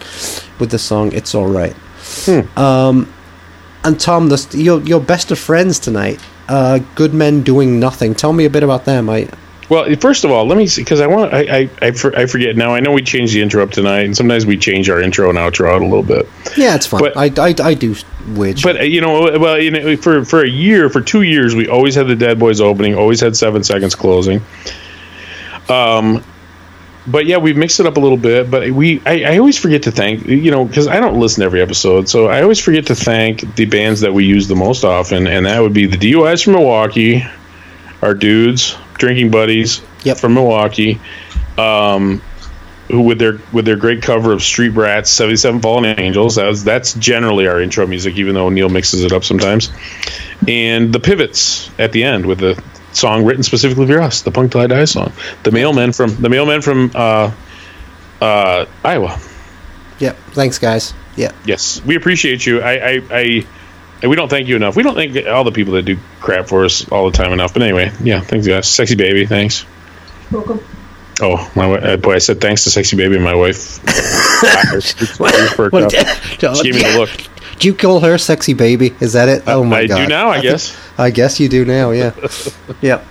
with the song "It's All Right." Um, and Tom, this, your your best of friends tonight, uh, Good Men Doing Nothing. Tell me a bit about them. I Well, first of all, let me see because I want I I, I, for, I forget now. I know we changed the intro up tonight, and sometimes we change our intro and outro out a little bit. yeah, it's fun. But- I, I, I do which. But uh, you know, well, you know, for for a year, for two years, we always had the Dead Boys opening, always had Seven Seconds closing. Um, but yeah, we've mixed it up a little bit. But we, I, I always forget to thank you know because I don't listen to every episode, so I always forget to thank the bands that we use the most often, and that would be the DUIs from Milwaukee, our dudes, drinking buddies Yep. from Milwaukee. Um, who with their with their great cover of Street Brats, Seventy Seven Fallen Angels. That was, that's generally our intro music, even though Neil mixes it up sometimes. And the pivots at the end with the song written specifically for us, the Punk Till I Die song. The mailman from the mailman from uh, uh, Iowa. yep. Thanks, guys. Yeah. Yes, we appreciate you. I, I, I, and we don't thank you enough. We don't thank all the people that do crap for us all the time enough. But anyway, yeah, thanks guys. Sexy baby, thanks. Welcome. Oh, my uh, boy! I said thanks to sexy baby, and my wife. perked She gave me the look. Do you call her sexy baby? Is that it? Oh my I god! I do now, I think- guess. I guess you do now. Yeah. yeah.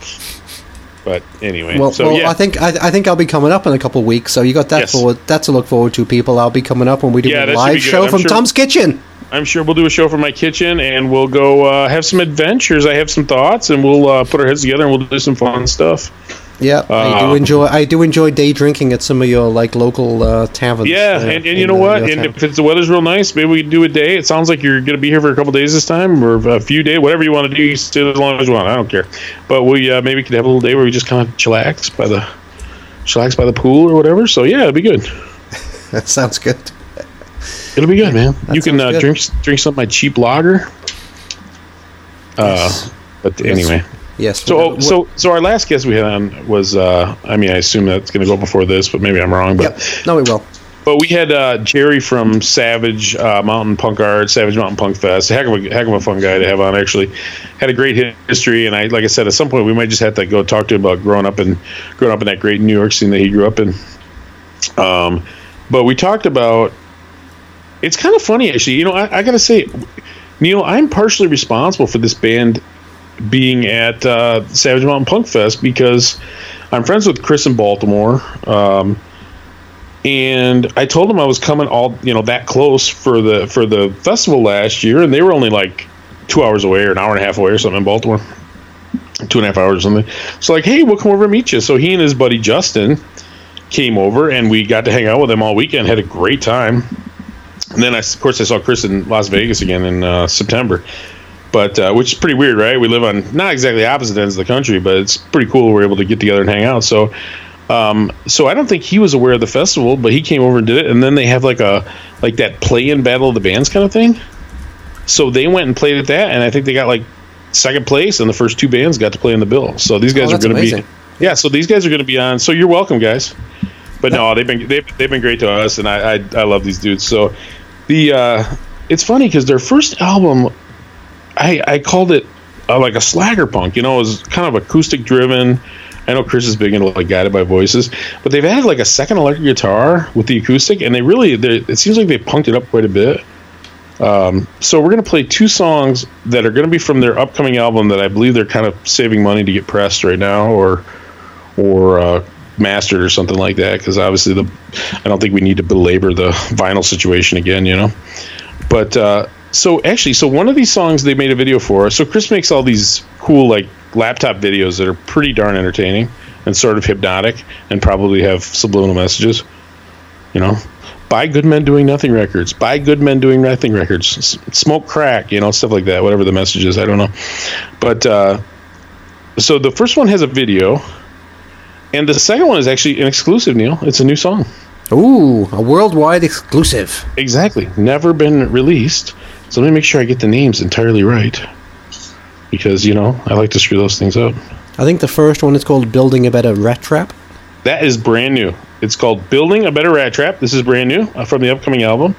But anyway, Well, so well yeah, I think I, I think I'll be coming up in a couple weeks. So you got that Yes. forward. That to look forward to. People, I'll be coming up when we do Yeah, a live show I'm from sure- Tom's Kitchen. I'm sure we'll do a show from my kitchen, and we'll go uh, have some adventures. I have some thoughts, and we'll uh, put our heads together and we'll do some fun stuff. Yeah, I do Uh, enjoy. I do enjoy day drinking at some of your like local uh, taverns. Yeah, there and, and you know uh, what? And town. if it's, the weather's real nice, maybe we can do a day. It sounds like you're going to be here for a couple days this time, or a few days, whatever you want to do. You stay as long as you want. I don't care. But we uh, maybe could have a little day where we just kind of chillax by the chillax by the pool or whatever. So yeah, it'll be good. that sounds good. It'll be good, man. That you can uh, drink drink some of my cheap lager. Uh, but anyway. Yes. So, we're- oh, so, so our last guest we had on was, uh, I mean, I assume that's going to go before this, but maybe I'm wrong. But Yep. No, we will. But we had uh, Jerry from Savage uh, Mountain Punk Art, Savage Mountain Punk Fest. Heck of a heck of a fun guy to have on. Actually, had a great history, and I like I said, at some point we might just have to go talk to him about growing up and growing up in that great New York scene that he grew up in. Um, but we talked about. It's kind of funny, actually. You know, I, I got to say, Neil, I'm partially responsible for this band being at uh, Savage Mountain Punk Fest because I'm friends with Chris in Baltimore. Um, and I told him I was coming all you know that close for the for the festival last year, and they were only like two hours away or an hour and a half away or something in Baltimore, two and a half hours or something. So like, hey, we'll come over and meet you. So he and his buddy Justin came over, and we got to hang out with them all weekend. Had a great time. And then I, of course, I saw Chris in Las Vegas again in uh, September. But uh, which is pretty weird, right? We live on not exactly opposite ends of the country, but it's pretty cool. We're able to get together and hang out. So um, so I don't think he was aware of the festival, but he came over and did it. And then they have like a like that play-in battle of the bands kind of thing. So they went and played at that, and I think they got like second place, and the first two bands got to play in the bill. So these guys Oh, are going to be yeah. So these guys are going to be on. So you're welcome, guys. But no, they've been they've, they've been great to us, and I I, I love these dudes. So the uh, it's funny because their first album, I I called it uh, like a slagger punk. You know, it was kind of acoustic driven. I know Chris is big into like guided by voices, but they've added like a second electric guitar with the acoustic, and they really it seems like they punked it up quite a bit. Um, so we're gonna play two songs that are gonna be from their upcoming album that I believe they're kind of saving money to get pressed right now, or or uh, mastered or something like that. Because obviously the I don't think we need to belabor the vinyl situation again, you know. But uh, so actually, so one of these songs they made a video for. So Chris makes all these cool like laptop videos that are pretty darn entertaining and sort of hypnotic and probably have subliminal messages. You know, buy Good Men Doing Nothing records. Buy Good Men Doing Nothing records. S- smoke crack. You know, stuff like that. Whatever the message is, I don't know. But uh, so the first one has a video, and the second one is actually an exclusive. Neil, it's a new song. Ooh, a worldwide exclusive. Exactly. Never been released. So let me make sure I get the names entirely right. Because, you know, I like to screw those things up. I think the first one is called "Building a Better Rat Trap." That is brand new. It's called Building a Better Rat Trap. This is brand new uh, from the upcoming album.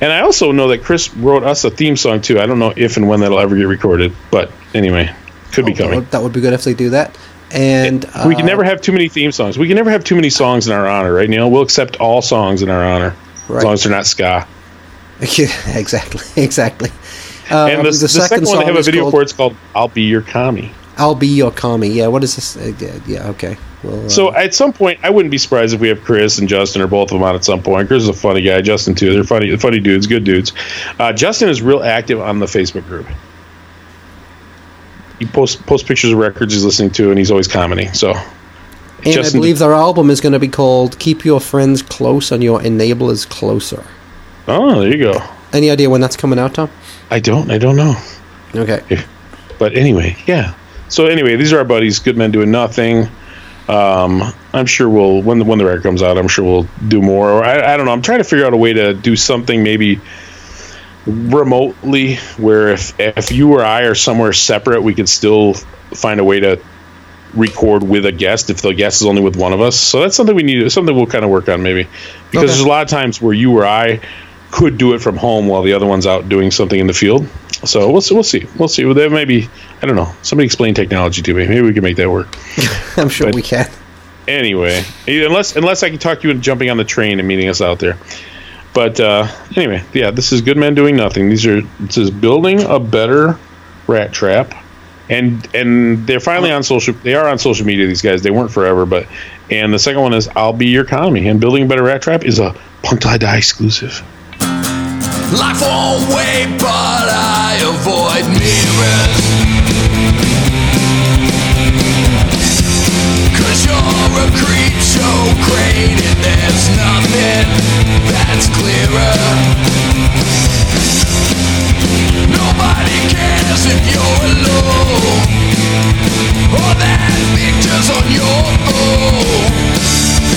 And I also know that Chris wrote us a theme song too. I don't know if and when that'll ever get recorded, but anyway, could be coming. that would be good if they do that. And uh, we can never have too many theme songs. We can never have too many songs in our honor, right, Neil? We'll accept all songs in our honor as long as they're not ska. Yeah, exactly, exactly. Um, and the, the, second, one they have a video for it's called "I'll Be Your Commie." "I'll Be Your Commie." Yeah, what is this? Uh, yeah, yeah, okay. Well, uh, So at some point, I wouldn't be surprised if we have Chris and Justin or both of them on at some point. Chris is a funny guy, Justin too. They're funny, funny dudes, good dudes. Uh, Justin is real active on the Facebook group. He posts posts pictures of records he's listening to, and he's always commenting. So, and Justin- I believe their album is going to be called "Keep Your Friends Close and Your Enablers Closer." Oh, there you go. Any idea when that's coming out, Tom? I don't, I don't know. Okay. But anyway, yeah. So anyway, these are our buddies, good men doing nothing. Um, I'm sure we'll when the when the record comes out, I'm sure we'll do more. Or I, I don't know. I'm trying to figure out a way to do something maybe remotely where if if you or I are somewhere separate, we could still find a way to record with a guest if the guest is only with one of us. So that's something we need. Something we'll kind of work on maybe because Okay. there's a lot of times where you or I could do it from home while the other one's out doing something in the field. So we'll see. We'll see. We'll see. Well, that maybe I don't know. Somebody explain technology to me. Maybe we can make that work. I'm sure But- we can. Anyway, unless unless I can talk to you into jumping on the train and meeting us out there. But uh, anyway, yeah, this is good men doing nothing. These are this is building a better rat trap, and and they're finally on social. They are on social media. These guys. They weren't forever, but and the second one is I'll be your Commie. And building a better rat trap is a Punk Die exclusive. Life won't wait, but I avoid mirrors. Cause you're a creep so crated, there's nothing that's clearer. Nobody cares if you're alone or that picture's on your phone.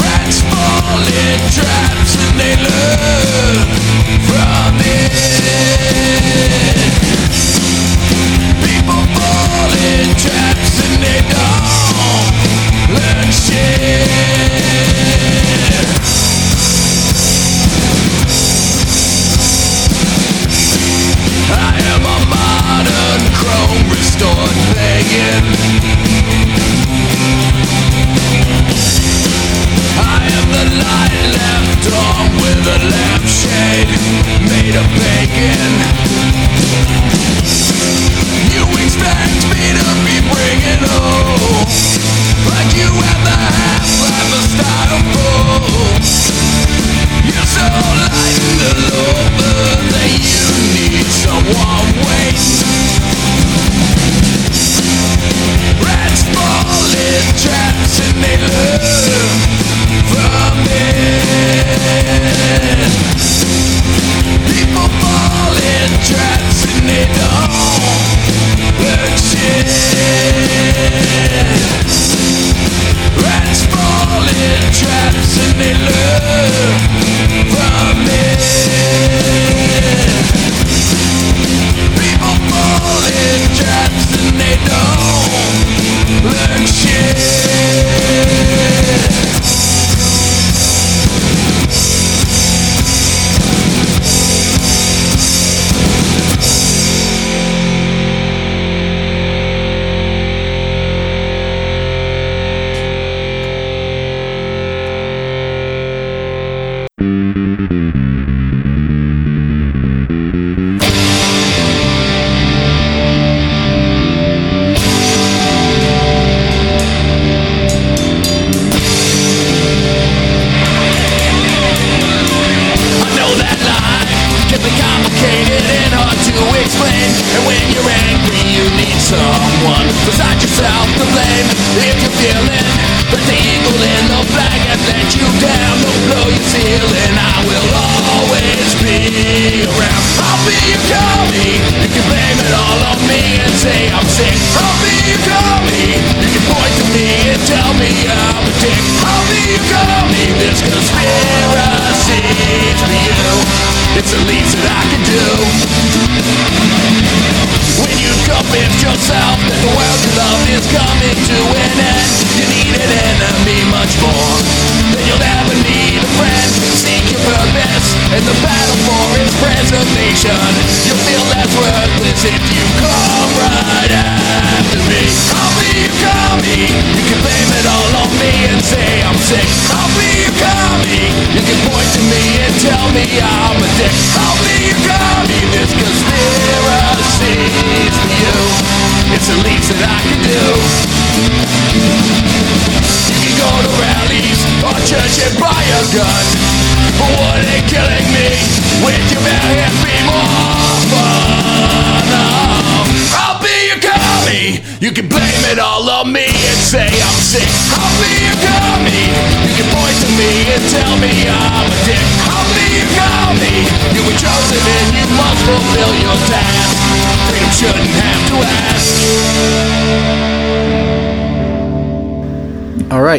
Rats fall in traps and they learn from it. People fall in traps and they don't learn shit. I am a modern chrome restored pagan. I the light left on with a lampshade made of bacon. You expect me to be bringing home like you have the half-life of styrofoam. You're so light in the lover that you need someone wait. Rats fall in traps and they learn from it.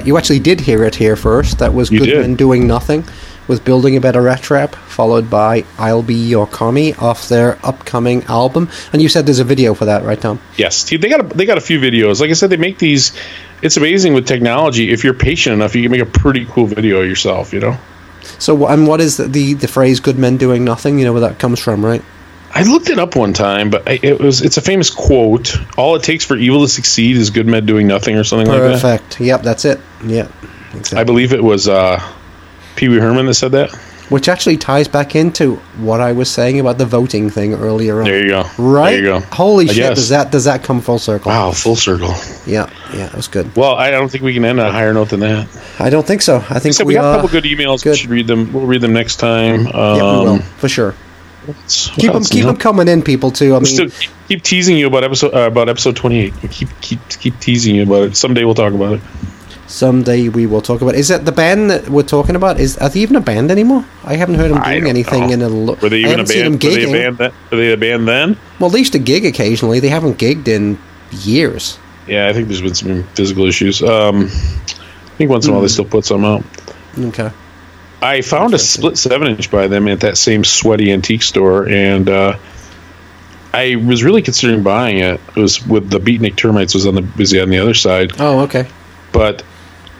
Right, you actually did hear it here first. That was You Goodman did. doing nothing with building a better rat trap, followed by "I'll Be Your Commie" off their upcoming album. And you said there's a video for that, right, Tom? Yes, they got a, they got a few videos. Like I said, they make these. It's amazing with technology. If you're patient enough, you can make a pretty cool video yourself. You know. So, and what is the, the the phrase "good men doing nothing"? You know where that comes from, right? I looked it up one time, but I, it was it's a famous quote. All it takes for evil to succeed is good men doing nothing, or something like that. Perfect. Yep, that's it. Yep. Exactly. I believe it was uh, Pee Wee Herman that said that. Which actually ties back into what I was saying about the voting thing earlier on. There you go. Right? There you go. Holy I shit! guess. Does that does that come full circle? Wow, full circle. Yeah, yeah, that was good. Well, I don't think we can end on a higher note than that. I don't think so. I think Except we, we, got a couple good emails. We should read them. We'll read them next time. Um, yeah, we will for sure. Keep them, keep them coming in, people. Too. I We'll mean, still keep, keep teasing you about episode uh, about episode twenty eight. Keep keep keep teasing you about it. Someday we'll talk about it. someday we will talk about. Is it the band that we're talking about? Is are they even a band anymore? I haven't heard them doing anything know. in a. Lo- Were they even a haven't seen band? them Were they a gigging. band? Then? Were they a band then? Well, they used to gig occasionally. They haven't gigged in years. Yeah, I think there's been some physical issues. Um, I think once in a while Hmm. they still put some out. Okay. I found a split seven inch by them at that same sweaty antique store, and uh, I was really considering buying it. It was with the Beatnik termites was on the was on the other side, Oh, okay. but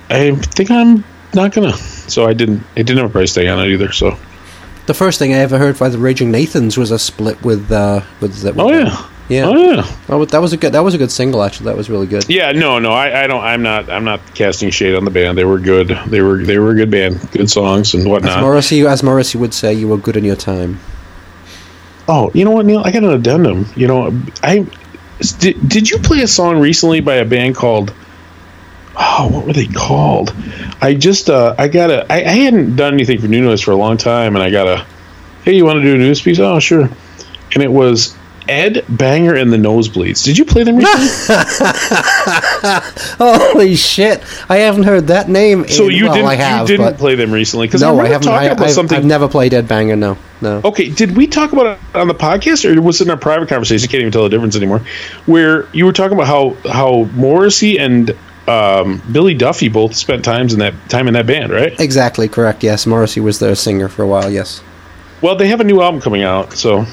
I think I'm not gonna. So I didn't. It didn't have a price tag on it either. So The first thing I ever heard by the Raging Nathans was a split with uh with the. Oh, yeah. Yeah. Oh, yeah. Oh, that was a good. That was a good single. Actually, that was really good. yeah, no, no, I, I don't. I'm not. I'm not casting shade on the band. They were good. They were they were a good band, good songs and As whatnot. Morrissey, as Morrissey would say, you were good in your time. Oh, you know what, Neil? I got an addendum. You know, I did. Did you play a song recently by a band called? Oh, what were they called? I just uh, I got a. I, I hadn't done anything for New Noise for a long time, and I got a. Hey, you want to do a news piece? Oh, sure. And it was Ed Banger and the Nosebleeds. Did you play them recently? Holy shit! I haven't heard that name. so in- you well, didn't. I have, you didn't play them recently because I no, I remember haven't. I, about I've, something. I've never played Ed Banger. No, no. Okay, did we talk about it on the podcast, or was it in our private conversation? I can't even tell the difference anymore. Where you were talking about how how Morrissey and um, Billy Duffy both spent times in that time in that band, right? Exactly correct. Yes, Morrissey was their singer for a while. Yes. Well, they have a new album coming out, so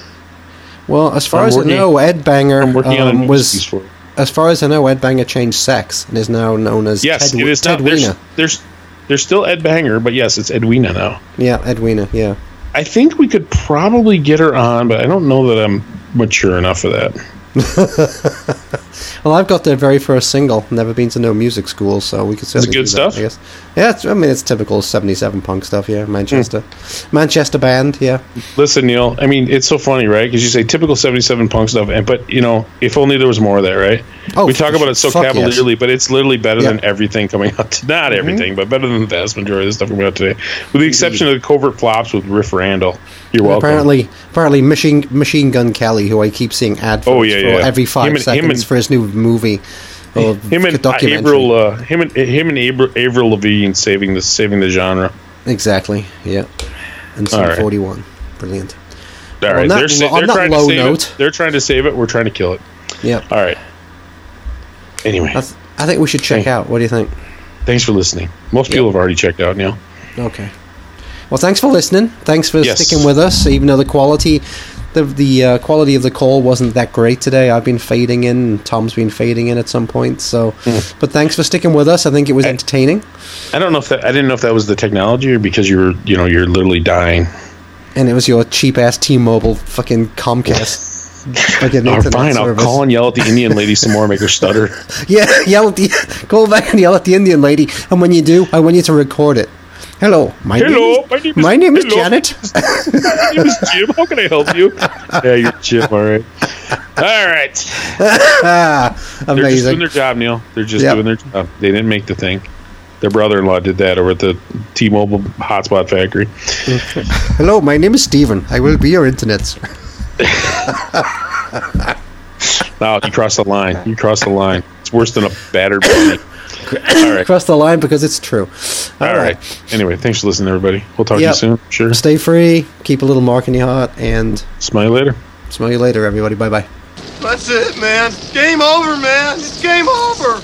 Well, as far I'm as working- I know, Ed Banger I'm working on a um, was. piece for it. As far as I know, Ed Banger changed sex and is now known as yes, Ted, it is Ted not. There's, there's there's still Ed Banger, but yes, it's Edwina now. Yeah, Ed Weiner. Yeah. I think we could probably get her on, but I don't know that I'm mature enough for that. Well, I've got their very first single. Never been to no music school, so we could certainly good do that, stuff? I guess. Yeah, it's, I mean it's typical '77 punk stuff. Yeah, Manchester, Hmm. Manchester band. Yeah, Listen, Neil. I mean, it's so funny, right? Because you say typical '77 punk stuff, and but you know, if only there was more of that, right? Oh, we talk about it so fuck yes. cavalierly, but it's literally better Yeah. Mm-hmm. than everything coming out. To, not everything, but better than the vast majority of the stuff coming out today, with the exception of the covert flops with Riff Randall. You're welcome. apparently, apparently, Machine Machine Gun Kelly, who I keep seeing ad Oh, for, yeah, yeah. every five Him and- him seconds and- for his new movie. Or him and uh, documentary. Avril, uh, him and him and Avril, Avril Lavigne saving the saving the genre. Exactly. Yeah. And All right. Sum 41. Brilliant. All On that they're, sa- they're that trying low to save note- it. They're trying to save it. We're trying to kill it. Yeah. All right. Anyway, I, th- I think we should check out. What do you think? thanks for listening. Most people have already checked out, Neil. Okay. Well, thanks for listening. Thanks for Yes. sticking with us, even though the quality, the the uh, quality of the call wasn't that great today. I've been fading in, Tom's been fading in at some point. So, Hmm. but thanks for sticking with us. I think it was entertaining, I don't know if that I didn't know if that was the technology or because you were you know you're literally dying. and it was your cheap ass T-Mobile fucking Comcast. fucking Oh, internet fine, I'll call and yell at the Indian lady some more, make her stutter. Yeah, yell at the call back and yell at the Indian lady, and when you do, I want you to record it. Hello, my Hello, name is, my name is. Janet. My name is Jim. How can I help you? Yeah, you're Jim. All right. All right. ah, They're just doing their job, Neil. They're just Yep. doing their job. They didn't make the thing. Their brother-in-law did that over at the T-Mobile hotspot factory. Hello, my name is Steven. I will be your internet. Now you crossed the line. You crossed the line. It's worse than a battered bunny. All right. Cross the line because it's true. All right. Anyway, thanks for listening, everybody. We'll talk Yep. to you soon. Sure. Stay free. Keep a little mark in your heart, and smile you later. Smile you later, everybody. Bye bye. That's it, man. Game over, man. It's game over.